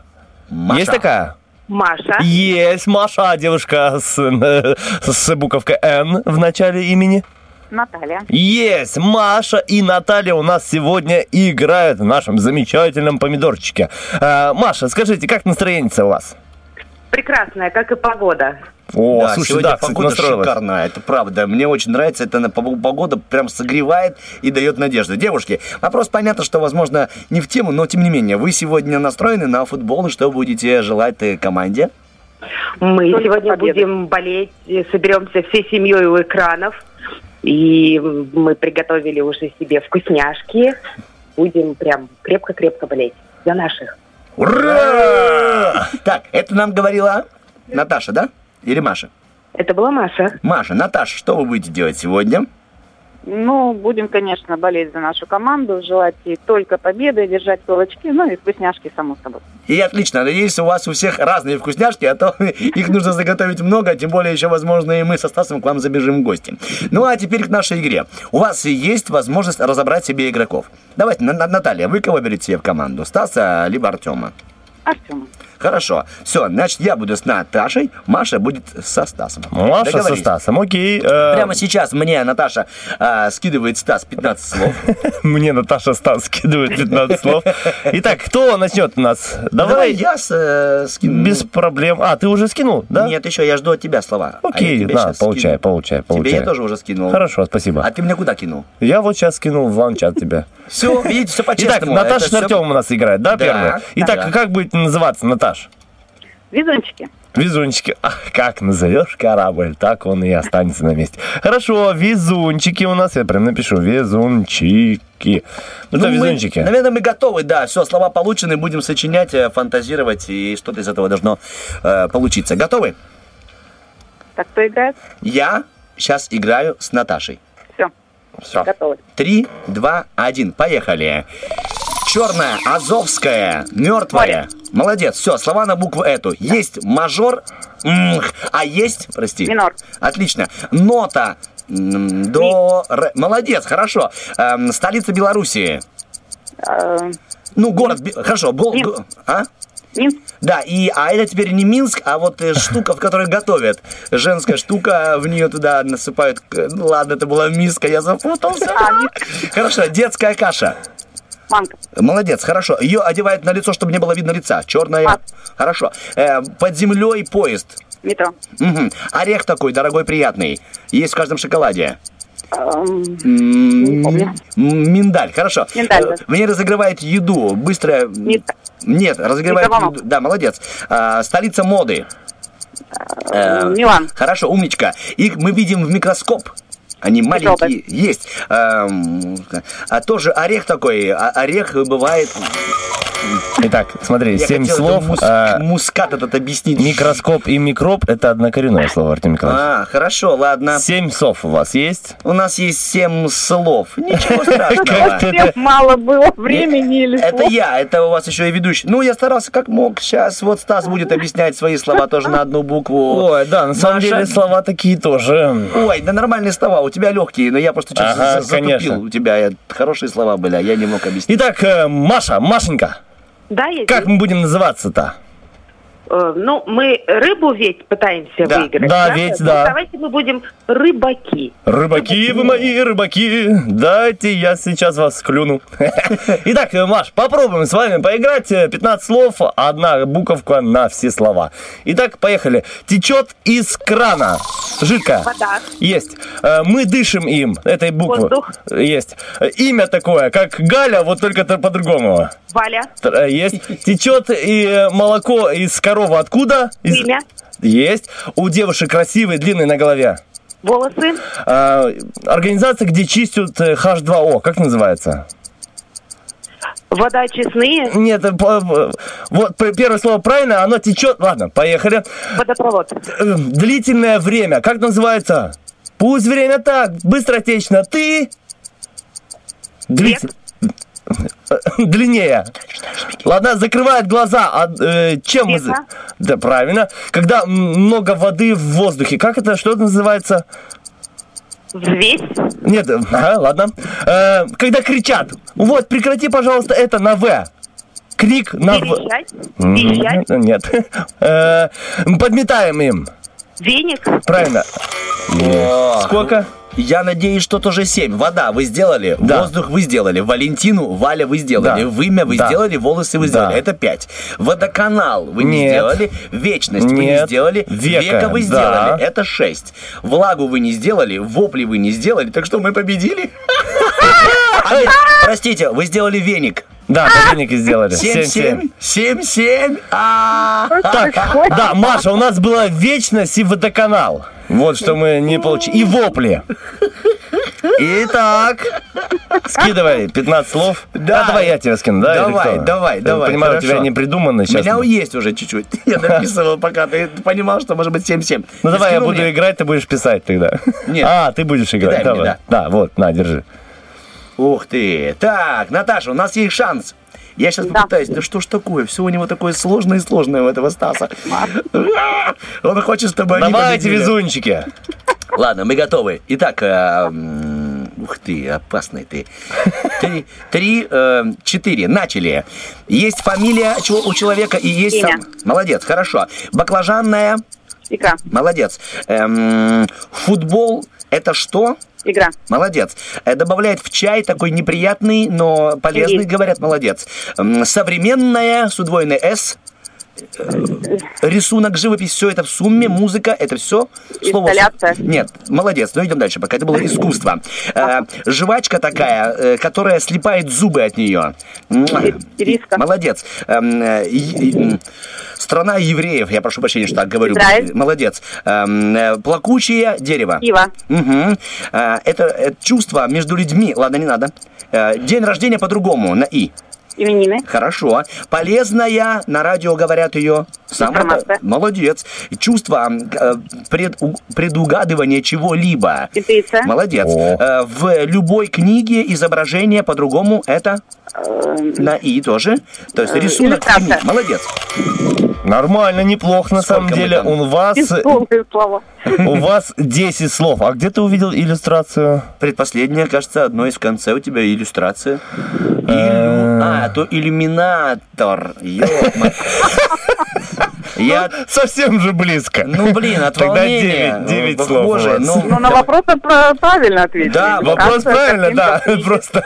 Есть такая? Маша. Есть Маша, а девушка с, э, с буковкой Н в начале имени. Наталья. Есть! Маша и Наталья у нас сегодня играют в нашем замечательном помидорчике. Э, Маша, скажите, как настроение у вас? Прекрасная, как и погода. О, да, слушай, сегодня да, погода шикарная, это правда. Мне очень нравится, это на- погода прям согревает и дает надежду. Девушки, вопрос понятно, что, возможно, не в тему, но тем не менее, вы сегодня настроены на футбол, и что будете желать команде? Мы сегодня будем болеть, соберемся всей семьей у экранов. И мы приготовили уже себе вкусняшки. Будем прям крепко-крепко болеть за наших. Ура! Так, это нам говорила Наташа, да? Или Маша? Это была Маша. Маша, Наташа, что вы будете делать сегодня? Ну, будем, конечно, болеть за нашу команду, желать ей только победы, держать кулачки, ну и вкусняшки, само собой. И отлично, надеюсь, у вас у всех разные вкусняшки, а то их нужно заготовить много, тем более еще, возможно, и мы со Стасом к вам забежим в гости. Ну а теперь к нашей игре. У вас есть возможность разобрать себе игроков. Давайте, На- На- Наталья, вы кого берете себе в команду? Стаса, либо Артема? Артемом. Хорошо. Все, значит, я буду с Наташей, Маша будет со Стасом. Маша со? Стасом, окей. э, Прямо сейчас мне Наташа а, скидывает Стас 15 слов. Мне Наташа Стас скидывает 15 слов. Итак, кто начнет у нас? Давай Давай. я с, э, скину. Без проблем. А, ты уже скинул, да? Нет, еще я жду от тебя слова. А Окей, тебе на, получай, скину. получай, получай. Тебе я тоже уже скинул. Хорошо, спасибо. А ты меня куда кинул? Я вот сейчас скинул в ланчат тебя. Все, видите, все Итак, по-честному. Наташа Это с Артемом у нас играет, да, Да, первая? Итак, да. как будет называться, Наташ? Везунчики. Везунчики. Ах, как назовешь корабль, так он и останется на месте. Хорошо, везунчики у нас. Я прям напишу. Везунчики. Ну, мы- везунчики? наверное, мы готовы, да. Все, слова получены, будем сочинять, э, фантазировать, и что-то из этого должно э, получиться. Готовы? Так кто играет? Я сейчас играю с Наташей. Все. Все. Готовы. Три, два, один. Поехали. Черная, азовская, мертвая. Молодец. Все, слова на букву эту. Есть мажор, а есть, прости. Минор. Отлично. Нота. До, ре. Молодец, хорошо. Эм, столица Белоруссии. Э, Ну, город, Бе- хорошо. Бол, Минск. а? Минск. Да, и, а это теперь не Минск, а вот э, штука, в которой готовят. Женская штука, в нее туда насыпают... Ну, ладно, это была миска, я запутался. Хорошо, детская каша. Манка. Молодец, хорошо. Ее одевают на лицо, чтобы не было видно лица. Черная. Хорошо. Э, под землей поезд. Метро. Мгм. Орех такой, дорогой, приятный. Есть в каждом шоколаде. Не помню. Миндаль, хорошо. Миндаль, да. Э, В ней разогревает еду. Быстро. Нет, разогревает Микроволновка. еду. Да, молодец. А, столица моды. Э, Милан. Хорошо, умничка. Их мы видим в микроскоп. Они маленькие. Есть. Эм, а тоже орех такой. а- Орех бывает... Итак, смотри, Я семь хотел слов. это мус- а, мускат этот объяснить. Микроскоп и микроб – это однокоренное слово, Артем Николаевич. А, хорошо, ладно. Семь слов у вас есть? У нас есть семь слов. Ничего страшного. Совсем мало было времени или Это я, это у вас еще и ведущий. Ну, я старался как мог. Сейчас вот Стас будет объяснять свои слова тоже на одну букву. Ой, да, на самом деле слова такие тоже. Ой, да нормальные слова, у тебя легкие, но я просто чуть Ага, за- затупил. конечно. У тебя э, хорошие слова были, а я не мог объяснить. Итак, э, Маша, Машенька, Да, я как мы будем называться-то? Э, Ну, мы рыбу ведь пытаемся Да, выиграть. да, ведь, Ну, да. Давайте мы будем рыбаки. Рыбаки вы мои, рыбаки, дайте я сейчас вас клюну. Итак, Маш, попробуем с вами поиграть. Э, 15 слов, одна буковка на все слова. Итак, поехали. Течет из крана. Жидкая. Вода. Есть. Э, Мы дышим им. Этой буквы. Воздух. Есть. Имя такое, как Галя, вот только то по-другому. Валя. Э, Есть. Течет и молоко из коровы откуда? Из... Имя. Есть. У девушек красивый, длинный на голове. Волосы. А, организация, где чистят э, H2O, как называется? Вода очистные. Нет, э, в- вот первое слово правильно, оно течет. Ладно, поехали. Водопровод. Э, Длительное время, как называется? Пусть время так, быстротечно. Ты? Длит- Длиннее. Ладно, закрывает глаза. А, э, чем мы... Да, правильно. Когда много воды в воздухе, как это, что это называется? Взвесь. Нет, э, ага, ладно. Э, когда кричат, вот, прекрати, пожалуйста, это на В. Крик на В. Верещать. Нет. Э, Подметаем им. Веник. Правильно. Сколько? Я надеюсь, что тоже 7. Вода вы сделали, Да. воздух вы сделали, Валентину, Валя вы сделали, Да. вымя вы Да. сделали, волосы вы Да. сделали. Это 5. Водоканал вы не Нет. сделали, вечность вы не Нет. сделали, Века, вы да. сделали. Это 6. Влагу вы не сделали, вопли вы не сделали, так что мы победили. А Простите, вы сделали веник. Да, подельники сделали. 7-7. 7-7. А. Так, да, Маша, у нас была вечность и водоканал. Вот что мы не получили. И вопли. Итак, скидывай 15 слов. Да. А давай я тебе скину, да? Давай, давай, Я давай, понимаю, у тебя хорошо. не придумано У сейчас. меня есть уже чуть-чуть. Я написывал, пока ты понимал, что может быть 7-7. Ну Ты давай я буду мне? играть, ты будешь писать тогда. Нет. А, ты будешь играть. Кидай мне, Давай. Да, вот, на, держи. Ух ты. Так, Наташа, у нас есть шанс. Я сейчас попытаюсь. Да что ж такое? Все у него такое сложное и сложное у этого Стаса. Он хочет, чтобы они Давайте, победили. везунчики. Ладно, мы готовы. Итак, э, Ух ты, опасный ты. Три, три, э, четыре. Начали. Есть фамилия у человека и есть... Имя. сам- Молодец, хорошо. Баклажанная... Икра. Молодец. Эм, футбол это что? Игра. Молодец. Э, Добавляет в чай такой неприятный, но полезный, Есть. говорят, молодец. Современная с удвоенной «с». Э, Рисунок, живопись, все это в сумме, музыка, это все. Инсталляция. Нет, молодец, но идем дальше, пока это было искусство. Э, жвачка такая, э, которая слипает зубы от нее. Ириска. Молодец. Эм, э, м, Страна евреев, я прошу прощения, что так говорю. Израиль. Молодец. Эм, э, Плакучее дерево. Ива. Э, Это, это чувство между людьми. Ладно, не надо. Э, День рождения по-другому, на И. Именины. Хорошо. Полезная, на радио говорят ее. Самое- Информация. Молодец. Чувство э, преду- предугадывания чего-либо. Интуиция. Молодец. Э, В любой книге изображение по-другому это на И тоже. То есть э, рисунок. иллюстрация. Молодец. Нормально, неплохо на самом мы деле. там? У вас, у вас 10 слов. А где ты увидел иллюстрацию? Предпоследнее, кажется, одно из в конце у тебя иллюстрация. Э. А, то иллюминатор. Ёпма. Я Совсем же близко. Ну, блин, от Тогда волнения. 9, 9 Ну, слов вас. ну, Ну, на вопрос правильно ответил. Да, Вопрос правильно, да. Просто.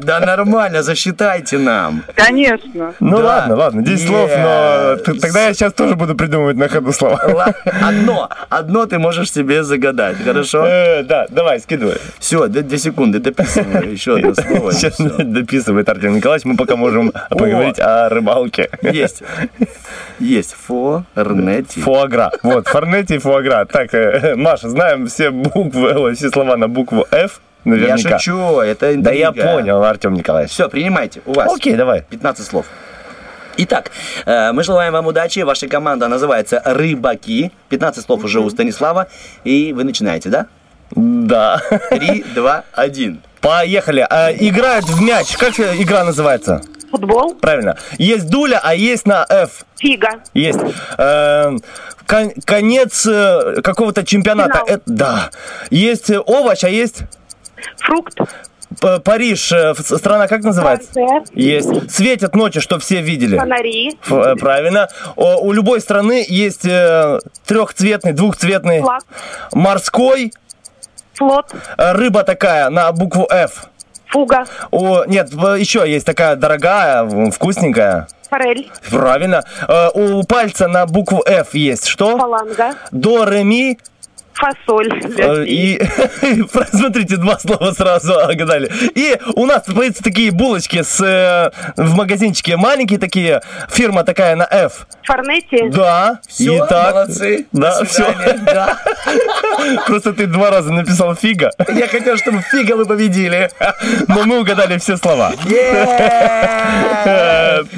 Да нормально, засчитайте нам. Конечно. Ну Да. ладно, ладно, 10 слов, но Yes. тогда я сейчас тоже буду придумывать на ходу слова. Одно, одно ты можешь себе загадать, хорошо? Э, Да, давай, скидывай. Все, две секунды, дописываю еще одно слово. Сейчас дописывает Артем Николаевич, мы пока можем поговорить о рыбалке. Есть. Есть. Форнети. Фуагра. Вот, форнети и фуагра. Так, э, Маша, знаем все буквы, все слова на букву F. Я Наверняка. шучу, это Да я интрига. понял, Артем Николаевич. Все, принимайте. У вас. Окей, давай. 15 слов. Итак, э, мы желаем вам удачи. Ваша команда называется «Рыбаки». 15 слов уже у Станислава. И вы начинаете, да? Да. Три, два, один. Поехали. А, играют в мяч. Как э, игра называется? Футбол. Правильно. Есть дуля, а есть на F. Фига. Есть. Эм, кон- конец э, какого-то чемпионата. Финал. Это- да. Есть э, овощ, а есть Фрукт. П- Париж. э, страна как называется? Франция. Есть. Светят ночи, что все видели. Фонари. Ф- э, Правильно. О, у любой страны есть э, трехцветный, двухцветный, Флаг. морской, Флот. э, рыба такая на букву F. Фуга. О, нет, еще есть такая дорогая, вкусненькая. Форель. Правильно. Э, у пальца на букву F есть что? Фаланга. До, ре, ми. Фасоль. Э, И, смотрите, два слова сразу отгадали. И у нас появятся такие булочки с, э, в магазинчике, маленькие такие, фирма такая на F. Форнети. Да. Всё, Итак, молодцы. Да, все. Да. Просто ты два раза написал фига, Я хотел, чтобы фига вы победили. но мы угадали все слова.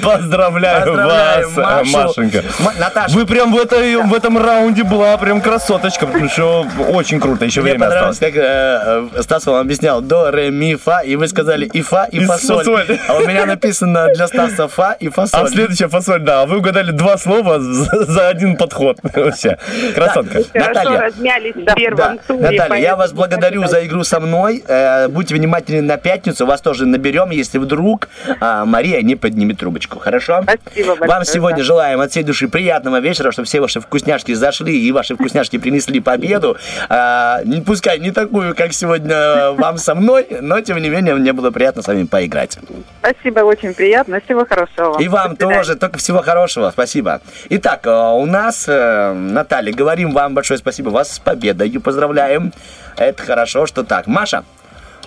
Поздравляю, Поздравляю вас, Машу. Машенька. Ма- Наташа. Вы прям в, этой, в этом раунде была прям красоточка, потому что очень круто, еще Мне время осталось. как э, э, Стас вам объяснял до, ре, ми, фа, и вы сказали и фа, и И фасоль. фасоль. А у меня написано для Стаса фа и фасоль. А следующая фасоль, да, а вы угадали два слова за, за один подход. Вообще, красотка. Хорошо Наталья. размялись в Да, первом туре. Наталья, я вас благодарю за игру со мной. Э, будьте внимательны на пятницу, вас тоже наберем, если вдруг а, Мария не поднимет трубочку. Хорошо? Спасибо большое, Вам сегодня да. желаем от всей души приятного вечера, чтобы все ваши вкусняшки зашли и ваши вкусняшки принесли победу. А, не пускай не такую, как сегодня вам со мной, но тем не менее мне было приятно с вами поиграть. Спасибо, очень приятно. Всего хорошего. И вам тоже, только всего хорошего, спасибо. Итак, э, у нас, э, Наталья, говорим вам большое спасибо, вас с победой поздравляем. Это хорошо, что так. Маша,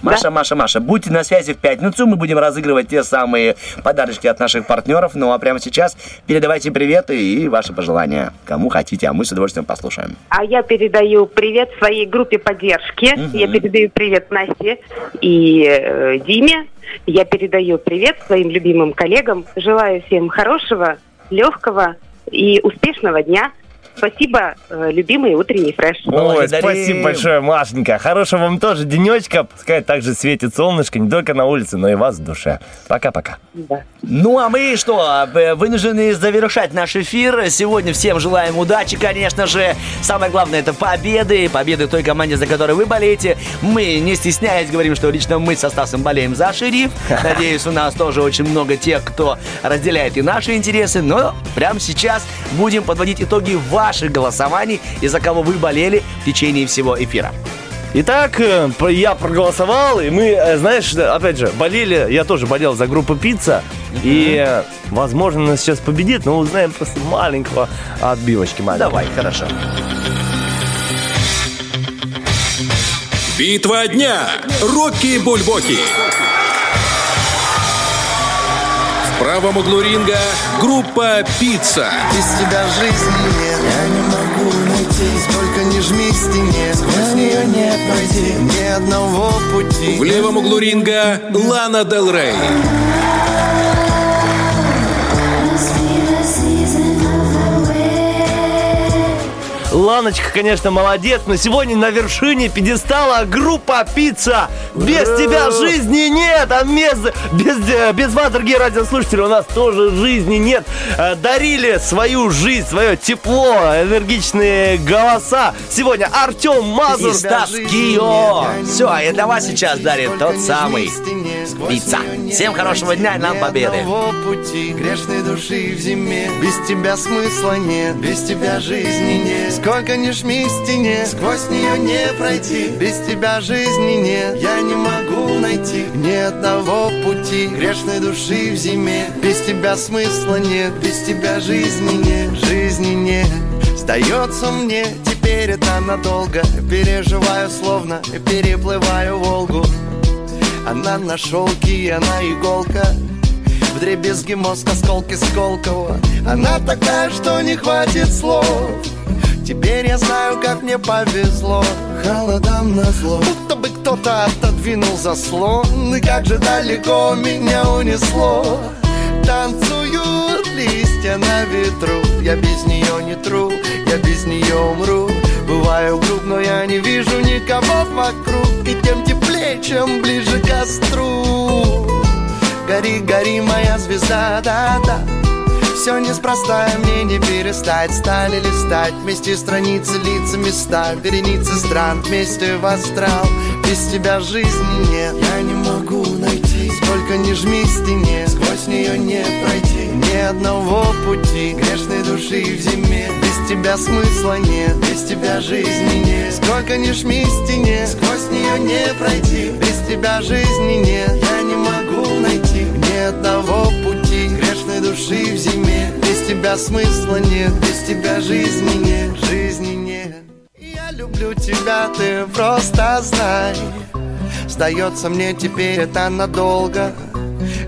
Маша, Маша, Маша, будьте на связи в пятницу, мы будем разыгрывать те самые подарочки от наших партнеров. Ну а прямо сейчас передавайте приветы и ваши пожелания, кому хотите, а мы с удовольствием послушаем. А я передаю привет своей группе поддержки. Я передаю привет Насте и э, Диме. Я передаю привет своим любимым коллегам. Желаю всем хорошего, легкого и успешного дня. Спасибо, э, любимый утренний фреш. Ой, спасибо большое, Машенька. Хорошего вам тоже денечка. Пускай также светит солнышко не только на улице, но и вас в душе. Пока-пока. Ну а мы что, э, вынуждены завершать наш эфир. Сегодня всем желаем удачи, конечно же. Самое главное это победы. Победы той команде, за которой вы болеете. Мы, не стесняясь, говорим, что лично мы со Стасом болеем за шериф. Надеюсь, у нас тоже очень много тех, кто разделяет и наши интересы. Но прямо сейчас будем подводить итоги ваших голосований и за кого вы болели в течение всего эфира. Итак, э, я проголосовал, и мы, э, знаешь, опять же, болели, я тоже болел за группу «Пицца», и, э, возможно, она сейчас победит, но узнаем после маленького отбивочки. маленькой. Давай, хорошо. Битва дня. Рокки Бульбоки. В правом углу ринга группа «Пицца». Без тебя жизни нет, я не могу найти Сколько не жми стене, сквозь нее не пройти Ни одного пути В левом углу ринга Лана Дел Рей. Ланочка, конечно, молодец, но сегодня на вершине пьедестала группа «Пицца». Без тебя жизни нет, а без, без, э, без вас, дорогие радиослушатели, у нас тоже жизни нет. Э, Дарили свою жизнь, свое тепло, энергичные голоса. Сегодня Артем Мазур. И Стас Кио. Все, и для вас сейчас дарит тот самый пицца. Всем хорошего дня и нам победы. пути грешной души в зиме Без тебя смысла нет, без тебя жизни нет Сколько ни жми стене, сквозь нее не пройти. Без тебя жизни нет, я не могу найти. Ни одного пути грешной души в зиме. Без тебя смысла нет, без тебя жизни нет Жизни нет. Сдается мне, теперь это надолго. Переживаю словно, переплываю Волгу. Она на шелке, она иголка. В дребезги мозг, осколки Сколково. Она такая, что не хватит слов Теперь я знаю, как мне повезло. Холодам на зло. Будто бы кто-то отодвинул заслон. И как же далеко меня унесло. Танцуют листья на ветру. Я без нее не тру, я без нее умру. Бываю груб, но я не вижу никого вокруг. И тем теплее, чем ближе к костру. Гори, гори, моя звезда, да-да все неспроста, и мне не перестать. Стали листать вместе страницы, лица, места Вереницы стран. Вместе в астрал Без тебя жизни нет, я не могу найти Сколько ни жми стене, сквозь нее не пройти. Ни одного пути грешной души в зиме. Без тебя смысла нет, без тебя жизни нет. Сколько ни жми стене, сквозь нее не пройти. Без тебя жизни нет, я не могу найти Ни одного грешной души в зиме. Без тебя смысла нет, без тебя жизни нет, жизни нет. Я люблю тебя, ты просто знай. Сдается мне теперь это надолго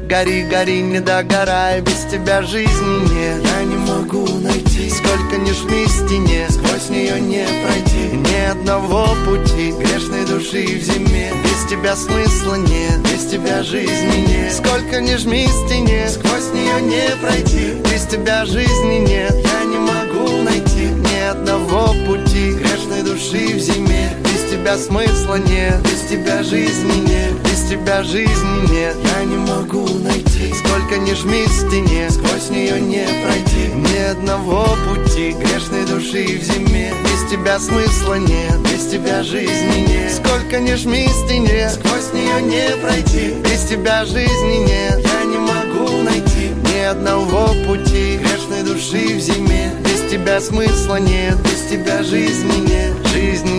Гори, гори, не догорай, без тебя жизни нет. Я не могу найти, сколько ни жми стене Сквозь нее не пройти, ни одного пути Грешной души в зиме, без тебя смысла нет Без тебя жизни нет, сколько ни жми стене Сквозь нее не пройти, без тебя жизни нет. Я не могу найти ни одного пути Грешной души в зиме, без тебя смысла нет Без тебя жизни нет, без тебя жизни нет. Я не могу найти, сколько ни жми в стене Сквозь нее не пройти. ни одного пути Грешной души в зиме, без тебя смысла нет Без тебя жизни нет, сколько ни жми в стене Сквозь нее не пройти, без тебя жизни нет. Я не могу найти. Ни одного пути Грешной души в зиме, без тебя смысла нет Без тебя жизни нет, жизни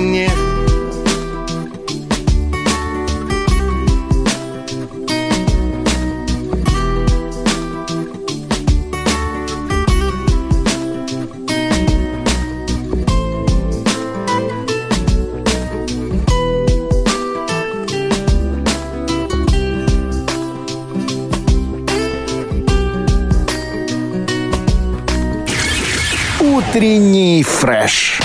Утренний фреш.